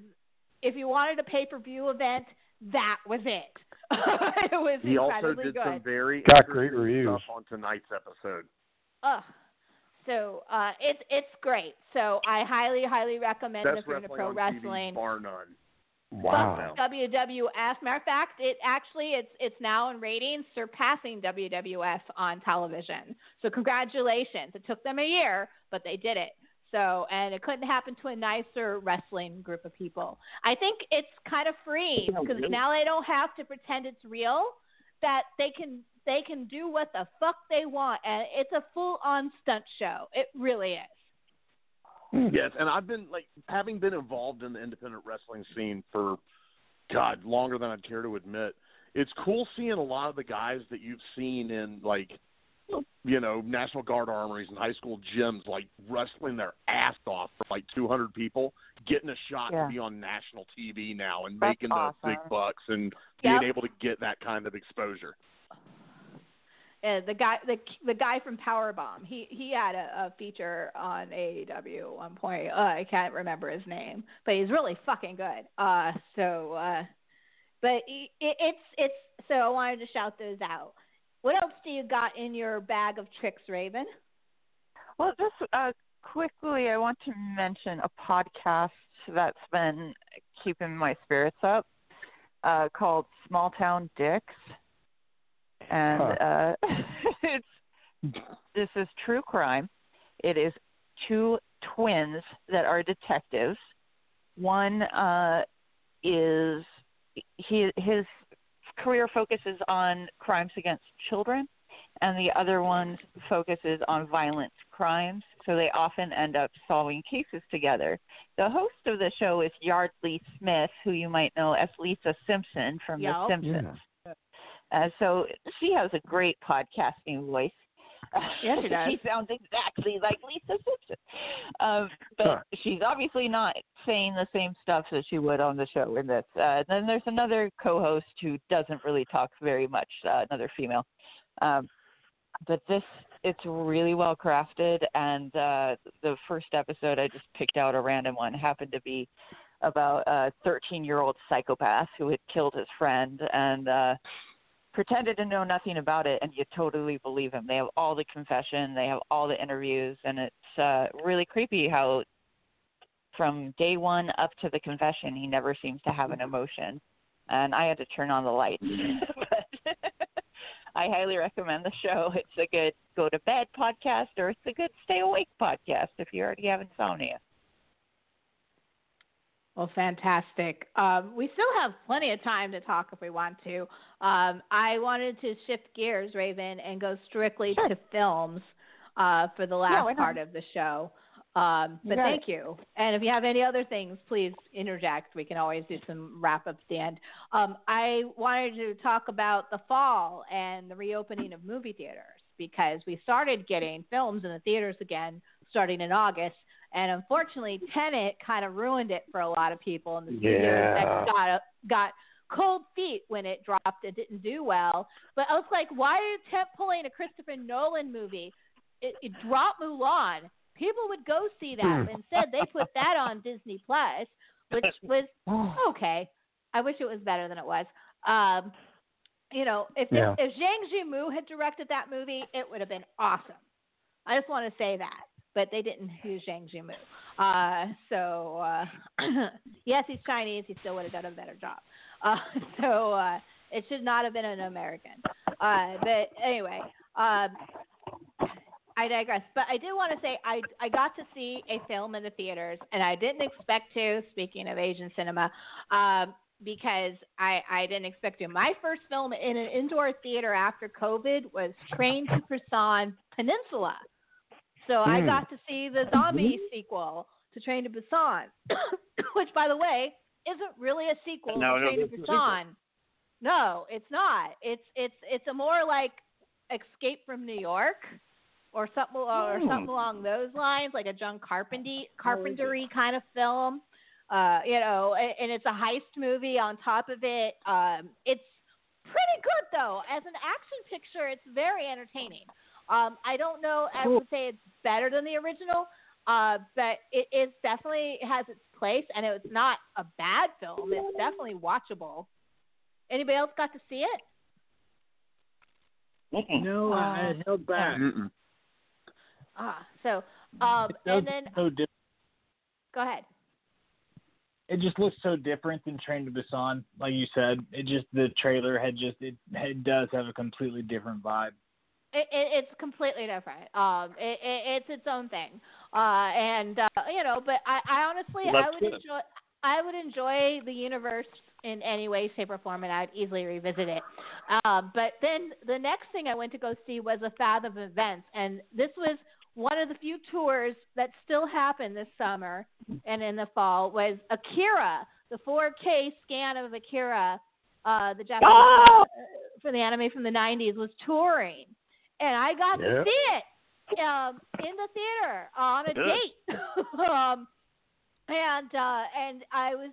If you wanted a pay per view event, that was it. it was He also did good. some very Got great reviews. stuff on tonight's episode. Ugh. So uh, it's it's great. So I highly highly recommend it Best if you're into pro on wrestling. TV, bar none. Wow. WWF. Matter of fact, it actually it's it's now in ratings surpassing WWF on television. So congratulations. It took them a year, but they did it. So and it couldn't happen to a nicer wrestling group of people. I think it's kind of free because now they don't have to pretend it's real. That they can they can do what the fuck they want, and it's a full on stunt show. It really is. Hmm. Yes, and I've been like having been involved in the independent wrestling scene for God longer than I'd care to admit. It's cool seeing a lot of the guys that you've seen in like you know National Guard armories and high school gyms, like wrestling their ass off for like 200 people, getting a shot Yeah. to be on national TV now and That's making those big bucks and Yep. being able to get that kind of exposure. Uh, the guy, the the guy from Powerbomb, he he had a, a feature on AEW at one point. Uh, I can't remember his name, but he's really fucking good. Uh, so, uh, but it, it's it's so I wanted to shout those out. What else do you got in your bag of tricks, Raven? Well, just uh, quickly, I want to mention a podcast that's been keeping my spirits up uh, called Small Town Dicks. And uh, it's this is true crime. It is two twins that are detectives. One uh, is he his career focuses on crimes against children, and the other one focuses on violent crimes. So they often end up solving cases together. The host of the show is Yardley Smith, who you might know as Lisa Simpson from Yep. The Simpsons. Uh, so she has a great podcasting voice. Yes, she does. she sounds exactly like Lisa Simpson. Um, but Huh. she's obviously not saying the same stuff that she would on the show in this. Uh, then there's another co-host who doesn't really talk very much, uh, another female. Um, but this it's really well crafted and uh the first episode I just picked out a random one happened to be about a 13 year old psychopath who had killed his friend and uh pretended to know nothing about it and you totally believe him. They have all the confession, they have all the interviews and it's uh really creepy how from day one up to the confession he never seems to have an emotion. And I had to turn on the lights. but I highly recommend the show. It's a good go to bed podcast or it's a good stay awake podcast if you already have insomnia. Well, fantastic. Um, we still have plenty of time to talk if we want to. Um, I wanted to shift gears, Raven, and go strictly to films uh, for the last not? part of the show. Um, You but got thank it. you. And if you have any other things, please interject. We can always do some wrap up at the end. Um, I wanted to talk about the fall and the reopening of movie theaters because we started getting films in the theaters again starting in August. And unfortunately, Tenet kind of ruined it for a lot of people in the studios Yeah. that got got cold feet when it dropped. It didn't do well. But I was like, why are you temp pulling a Christopher Nolan movie? It, it dropped Mulan. People would go see that. Hmm. Instead, they put that on Disney Plus. which was okay. I wish it was better than it was. Um, you know, if Yeah. if Zhang Yimou had directed that movie, it would have been awesome. I just want to say that, but they didn't use Zhang Yimou. Uh, so uh, yes, he's Chinese. He still would have done a better job. Uh, so uh, it should not have been an American. Uh, but anyway, um, I digress. But I did want to say I I got to see a film in the theaters, and I didn't expect to. Speaking of Asian cinema, um, because I I didn't expect to. My first film in an indoor theater after COVID was Train to Busan Peninsula. So I Hmm. got to see the zombie sequel to Train to Busan, which, by the way, isn't really a sequel No, to no, Train to Busan. No, it's not. It's it's it's a more like Escape from New York or something or Hmm. something along those lines, like a John Carpenter carpentery kind of film. Uh, you know, and, and it's a heist movie on top of it. Um, it's pretty good though. As an action picture, it's very entertaining. Um, I don't know. I would say it's better than the original, uh, but it is definitely has its place, and it's not a bad film. It's definitely watchable. Anybody else got to see it? No, I, I held back. Ah, so um, It and then so di- go ahead. it just looks so different than Train to Busan, like you said. It just the trailer had just it it does have a completely different vibe. It, it, it's completely different. Um, it, it, it's its own thing. Uh, and uh, you know, but I, I honestly, I would enjoy, I would enjoy the universe in any way, shape, or form, and I'd easily revisit it. Um, but then the next thing I went to go see was a Fathom Events, and this was one of the few tours that still happened this summer and in the fall was Akira, the 4K scan of Akira, uh, the Japanese Oh! uh, for the anime from the 90s was touring, and I got to see it um, in the theater on a Good. date. um, and uh, and I was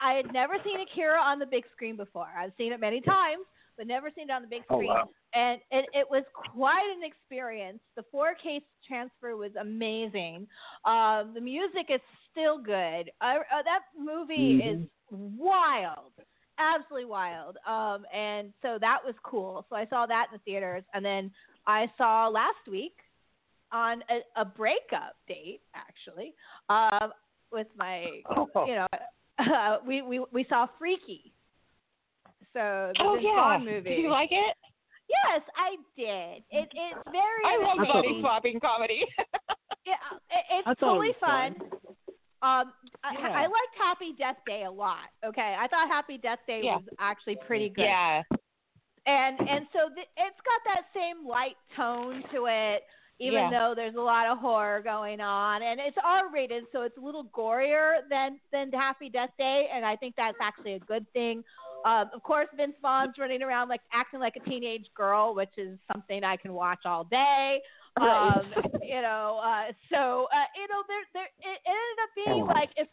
I had never seen Akira on the big screen before. I've seen it many times, but never seen it on the big Oh, screen. wow. And it, it was quite an experience. The 4K transfer was amazing. Um, the music is still good. I, uh, that movie Mhm. is wild, absolutely wild. Um, and so that was cool. So I saw that in the theaters, and then I saw last week on a, a breakup date actually um, with my Oh. you know uh, we, we we saw Freaky. So the Oh, Vince yeah. Vaughn movie. Did you like it? Yes, I did. It it's very. I love entertaining. body swapping comedy. Yeah, it, it's thought it totally was fun. Um, I, Yeah. I liked Happy Death Day a lot. Okay, I thought Happy Death Day Yeah. was actually pretty good. Yeah. And and so th- it's got that same light tone to it, even Yeah. though there's a lot of horror going on, and it's R-rated, so it's a little gorier than than Happy Death Day, and I think that's actually a good thing. Um, of course, Vince Vaughn's running around like acting like a teenage girl, which is something I can watch all day. Um, you know, uh, so uh, you know, there there it ended up being like if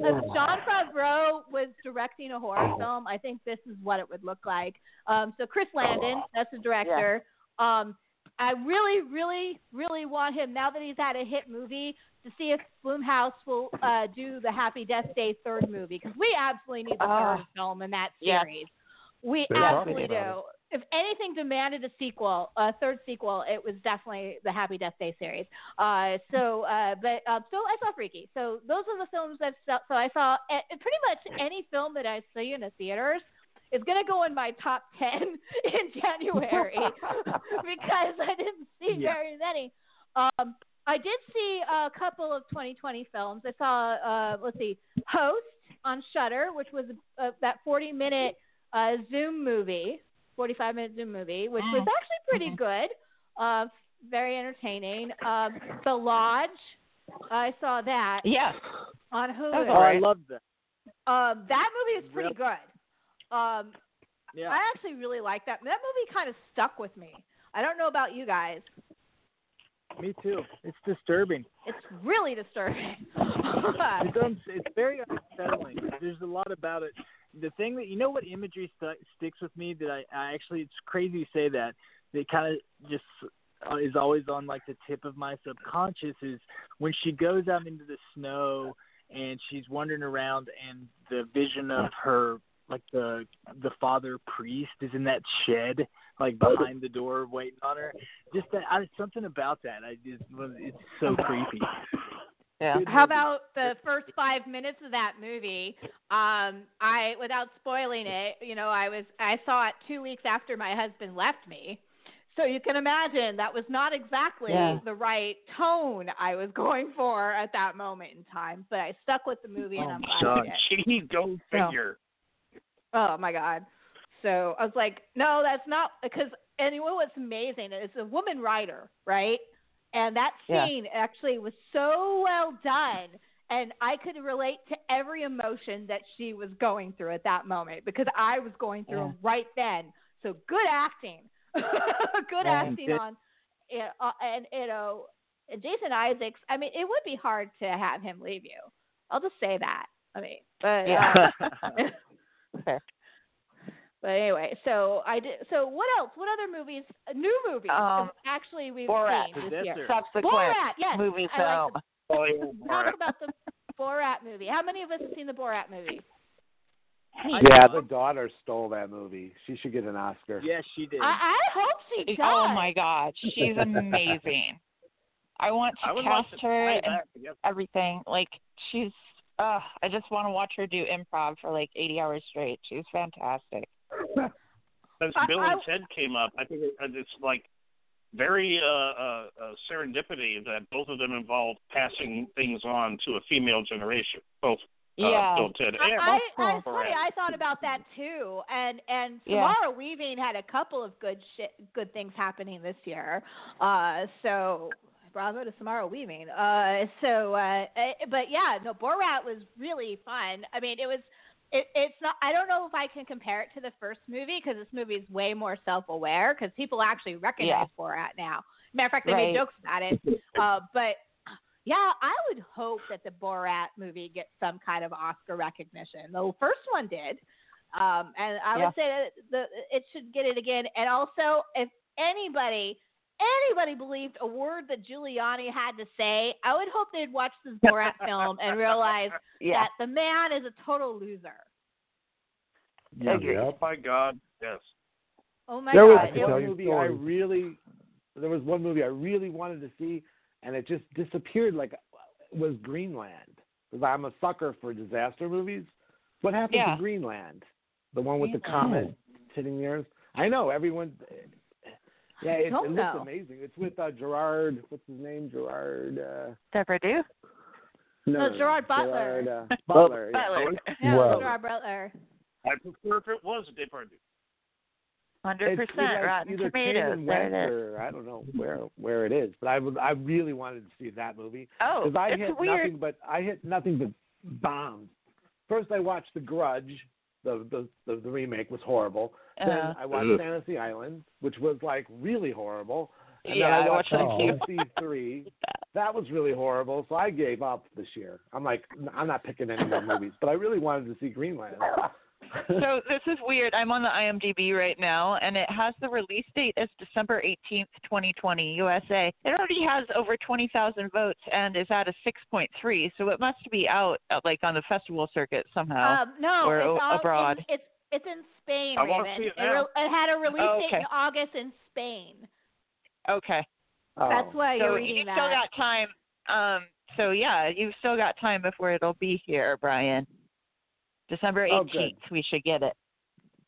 if Jon Favreau was directing a horror film, I think this is what it would look like. Um, so Chris Landon, that's the director. Um, I really, really, really want him now that he's had a hit movie to see if Blumhouse will uh, do the Happy Death Day third movie because we absolutely need the Ah. third film in that Yes. series. We They're absolutely do. about If anything demanded a sequel, a third sequel, it was definitely the Happy Death Day series. Uh, so, uh, but uh, so I saw Freaky. So those are the films that so so I saw. uh, pretty much any film that I see in the theaters is going to go in my top ten in January because I didn't see Yeah. very many. Um, I did see a couple of 2020 films. I saw, uh, let's see, Host on Shudder, which was uh, that 40 minute uh, Zoom movie, 45 minute Zoom movie, which was actually pretty good, uh, very entertaining. Um, the Lodge, I saw that. Yes. On Hulu. Oh, I love that. Um, that movie is pretty good. Um, Yeah. I actually really like that. That movie kind of stuck with me. I don't know about you guys. Me too. It's disturbing. It's really disturbing. it's, un- it's very unsettling. There's a lot about it. The thing that you know what imagery stu- sticks with me that I, I actually it's crazy to say that that kind of just uh, is always on like the tip of my subconscious is when she goes out into the snow and she's wandering around, and the vision of her like the the father priest is in that shed like behind the door waiting on her. Just that I, something about that i just it's so creepy Yeah. How about the first five minutes of that movie? Um, I, without spoiling it, you know, I was I saw it two weeks after my husband left me, so you can imagine that was not exactly Yeah. the right tone I was going for at that moment in time. But I stuck with the movie, and I'm glad I God, did. gee, go figure. Oh my god. So I was like, no, that's not because and what's amazing is a woman writer, right? And that Yeah. scene actually was so well done and I could relate to every emotion that she was going through at that moment because I was going through Yeah. right then. So good acting. good acting on yeah, uh, and you know and Jason Isaacs, I mean, it would be hard to have him leave you. I'll just say that. I mean, but Yeah. uh. but anyway, so I did. So what else? What other movies? uh, New movies? Um, actually, we've Borat. seen this year. Subsequent Borat, yes. movie I like film. the- Oh, yeah, Talk about the Borat movie. How many of us have seen the Borat movie? Yeah, the daughter stole that movie. She should get an Oscar. yes she did I, I hope she does. Oh my god, she's amazing. I want to I cast to her play and that together. everything. Like she's uh I just want to watch her do improv for like 80 hours straight. She's fantastic. Since Bill and Ted came up, I think it's like very uh, uh, uh, serendipity that both of them involved passing things on to a female generation. Both uh, Yeah. Bill, Ted, I, and I, I, Borat. funny, I thought about that too, and and Yeah. Samara Weaving had a couple of good shit, good things happening this year. Uh, so bravo to Samara Weaving. Uh, so, uh, eh, but yeah, no, Borat was really fun. I mean, it was. It, it's not. I don't know if I can compare it to the first movie because this movie is way more self-aware because people actually recognize Borat now. Matter of fact, they Right. made jokes about it. Uh, but yeah, I would hope that the Borat movie gets some kind of Oscar recognition. The first one did, um, and I Yeah. would say that the it should get it again. And also, if anybody anybody believed a word that Giuliani had to say, I would hope they'd watch this Borat film and realize Yeah. that the man is a total loser. Yeah, Yep. By oh God, yes. Oh my there was God! I can it tell one you movie I really, there was one movie I really wanted to see, and it just disappeared. Like it was Greenland. Because I'm a sucker for disaster movies. What happened Yeah. to Greenland? The one with the comet hitting the earth. I know everyone. Yeah, it, don't it looks amazing. It's with uh, Gerard. What's his name? Gerard. Uh, Depardieu? No, Gerard Butler. Gerard, uh, Butler. Butler. Yeah, Well- Gerard Butler. I prefer if it was Depardieu. Hundred percent Rotten Tomatoes. There and it went is. or I don't know where where it is, but I would I really wanted to see that movie Oh, because I it's hit weird. nothing but I hit nothing but bombs. First, I watched The Grudge. The the the, the remake was horrible. Then I watched Ugh. Fantasy Island, which was like really horrible. And Yeah, then I I watched watched that Sea Three. That was really horrible. So I gave up this year. I'm like, I'm not picking any more movies. But I really wanted to see Greenland. so this is weird. I'm on the IMDb right now, and it has the release date as December 18th, 2020, USA. It already has over 20,000 votes and is at a 6.3, so it must be out uh, like on the festival circuit somehow. Um, no, or it's o- all abroad. In, it's it's in Spain, I wanna see it It, re- it had a release Oh, date in August in Spain. okay. That's why you're so reading you that. still got time. Um, so yeah, you've still got time before it'll be here, Brian. December 18th, Oh, we should get it.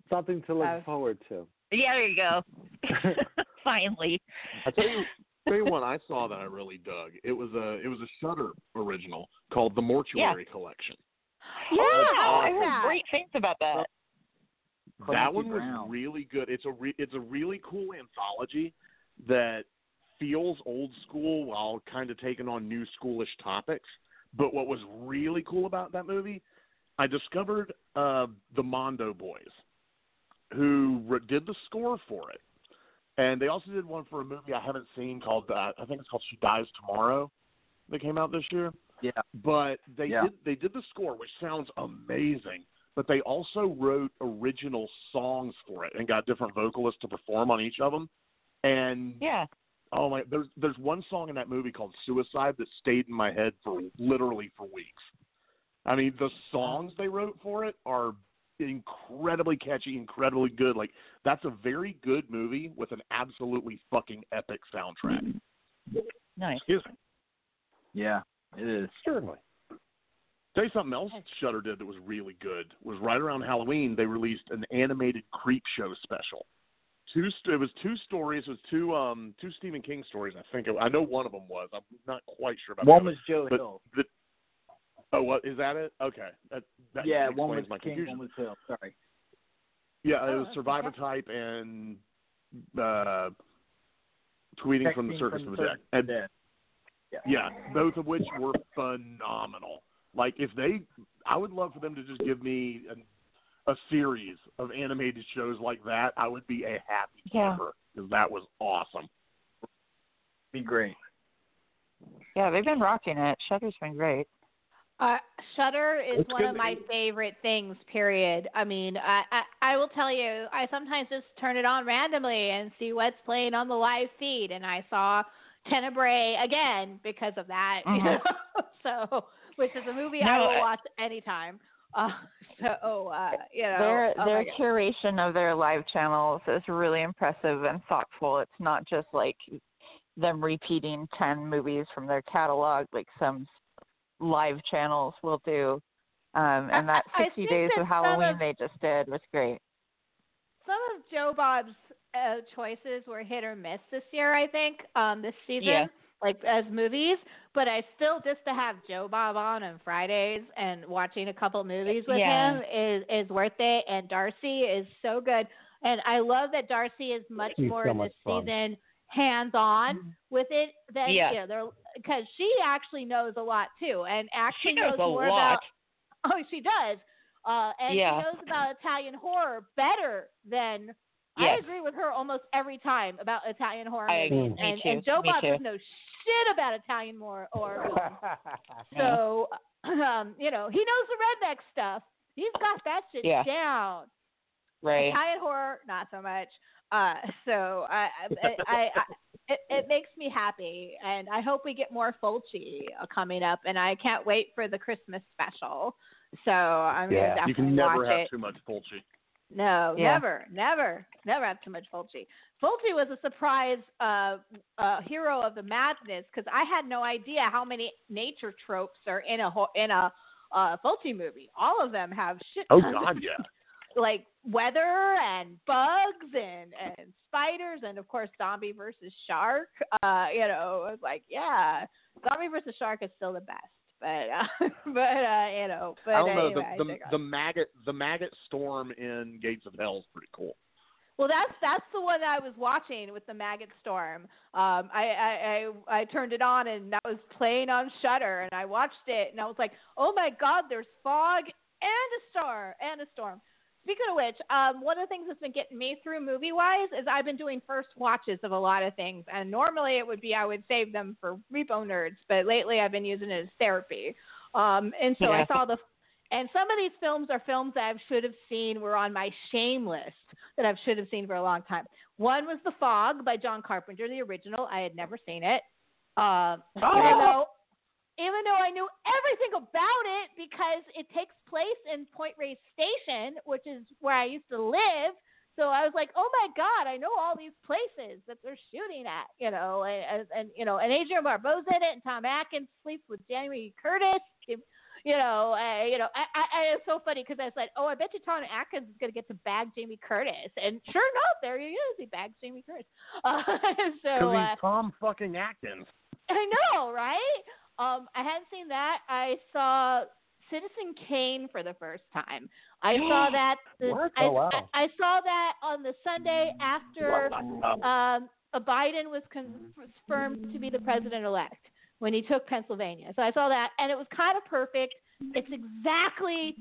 Something to look Oh. forward to. Yeah, there you go. Finally. I tell you, tell you one I saw that I really dug. It was a it was a Shudder original called The Mortuary Collection. Yeah, oh, I I heard great things about that. That Clancy one was really good. It's a re- it's a really cool anthology that feels old school while kind of taking on new schoolish topics. But what was really cool about that movie, I discovered uh, the Mondo Boys, who re- did the score for it, and they also did one for a movie I haven't seen called uh, I think it's called She Dies Tomorrow, that came out this year. Yeah. But they Yeah. did they did the score, which sounds amazing. But they also wrote original songs for it and got different vocalists to perform on each of them. And Yeah. oh my, there's there's one song in that movie called Suicide that stayed in my head for literally for weeks. I mean, the songs they wrote for it are incredibly catchy, incredibly good. Like that's a very good movie with an absolutely fucking epic soundtrack. Nice. Excuse me. Yeah, it is. Certainly. Tell you something else Shudder did that was really good was right around Halloween they released an animated creep show special. Two it was two stories. It was two um two Stephen King stories. I think it, I know one of them was. I'm not quite sure about. One was. Joe But Hill. The, oh, what is that? It okay. That, that yeah, one was my King, confusion. one was Hill. Sorry. Yeah, it Oh, was Survivor. Type and uh, Tweeting from the Surface from of the the Deck. And Yeah. Yeah. yeah, both of which were phenomenal. Like if they, I would love for them to just give me an, a series of animated shows like that. I would be a happy Yeah. camper because that was awesome. Be great. Yeah, they've been rocking it. Shudder's been great. Uh, Shudder is It's one of my to- favorite things. Period. I mean, I, I I will tell you, I sometimes just turn it on randomly and see what's playing on the live feed, and I saw Tenebrae again because of that. You Mhm. know? so, which is a movie I will I- watch anytime. Uh, so, uh, you know, their oh their curation of their live channels is really impressive and thoughtful. It's not just like them repeating ten movies from their catalog like some live channels will do. Um, and that I- I 60 think days that of Halloween of- they just did was great. some of Joe Bob's uh, choices were hit or miss this year. I think um, this season, Yeah. Like as movies. But I still just to have Joe Bob on on Fridays and watching a couple movies with Yeah. him is is worth it. And Darcy is so good. And I love that Darcy is much He's more so in much this fun. season hands on with it than Yeah. you know they're because she actually knows a lot too and actually knows a more lot. about oh she does uh and Yeah. she knows about Italian horror better than I agree with her almost every time about Italian horror I movies. agree. Me and, too. and Joe Me Bob too. doesn't know shit about Italian horror horror movies. So, um, you know, he knows the redneck stuff. He's got that shit Yeah. down. Right. Italian horror, not so much. Uh, so I, I, I, I it, it makes me happy, and I hope we get more Fulci uh, coming up. And I can't wait for the Christmas special. So I'm Yeah. gonna definitely watch it. You can never have it. too much Fulci. No, Yeah. never, never, never have too much Fulci. Fulci was a surprise uh, uh, hero of the madness because I had no idea how many nature tropes are in a in a uh, Fulci movie. All of them have shit. Oh God, yeah. like weather and bugs and and spiders and of course zombie versus shark. Uh, you know, it's like yeah, zombie versus shark is still the best. But uh, but uh, you know, but I don't know anyway, the the, the maggot the maggot storm in Gates of Hell is pretty cool. Well, that's that's the one that I was watching with the maggot storm. Um, I, I I I turned it on and that was playing on Shudder, and I watched it, and I was like, oh my God, there's fog and a star and a storm. Speaking of which, um, one of the things that's been getting me through movie wise is I've been doing first watches of a lot of things, and normally it would be I would save them for repo nerds, but lately I've been using it as therapy. Um, and so I saw the and some of these films are films that I should have seen were on my shame list that I should have seen for a long time. One was The Fog by John Carpenter, the original. I had never seen it. Uh, though even though I knew everything about it because it takes place in Point Reyes Station, which is where I used to live. So I was like, "Oh my God, I know all these places that they're shooting at," you know, and, and, you know, and Adrienne Barbeau's in it, and Tom Atkins sleeps with Jamie Curtis, you know, uh, you know, I, I, I, it's so funny because I was like, "Oh, I bet you Tom Atkins is gonna get to bag Jamie Curtis," and sure enough, there he is, he bags Jamie Curtis. Uh, so Because uh, Tom fucking Atkins. I know, right? Um, I hadn't seen that. I saw Citizen Kane for the first time. I saw that. I, Oh, wow. I, I saw that on the Sunday after um, Biden was confirmed to be the president elect when he took Pennsylvania. So I saw that, and it was kind of perfect. It's exactly.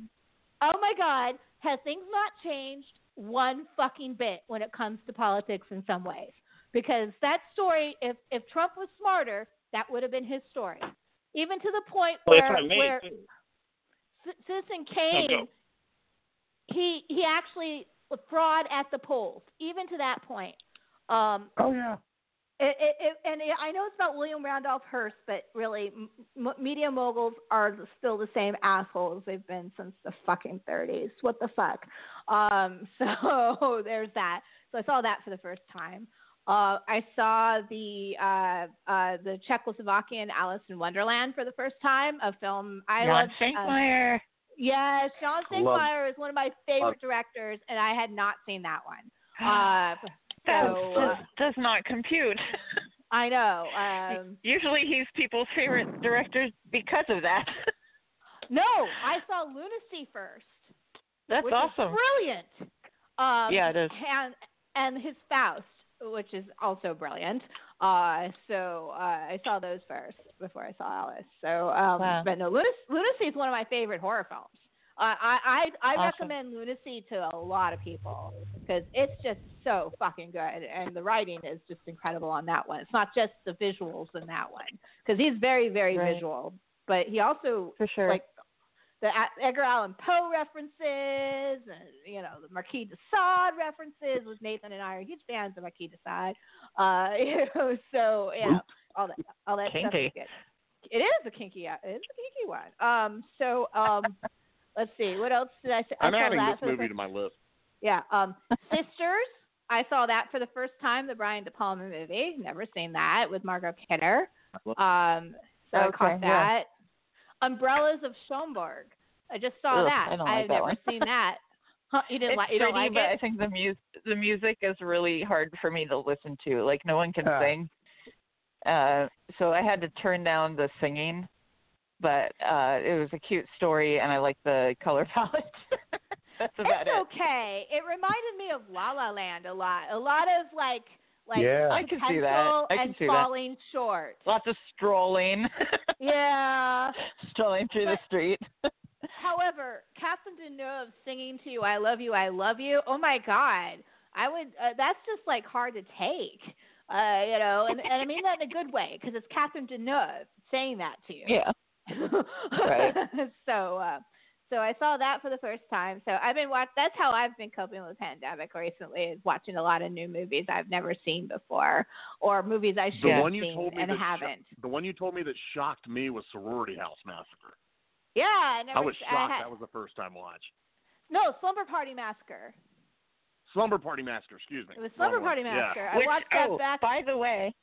Oh my God! Has things not changed one fucking bit when it comes to politics in some ways? Because that story, if if Trump was smarter, that would have been his story. Even to the point Well, where I may, where Citizen Kane, go. he he actually fraud at the polls. Even to that point. Um, Oh yeah. It, it, it, and it, I know it's about William Randolph Hearst, but really, m- media moguls are still the same assholes they've been since the fucking 30s. What the fuck? Um, so there's that. So I saw that for the first time. Uh, I saw the uh, uh, the Czechoslovakian Alice in Wonderland for the first time, a film I John love. Švankmajer. Yes, John Love- Sinclair is one of my favorite love- directors, and I had not seen that one. Uh, That so does, uh, does not compute. I know. Um, Usually he's people's favorite directors because of that. no, I saw Lunacy first. That's which is awesome. brilliant. Um, Yeah, it is. And and his Faust, which is also brilliant. Uh, so uh, I saw those first before I saw Alice. So, um, Wow. but no, Lunacy, Lunacy is one of my favorite horror films. Uh, I I, I Awesome. recommend Lunacy to a lot of people because it's just so fucking good, and the writing is just incredible on that one. It's not just the visuals in that one because he's very very Right. visual, but he also For sure. like the Edgar Allan Poe references, and you know the Marquis de Sade references. With Nathan and I are huge fans of Marquis de Sade. Uh, you know, so yeah, all that all that stuff Kinky. is good. It is a kinky. It is a kinky one. Um, so um, let's see, what else did I say? I I'm saw adding that this movie first- to my list. yeah. Um, Sisters. I saw that for the first time, the Brian De Palma movie. Never seen that with Margot Kidder. Um, so I Okay, caught yeah. That. Umbrellas of Cherbourg. I just saw Ugh, that. I don't have like that never one. seen that. Huh, you didn't it's like? You don't pretty, like but I think the music the music is really hard for me to listen to. Like no one can Ah. sing, uh, so I had to turn down the singing. But uh, it was a cute story, and I like the color palette. That's about it's it. okay. It reminded me of La La Land a lot. A lot of like like Yeah. I can see that. potential I can and see that. falling short. Lots of strolling, Yeah. strolling through the street. However, Catherine Deneuve singing to you, "I love you, I love you." Oh my God, I would. Uh, that's just like hard to take, uh, you know. And, and I mean that in a good way because it's Catherine Deneuve saying that to you. Yeah. Right. so, uh, so I saw that for the first time. So I've been watch. That's how I've been coping with the pandemic recently. Is watching a lot of new movies I've never seen before, or movies I should The have one you seen told me and haven't. the one you told me that shocked me was Sorority House Massacre. Yeah, I never. I was I shocked had- that was the first time watch. no Slumber Party Massacre. Slumber Party Massacre, excuse me. It was Slumber Wrong Party one. Massacre. Yeah. I Which, watched that oh, back. by the way,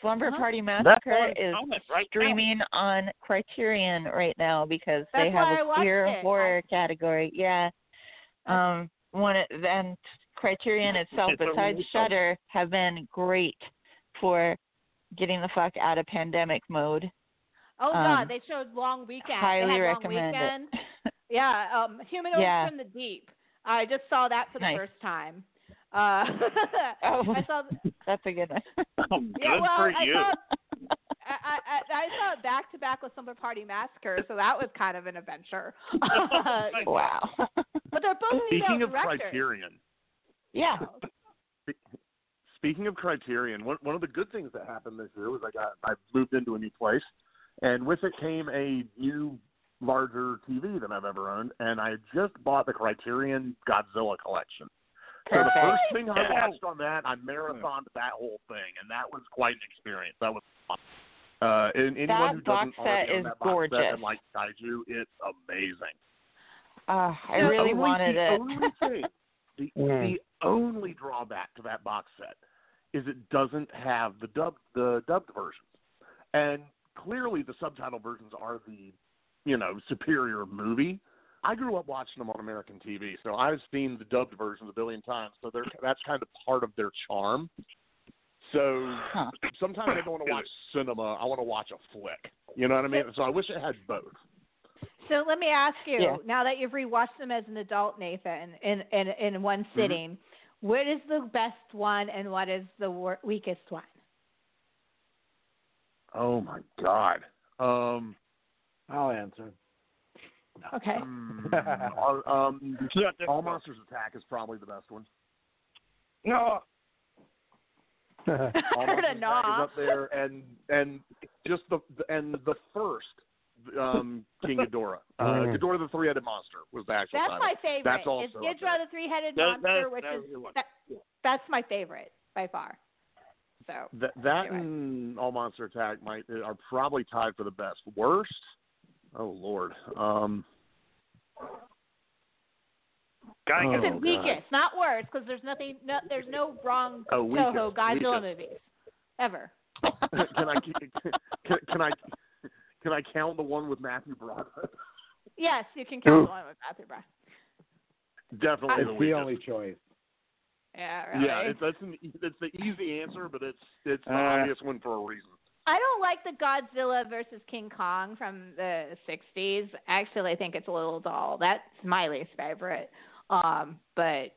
Slumber Uh-huh. Party Massacre is it right now. streaming on Criterion right now because they That's I have a queer it. horror category. Yeah. Um one and Criterion itself It's besides really Shudder have been great for getting the fuck out of pandemic mode. Oh Um, God, they showed Long Weekend. highly they recommend it. Weekend. Yeah, um, Humanoids Yeah. from the Deep. I just saw that for the Nice. first time. Uh, Oh. I saw. That's a good one. Oh, Yeah, good well, for I you. saw. I, I, I I saw it back to back with Slumber Party Massacre, so that was kind of an adventure. wow. but they're both Speaking of directors. Criterion, Yeah. speaking of Criterion, one one of the good things that happened this year was I got I moved into a new place, and with it came a new larger TV than I've ever owned, and I had just bought the Criterion Godzilla collection. So the first thing I Yeah. watched on that, I marathoned that whole thing, and that was quite an experience. That was fun. Uh, and anyone That who doesn't box set already own is that box set gorgeous. and like kaiju, it's amazing. Uh, I The really only- wanted the it. Only thing, the, Mm. the only drawback to that box set is it doesn't have the dubbed the dubbed versions, and clearly the subtitle versions are the you know superior movie. I grew up watching them on American TV, so I've seen the dubbed versions a billion times. So they're, that's kind of part of their charm. So Huh. sometimes I don't want to watch cinema; I want to watch a flick. You know what I mean? So I wish it had both. So let me ask you, Yeah. now that you've rewatched them as an adult, Nathan, in in in one Mm-hmm. sitting, what is the best one and what is the wor- weakest one? Oh my god. Um, I'll answer. Okay. mm, um, All Monsters Attack is probably the best one. no. All Heard Monsters a Attack nah. is up there, and and just the and the first um, King Ghidorah, uh, Mm. Ghidorah the three-headed monster was the actual That's title. my favorite. That's also is up Ghidorah there. the three-headed That- monster, that- which that is was a good one. that, that's my favorite by far. So That that anyway. and All Monster Attack might are probably tied for the best. Worst? Oh Lord. Um. Guy Oh, it's God. weakest, not worse, because there's nothing. No, there's no wrong Oh, weakest, Toho Godzilla weakest. movies ever. can I can, can I can I count the one with Matthew Broderick? Yes, you can count the one with Matthew Broderick. Definitely It's the the only choice. Yeah, really. Yeah, it's that's an, it's the easy answer, but it's it's the Uh. obvious one for a reason. I don't like the Godzilla versus King Kong from the '60s. Actually, I think it's a little dull. That's my least favorite. Um, but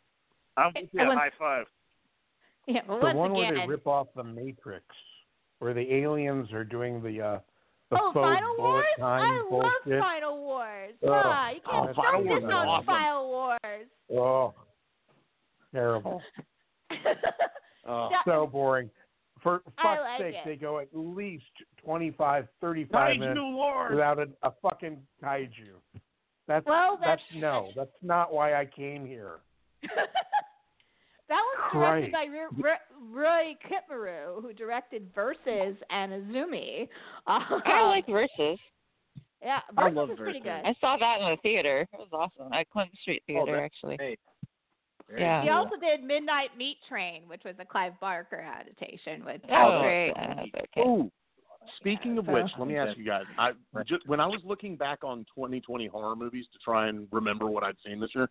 I'll give you a Everyone- high five. yeah, but the once one again, where they rip off the Matrix, where the aliens are doing the uh, the oh, faux Final Wars! time I bullshit. love Final Wars. Oh, Ah, you oh, can't Final stop Wars this on awesome. Final Wars. Oh, terrible. Oh. So boring. For fuck's like sake, it. they go at least 25, 35 minutes Lord. without a, a fucking kaiju. That's, Well, that's that's- no, that's not why I came here. That was Christ. directed by Ro- Ro- Roy Kitamura, who directed Versus and Azumi. Uh, I like Versus. Yeah, I Versus love is pretty Versus. good. I saw that in the theater. It was awesome at Clinton Street Oh, Theater, that's actually. great. Very Yeah. He also did Midnight Meat Train, which was a Clive Barker adaptation with Oh, Al Great. that's okay. Oh, speaking of so- which, let me ask you guys. I just, when I was looking back on 2020 horror movies to try and remember what I'd seen this year,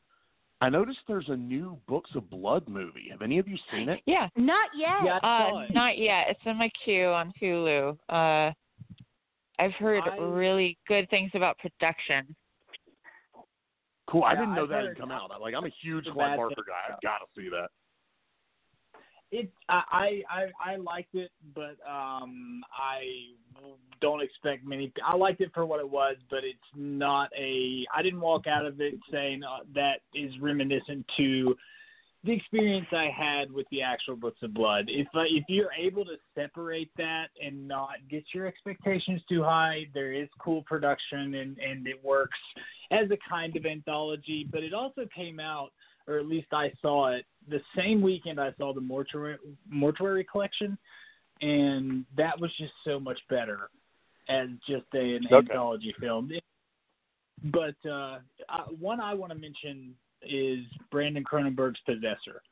I noticed there's a new Books of Blood movie. Have any of you seen it? Yeah. Not yet. Yeah, Uh, not yet. It's in my queue on Hulu. Uh, I've heard I- really good things about production. Cool. I didn't know I've that had come out. Like, I'm a huge Clive Barker guy. I've got to see that. It I, I I I liked it, but um I don't expect many. I liked it for what it was, but it's not a. I didn't walk out of it saying uh, that is reminiscent to the experience I had with the actual Books of Blood. If uh, if you're able to separate that and not get your expectations too high, there is cool production and and it works as a kind of anthology. But it also came out, or at least I saw it the same weekend I saw the mortuary mortuary collection, and that was just so much better as just a, an Okay. anthology film. It- but uh, uh, one I want to mention is Brandon Cronenberg's Possessor.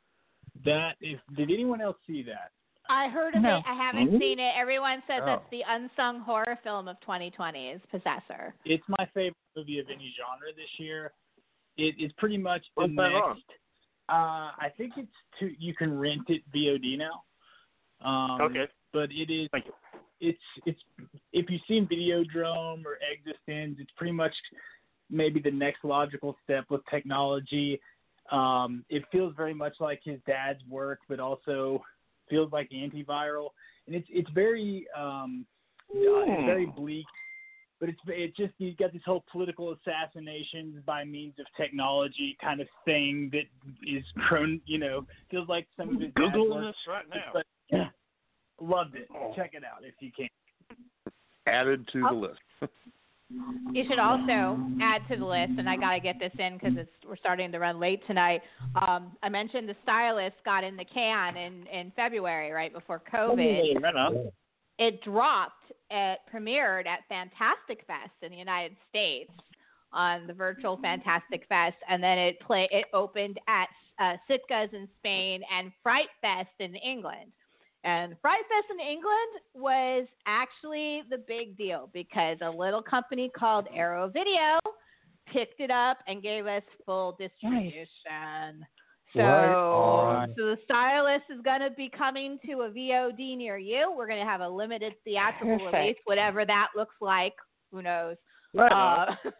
That if did anyone else see that? I heard of No. it. I haven't seen it. Everyone says Oh. that's the unsung horror film of 2020 is Possessor. It's my favorite movie of any genre this year. It is pretty much the What's that on? next. Uh, I think it's to you can rent it VOD now. Um, Okay. But it is. Thank you. It's it's if you've seen Videodrome or eXistenZ, it's pretty much maybe the next logical step with technology. Um, it feels very much like his dad's work, but also feels like antiviral, and it's it's very um, uh, it's very bleak. But it's it's just you got this whole political assassinations by means of technology kind of thing that is prone, You know, feels like some of his dad's work. this right now. But yeah, loved it. Check it out if you can. Added to Oh. the list. You should also add to the list, and I got to get this in because we're starting to run late tonight. Um, I mentioned the stylist got in the can in in February, right before COVID. Right. It dropped. It premiered at Fantastic Fest in the United States on the virtual Fantastic Fest, and then it play it opened at uh, Sitges in Spain and Fright Fest in England. And Fright Fest in England was actually the big deal because a little company called Arrow Video picked it up and gave us full distribution. So, so the stylist is going to be coming to a VOD near you. We're going to have a limited theatrical Perfect. release, whatever that looks like. Who knows? Right Uh,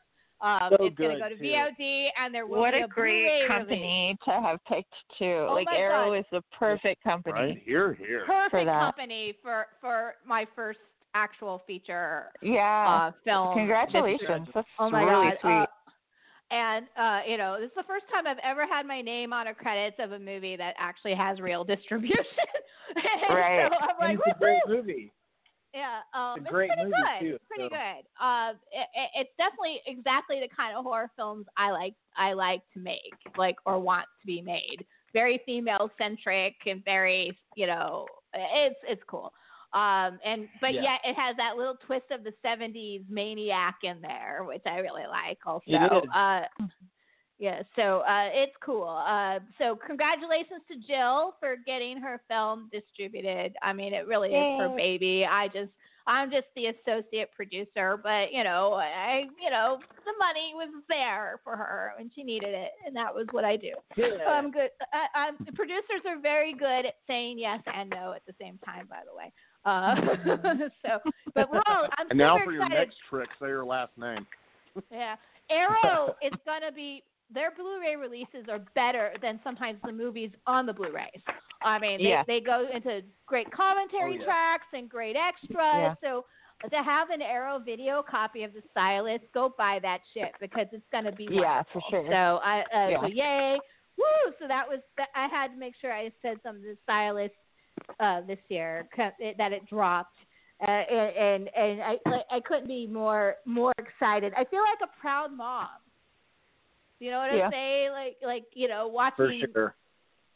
um, So it's going to good, go to too. VOD, and there will What be a great Blu-ray release. company to have picked too. Oh like Arrow God. is the perfect company. Right here, here. perfect that. company for for my first actual feature Yeah. uh, film. Congratulations. That's Oh my really god! sweet. Uh, and uh, you know, this is the first time I've ever had my name on a credits of a movie that actually has real distribution. Right. So I'm like, it's a great movie. Yeah, um, It's pretty good. too, It's pretty so. good. Uh, it, it, it's definitely exactly the kind of horror films I like. I like to make, like or want to be made. Very female centric and very, you know, it's it's cool. Um, and but Yeah. yet it has that little twist of the '70s maniac in there, which I really like. Also, uh, yeah, so uh, it's cool. Uh, so congratulations to Jill for getting her film distributed. I mean, it really is her baby. I just, I'm just the associate producer, but you know, I, you know, the money was there for her and she needed it, and that was what I do. Yeah. So I'm good. I, I'm, the producers are very good at saying yes and no at the same time. By the way. Uh, so, but we're all. I'm and now super for your excited. next trick, say your last name. Yeah. Arrow is going to be their Blu-ray releases are better than sometimes the movies on the Blu-rays. I mean, they Yeah. they go into great commentary Oh, yeah. tracks and great extras. Yeah. So to have an Arrow video copy of the Stylist, go buy that shit because it's going to be Yeah, for sure. So I uh, Yeah. so yay. Woo! So that was I had to make sure I said something to the Stylist uh, this year that it dropped. Uh, and and, and I like, I couldn't be more more excited. I feel like a proud mom. You know what Yeah. I say? Like like you know watching. For sure.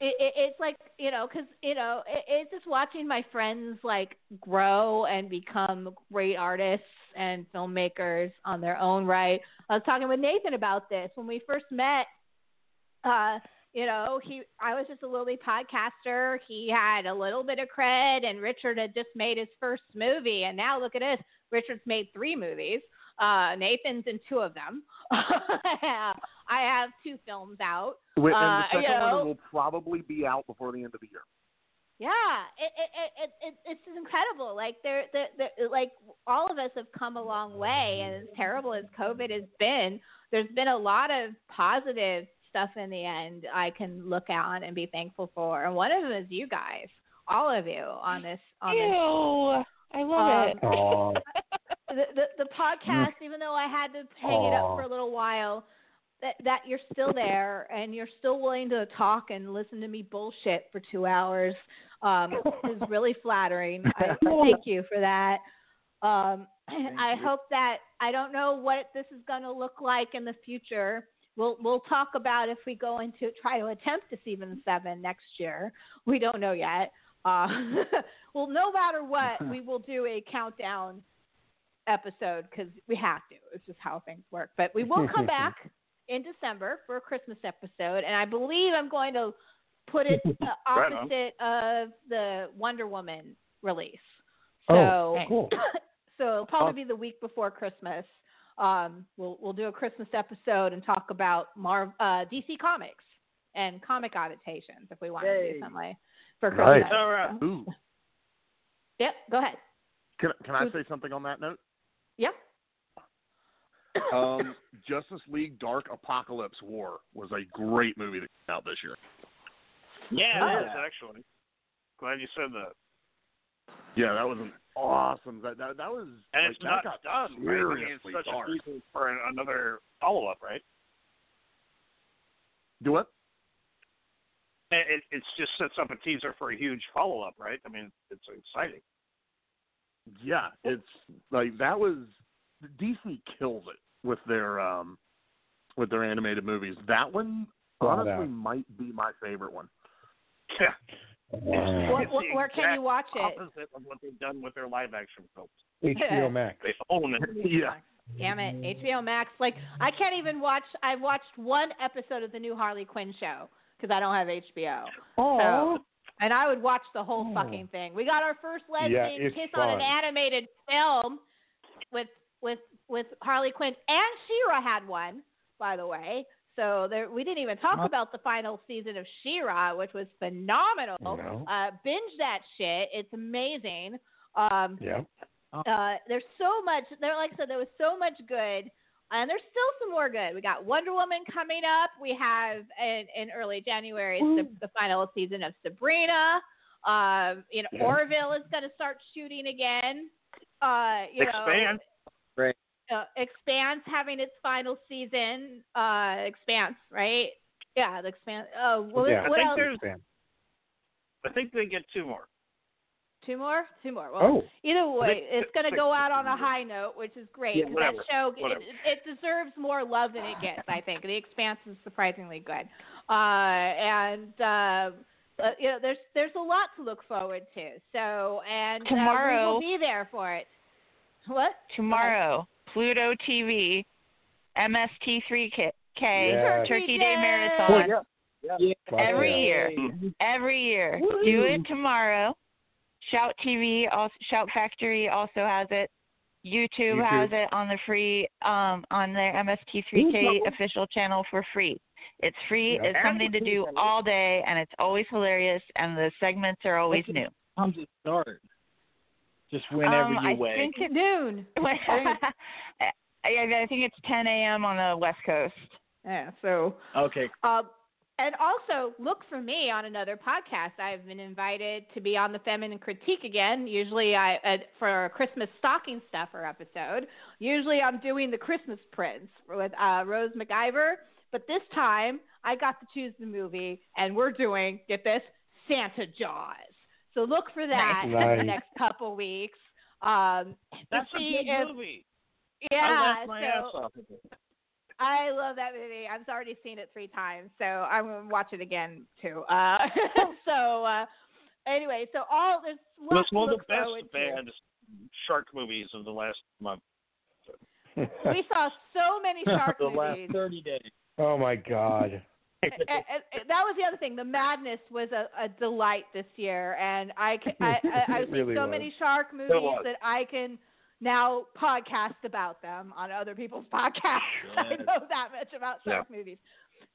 It, it, it's like you know because you know it, it's just watching my friends like grow and become great artists and filmmakers on their own right. I was talking with Nathan about this when we first met. Uh, you know, he I was just a lowly podcaster. He had a little bit of cred, and Richard had just made his first movie, and now look at this. Richard's made three movies. Uh, Nathan's in two of them. I have two films out. Wait, and Uh, the second you know, one will probably be out before the end of the year. yeah, it, it, it, it, it it's incredible. Like they're, they're, they're, like all of us have come a long way, and as terrible as COVID has been, there's been a lot of positive stuff in the end I can look on and be thankful for. And one of them is you guys, all of you on this on this Ew, I love it. Um, the, the the podcast, even though I had to hang it up for a little while, that that you're still there and you're still willing to talk and listen to me bullshit for two hours um, is really flattering. I thank you for that. Um, I hope that I don't know what this is going to look like in the future. We'll we'll talk about if we go into try to attempt to season seven next year. We don't know yet. Uh, well, no matter what, we will do a countdown episode because we have to. It's just how things work. But we will come back in December for a Christmas episode, and I believe I'm going to put it uh, Right opposite of the Wonder Woman release. So, Oh, cool. so it'll probably be the week before Christmas. Um, we'll we'll do a Christmas episode and talk about Marv uh, DC Comics and comic adaptations if we want to do something like for Nice. Christmas. Ooh. Yep, go ahead. Can, can I say something on that note? Yep. Um, Justice League Dark Apocalypse War was a great movie that came out this year. Yeah, it is actually. Glad you said that. Yeah, that was an awesome. That that, that was And like, it's that not got done, right? I mean, it's seriously such dark. a reason for an- another follow up, right? Do what? It, it it's just sets up a teaser for a huge follow up, right? I mean, it's exciting. Yeah, it's like that was DC kills it with their um with their animated movies. That one Wow. honestly might be my favorite one. Yeah. Where, It's where, where can you watch it? Opposite of what they've done with their live action films. HBO Max. They own it. Yeah. Damn it, HBO Max. Like I can't even watch. I've watched one episode of the new Harley Quinn show because I don't have HBO. Aw. So, and I would watch the whole fucking thing. We got our first lesbian it's kiss on an animated film with with with Harley Quinn and She-Ra had one, by the way. So there, we didn't even talk about the final season of She-Ra, which was phenomenal. No. Uh, binge that shit; it's amazing. Um, Yeah. uh, there's so much. There, like I said, there was so much good, and there's still some more good. We got Wonder Woman coming up. We have in, in early January the, the final season of Sabrina. Um, you know, Yeah. Orville is going to start shooting again. Uh, you Expand. Right. Know, uh, Expanse having its final season. Uh, Expanse, right? Yeah, the Expanse. Oh, what, Yeah. I think else? there's- I think they get two more. Two more? Two more. Well, Oh. either way, Six- it's going to go out on a high note, which is great. Yeah, 'cause whatever, that show, whatever. it, it deserves more love than it gets, I think. The Expanse is surprisingly good. Uh, and uh, uh, you know, there's there's a lot to look forward to. So and uh, we will be there for it. What? Tomorrow, Pluto TV, MST3K, Yes. Turkey Day Marathon. Oh, yeah. Yeah. Every Yeah. year, every year. Do it tomorrow. Shout TV, also, Shout Factory also has it. YouTube, YouTube. has it on the free, um, on their MST3K official channel for free. It's free. Yeah. It's something to do all day, and it's always hilarious, and the segments are always new. How does it start? Just whenever um, you I wake. think it, Noon. I, I think it's 10 a.m. on the West Coast. Yeah. So. Okay. Um, and also look for me on another podcast. I've been invited to be on the Feminine Critique again. Usually, I uh, for a Christmas stocking stuffer episode. Usually, I'm doing the Christmas Prince with uh, Rose McIver. But this time, I got to choose the movie, and we're doing get this Santa Jaws. So look for that in the next couple weeks. Um, to That's a see good if- movie. Yeah, I my so ass off. at it. I love that movie. I've already seen it three times, so I'm gonna watch it again too. Uh, so uh, anyway, so all there's It lots was one of the best bad shark movies of the last month. We saw so many shark the last 30 days. Oh my God. That was the other thing. The madness was a, a delight this year, and I can, I, I, I've It seen so was. many shark movies that I can now podcast about them on other people's podcasts. I know that much about shark movies.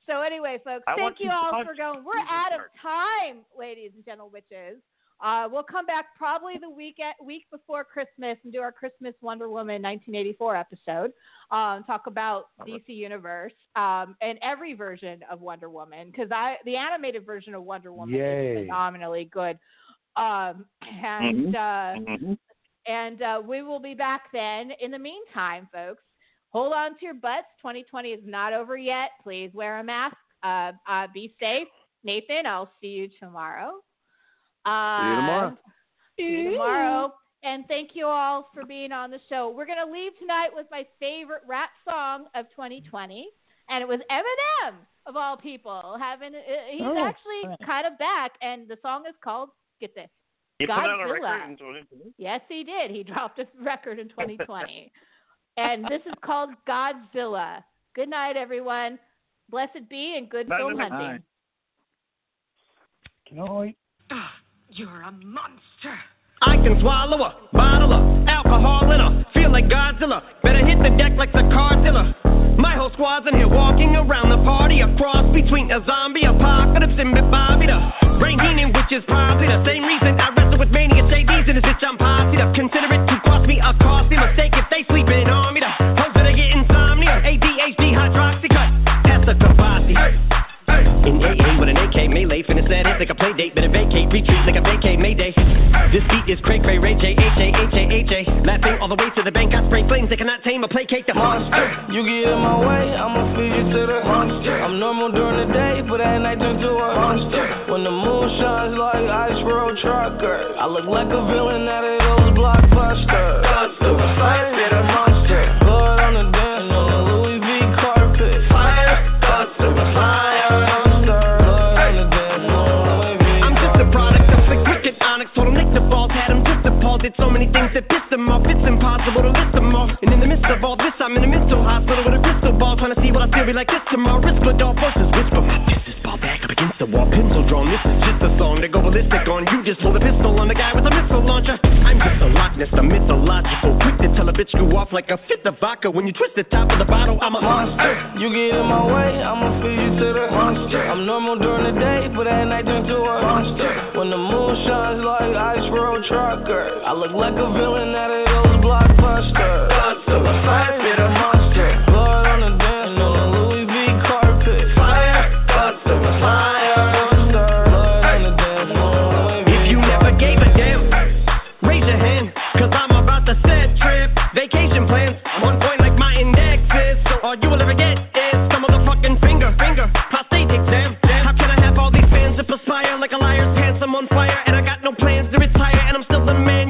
So anyway, folks, I thank you all for going. We're out of time, ladies and gentle witches. Uh, we'll come back probably the week at, week before Christmas and do our Christmas Wonder Woman 1984 episode. Um, talk about DC Universe um, and every version of Wonder Woman because I the animated version of Wonder Woman Yay. is phenomenally good. Um, and uh, Mhm. and uh, we will be back then. In the meantime, folks, hold on to your butts. 2020 is not over yet. Please wear a mask. Uh, uh, be safe. Nathan, I'll see you tomorrow. Uh, See you tomorrow. See you tomorrow. And thank you all for being on the show. We're going to leave tonight with my favorite rap song of 2020. And it was Eminem, of all people. Having uh, He's Oh, actually right. kind of back. And the song is called, get this, He put out a Godzilla. record in 2020. Yes, he did. He dropped a record in 2020. and this is called Godzilla. Good night, everyone. Blessed be and good Night, film night, hunting. night. Can I? You're a monster. I can swallow a bottle of alcohol in her. Feel like Godzilla. Better hit the deck like the Cardzilla. My whole squad's in here walking around the party. A cross between a zombie apocalypse and Bobby the brain healing, which is probably the same reason I wrestle with mania JDs in this bitch. I'm posse to consider it to cost me a costly mistake if they sleeping on me. The hope that I get insomnia. ADHD hydroxy cut. That's a Kavasi. In AA with an AK melee, finna set it like a play date, better vacate, retreat like a vacate Mayday. This beat is cray cray, Ray J, H A, H A, H A. Laughing all the way to the bank, I spray flames, they cannot tame or placate the monster. You get in my way, I'ma feed you to the monster. I'm normal during the day, but at night turn to a monster. When the moon shines like ice road trucker, I look like a villain out of those blockbusters. Get a monster. Blood on the dance Did so many things that pissed them off. It's impossible to list them all. And in the midst of all this, I'm in a mental hospital with a crystal ball, trying to see what I feel be like this tomorrow. Risk blood, all forces whisper. My the wall, pencil drawn. This is just a song to go ballistic on. You just pulled a pistol on the guy with a missile launcher. I'm just a Loch Ness, a mythological. Quick to tell a bitch go off like a fifth of vodka. When you twist the top of the bottle, I'm a monster. You get in my way, I'ma feed you to the monster. I'm normal during the day, but at night turn to a monster. When the moon shines like ice road trucker, I look like a villain out of those blockbusters. Get a monster. Blood on the dance floor,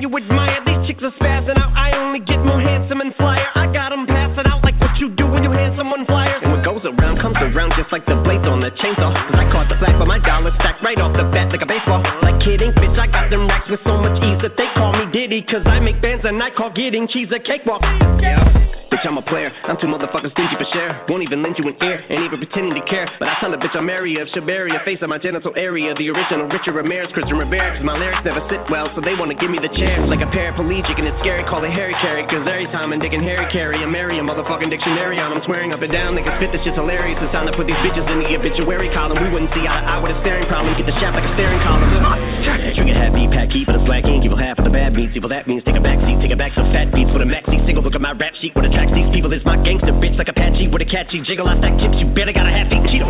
you admire. These chicks are spazzing out. I only get more handsome and flyer. I got got 'em passing out like what you do when you hand someone flyers. And what goes around comes around just like the blades on the chainsaw. Cause I caught but my dollar stacked right off the bat like a baseball. Like kidding, bitch, I got them racks with so much ease that they call me Diddy. Cause I make bands and I call getting cheese a cakewalk. Yeah. Bitch, I'm a player. I'm too motherfucking stingy for share. Won't even lend you an ear, ain't even pretending to care. But I tell the bitch I'm Mary of Shabaria, face of my genital area. The original Richard Ramirez, Christian Rivera. Cause my lyrics never sit well, so they wanna give me the chair. Like a paraplegic, and it's scary, call it Harry Carry. Cause every time I'm digging Harry Carry, I'm Mary, a motherfucking dictionary on. I'm swearing up and down, niggas spit this shit's hilarious. It's time to put these bitches in the obituary column. We wouldn't see eye to eye with a staring problem. Get the shaft like a staring column. Trigger happy, pack, keep it a slack ink. Evil half of the bad means. Evil that means take a back seat, take a back some fat beats with a maxi single. Look at my rap sheet with a tax. These people is my gangster bitch like Apache with a catchy jiggle. I stack chips, you better got a half eat Cheeto.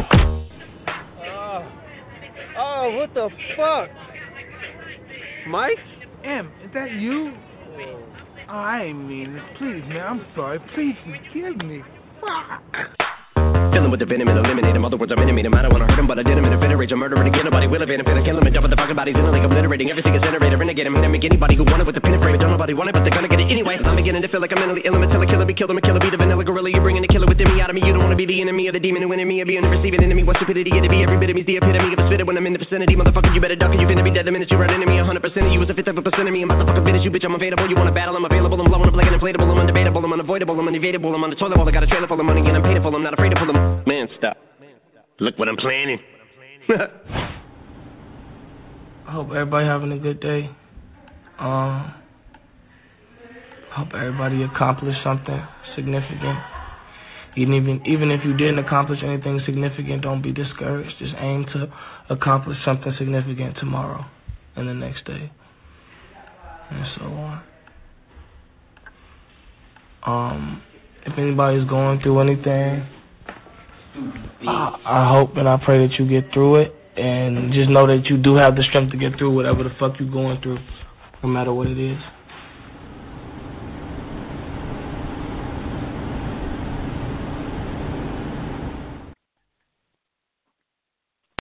Oh, oh, what the fuck? Mike? M, is that you? Oh, I ain't mean this. Please, man, I'm sorry. Please forgive me. Fuck. Filling with the venom and eliminate him. Other words, I'm intimate him. I don't wanna hurt him, but I did him in a of rage. I'm murdering again. Nobody will evade him. Finna kill him and dump the fucking bodies in a lake, obliterating everything is generated. Renegade him. Hit him, make anybody who want it with a pin and frame. Don't nobody want it, but they're gonna get it anyway. I'm beginning to feel like I'm mentally ill. I'm a killer, be killed. I'm a killer, be the vanilla gorilla. You're bringing the killer within me out of me. You don't wanna be the enemy of the demon who in me. Or being the receiving enemy. What stupidity it to be? Every bit of me's the epitome of a spitter when I'm in the vicinity. Motherfucker, you better duck or you finna be dead the minute you run into me. 100% of you is a fifth of a percent of me. I'm about to fucking finish you, bitch. I'm available. You wanna battle? I'm available. I'm blowing up like an inflatable. I'm undebatable. I'm unavoidable. I'm unevadable. I'm on the toilet bowl. I got a trailer full of money and I'm paid. I'm not afraid to pull them. Man, stop. Look what I'm planning. I hope everybody having a good day. Um, hope everybody accomplished something significant. Even even even if you didn't accomplish anything significant, don't be discouraged. Just aim to accomplish something significant tomorrow and the next day, and so on. Um, if anybody's going through anything, I, I hope and I pray that you get through it, and just know that you do have the strength to get through whatever the fuck you're going through, no matter what it is.